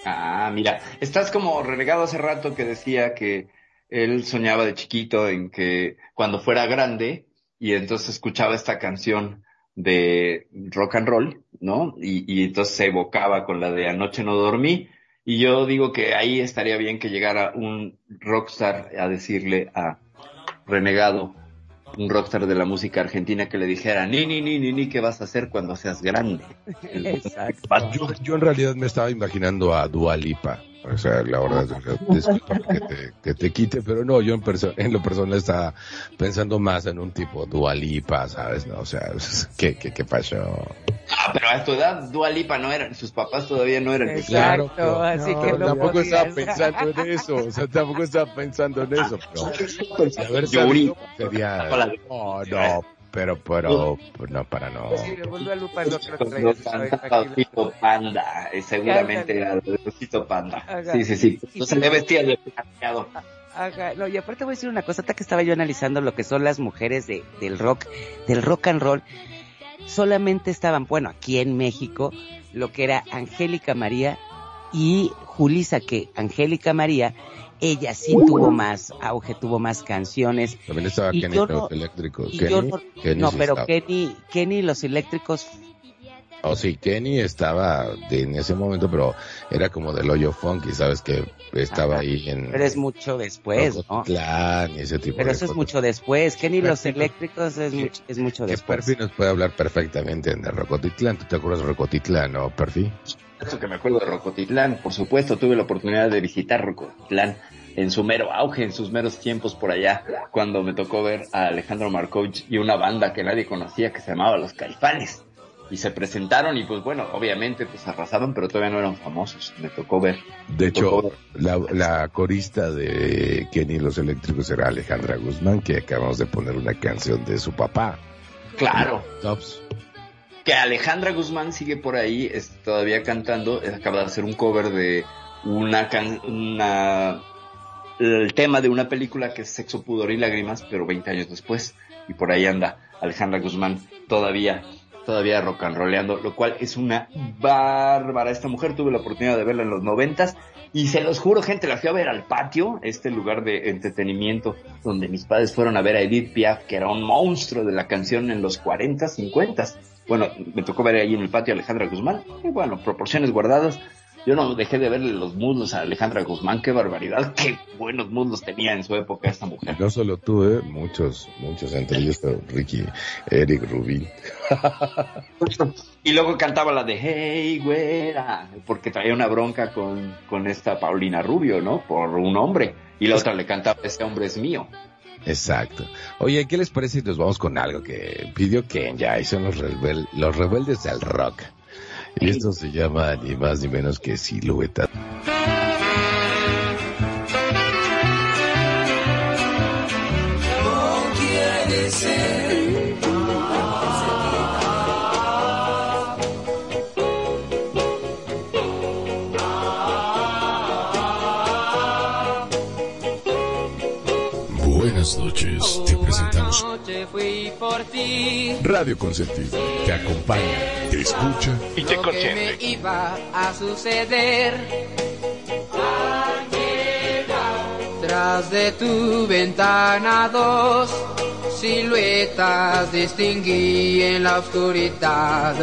Ah, mira, estás como renegado hace rato que decía que él soñaba de chiquito en que cuando fuera grande y entonces escuchaba esta canción de rock and roll, ¿no? Y, y entonces se evocaba con la de Anoche no dormí. Y yo digo que ahí estaría bien que llegara un rockstar a decirle a Renegado, un rockstar de la música argentina que le dijera, ni, ni, ni, ni, ni, ¿qué vas a hacer cuando seas grande? Exacto. Yo, yo en realidad me estaba imaginando a Dua Lipa. O sea, la verdad, disculpa que te, que te quite, pero no, yo en, perso- en lo personal estaba pensando más en un tipo Dua Lipa, ¿sabes? No, o sea, ¿qué, qué, qué pasó? Ah, pero a tu edad Dua Lipa no era, sus papás todavía no eran. Exacto, Claro, así No, que pero no tampoco estaba pensando en eso, o sea, tampoco estaba pensando en eso, pero si haber sabido, sería, oh, no, pero, pero, pues no, para no. Sí, Panda, eh, seguramente era de Osito Panda. Sí, sí, sí. No se le vestía de plateado. Ajá, no, y aparte voy a decir una cosa, hasta que estaba yo analizando lo que son las mujeres de, del rock, del rock and roll, solamente estaban, bueno, aquí en México, lo que era Angélica María y Julisa, que Angélica María, ella sí tuvo más auge, tuvo más canciones. También estaba Y Kenny yo los no- eléctricos. y Kenny, yo no, Kenny no, pero estaba. Kenny, Kenny los eléctricos, Oh, sí, Kenny estaba de- en ese momento, pero era como del hoyo funky, ¿sabes? Que estaba Ajá. ahí en... pero es mucho después, ¿no? Rocotitlán y ese tipo Pero de eso es cosas. mucho después, Kenny y los eléctricos es mucho, es mucho después. Perfi nos puede hablar perfectamente de Rocotitlán. ¿Tú te acuerdas de Rocotitlán, no, Perfi? Eso que me acuerdo de Rocotitlán, por supuesto, tuve la oportunidad de visitar Rocotitlán en su mero auge, en sus meros tiempos por allá, cuando me tocó ver a Alejandro Markovich y una banda que nadie conocía que se llamaba Los Caifanes. Y se presentaron y pues bueno, obviamente pues arrasaban, pero todavía no eran famosos. Me tocó ver. De hecho, la, la corista de Kenny los eléctricos era Alejandra Guzmán, que acabamos de poner una canción de su papá. Claro. Tops. Que Alejandra Guzmán sigue por ahí, es todavía cantando, acaba de hacer un cover de una can una el tema de una película que es Sexo, Pudor y Lágrimas, pero 20 años después. Y por ahí anda Alejandra Guzmán todavía, todavía rock and rollando, lo cual es una bárbara. Esta mujer tuve la oportunidad de verla en los noventas y se los juro, gente, la fui a ver al patio, este lugar de entretenimiento donde mis padres fueron a ver a Edith Piaf, que era un monstruo de la canción en los 40, 50. Bueno, me tocó ver ahí en el patio a Alejandra Guzmán. Y bueno, proporciones guardadas. Yo no dejé de verle los muslos a Alejandra Guzmán. Qué barbaridad. Qué buenos muslos tenía en su época esta mujer. No solo tú, ¿eh? Muchos, muchos, entre ellos Ricky, Eric Rubin. Y luego cantaba la de Hey, güera, porque traía una bronca con, con esta Paulina Rubio, ¿no? Por un hombre. Y la otra le cantaba Este hombre es mío. Exacto. Oye, ¿qué les parece si nos vamos con algo que pidió Kenya y son los, rebel- los rebeldes del rock? Y esto se llama ni más ni menos que Silueta. Fui por ti. Radio Consentido. Te acompaña, te escucha Y te Lo que me iba a suceder. Tras de tu ventana dos siluetas distinguí en la oscuridad.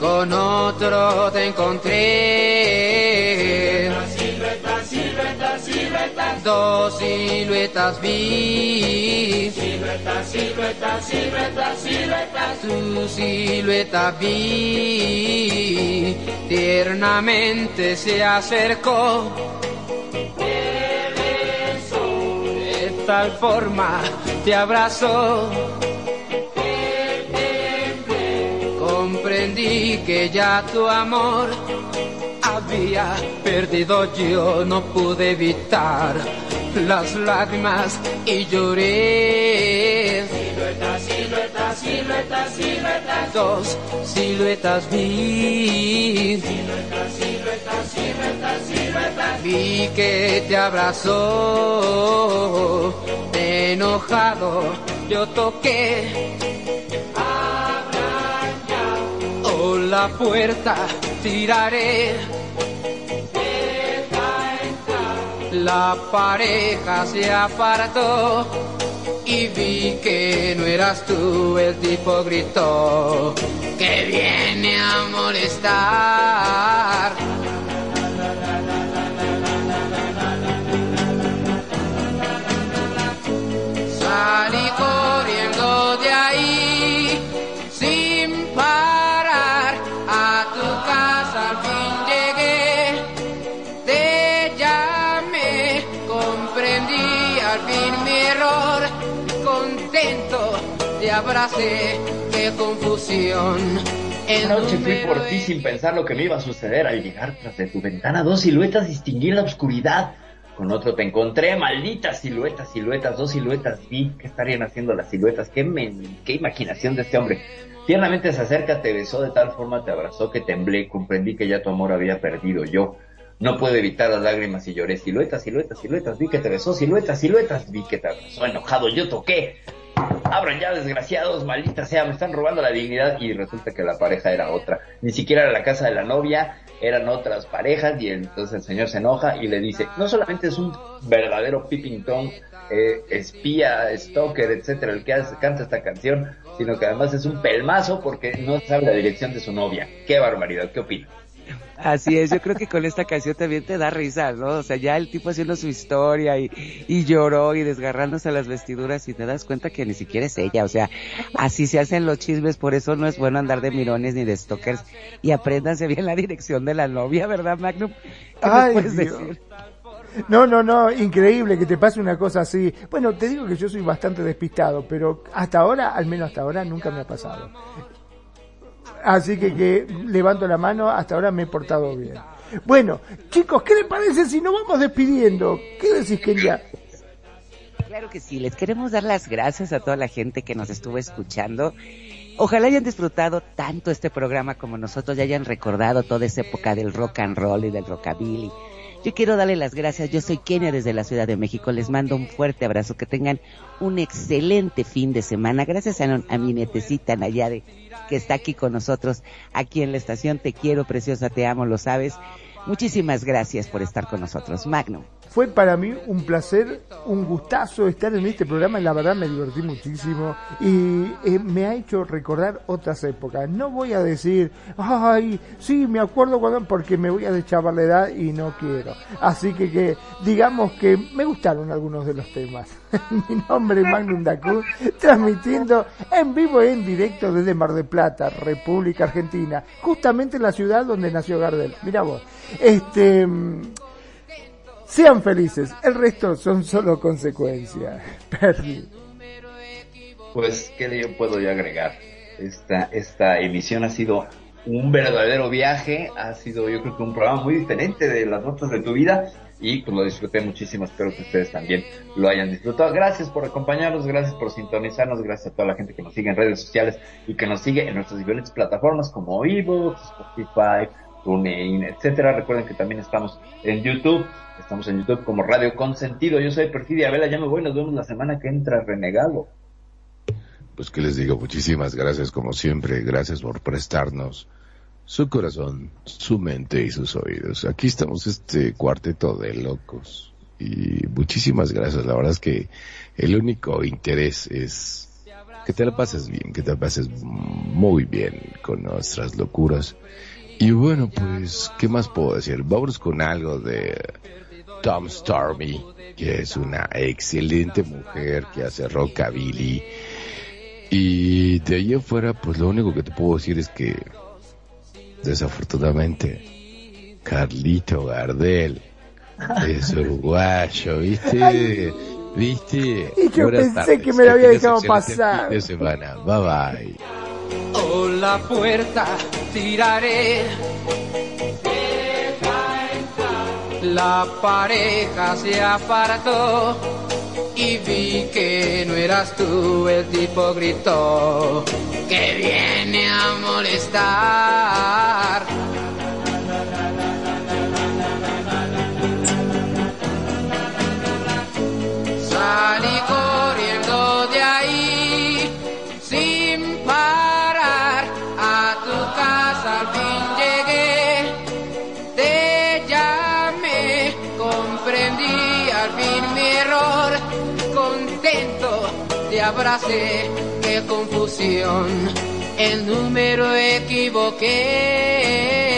Con otro te encontré. Siluetas. Dos siluetas vi. Siluetas, siluetas, siluetas, siluetas. Tu silueta vi. Tiernamente se acercó. De tal forma te abrazó. Comprendí que ya tu amor había perdido, yo no pude evitar las lágrimas y lloré. Siluetas, siluetas, siluetas, siluetas. Dos siluetas vi. Siluetas, siluetas, siluetas, siluetas. Vi que te abrazó, enojado yo toqué. O la puerta tiraré. La pareja se apartó y vi que no eras tú, el tipo gritó que viene a molestar. Salí corriendo de ahí abracé, qué confusión. El Anoche fui por ti sin pensar lo que me iba a suceder al llegar tras de tu ventana. Dos siluetas distinguí en la oscuridad. Con otro te encontré, malditas siluetas, siluetas, dos siluetas. Vi qué estarían haciendo las siluetas. Qué, men- qué imaginación de este hombre. Tiernamente se acerca, te besó de tal forma, te abrazó que temblé. Comprendí que ya tu amor había perdido yo. No puedo evitar las lágrimas y lloré. Siluetas, siluetas, siluetas. Vi que te besó, siluetas, siluetas. Vi que te abrazó. Enojado, yo toqué. Abran ya, desgraciados, maldita sea, me están robando la dignidad. Y resulta que la pareja era otra. Ni siquiera era la casa de la novia, eran otras parejas. Y entonces el señor se enoja y le dice: No solamente es un verdadero peeping tom, eh, espía, stalker, etcétera, el que hace- canta esta canción, sino que además es un pelmazo porque no sabe la dirección de su novia. Qué barbaridad, ¿qué opina? Así es, yo creo que con esta canción también te da risa, ¿no? O sea, ya el tipo haciendo su historia y, y lloró y desgarrándose las vestiduras y te das cuenta que ni siquiera es ella, o sea, así se hacen los chismes, por eso no es bueno andar de mirones ni de stalkers y apréndanse bien la dirección de la novia, ¿verdad, Magnum? ¿Qué nos Ay, puedes Dios. decir? No, no, no, increíble que te pase una cosa así. Bueno, te digo que yo soy bastante despistado, pero hasta ahora, al menos hasta ahora, nunca me ha pasado. Así que, que levanto la mano, hasta ahora me he portado bien. Bueno, chicos, ¿qué les parece si nos vamos despidiendo? ¿Qué decís, Kenia? Claro que sí, les queremos dar las gracias a toda la gente que nos estuvo escuchando. Ojalá hayan disfrutado tanto este programa como nosotros y hayan recordado toda esa época del rock and roll y del rockabilly. Yo quiero darle las gracias, yo soy Kenia desde la Ciudad de México, les mando un fuerte abrazo, que tengan un excelente fin de semana. Gracias a, a mi nietecita Nayade, que está aquí con nosotros, aquí en la estación. Te quiero, preciosa, te amo, lo sabes. Muchísimas gracias por estar con nosotros, Magnum. Fue para mí un placer, un gustazo estar en este programa, la verdad me divertí muchísimo y eh, me ha hecho recordar otras épocas. No voy a decir, ay, sí, me acuerdo cuando, porque me voy a deschavar la edad y no quiero. Así que, digamos que me gustaron algunos de los temas. Mi nombre es Magnum Dacú, transmitiendo en vivo e en directo desde Mar del Plata, República Argentina, justamente en la ciudad donde nació Gardel. Mira vos. Este, mm, sean felices, el resto son solo consecuencias. Perry. Pues, ¿qué yo puedo yo agregar? Esta, esta emisión ha sido un verdadero viaje, ha sido yo creo que un programa muy diferente de las notas de tu vida y pues lo disfruté muchísimo, espero que ustedes también lo hayan disfrutado. Gracias por acompañarnos, gracias por sintonizarnos, gracias a toda la gente que nos sigue en redes sociales y que nos sigue en nuestras diferentes plataformas como Evox, Spotify, TuneIn, etcétera. Recuerden que también estamos en YouTube, estamos en YouTube como Radio Consentido. Yo soy Perfidia Vela, ya me voy, nos vemos la semana que entra, renegado. Pues que les digo, muchísimas gracias como siempre, gracias por prestarnos su corazón, su mente y sus oídos. Aquí estamos este cuarteto de locos y muchísimas gracias. La verdad es que el único interés es que te la pases bien, que te la pases muy bien con nuestras locuras. Y bueno, pues, ¿qué más puedo decir? Vamos con algo de Tom Stormy, que es una excelente mujer que hace rockabilly. Y de ahí afuera, pues lo único que te puedo decir es que desafortunadamente Carlito Gardel es uruguayo, ¿viste? ¿Viste? Y yo Buenas pensé tardes, que me lo había dejado pasar. fin de semana. Bye bye. O la puerta tiraré. La pareja se apartó y vi que no eras tú, el tipo gritó que viene a molestar. Salí abracé qué confusión. El número equivoqué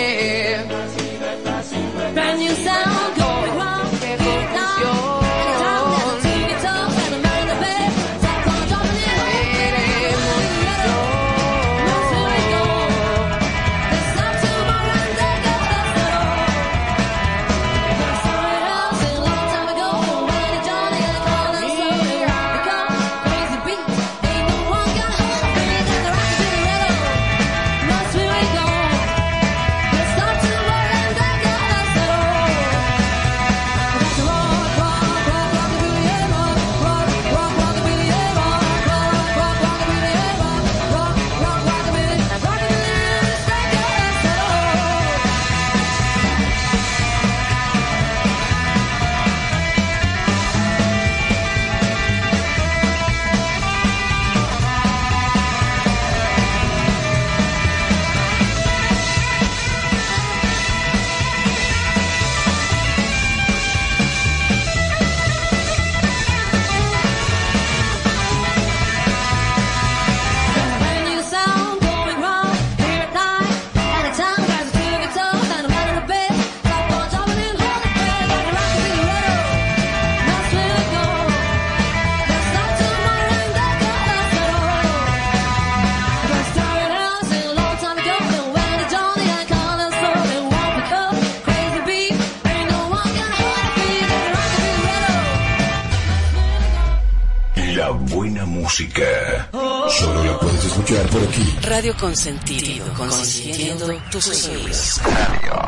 música. Solo la puedes escuchar por aquí. Radio Consentido, consintiendo tus oídos.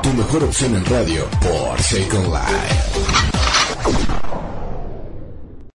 Tu mejor opción en radio por Second Life.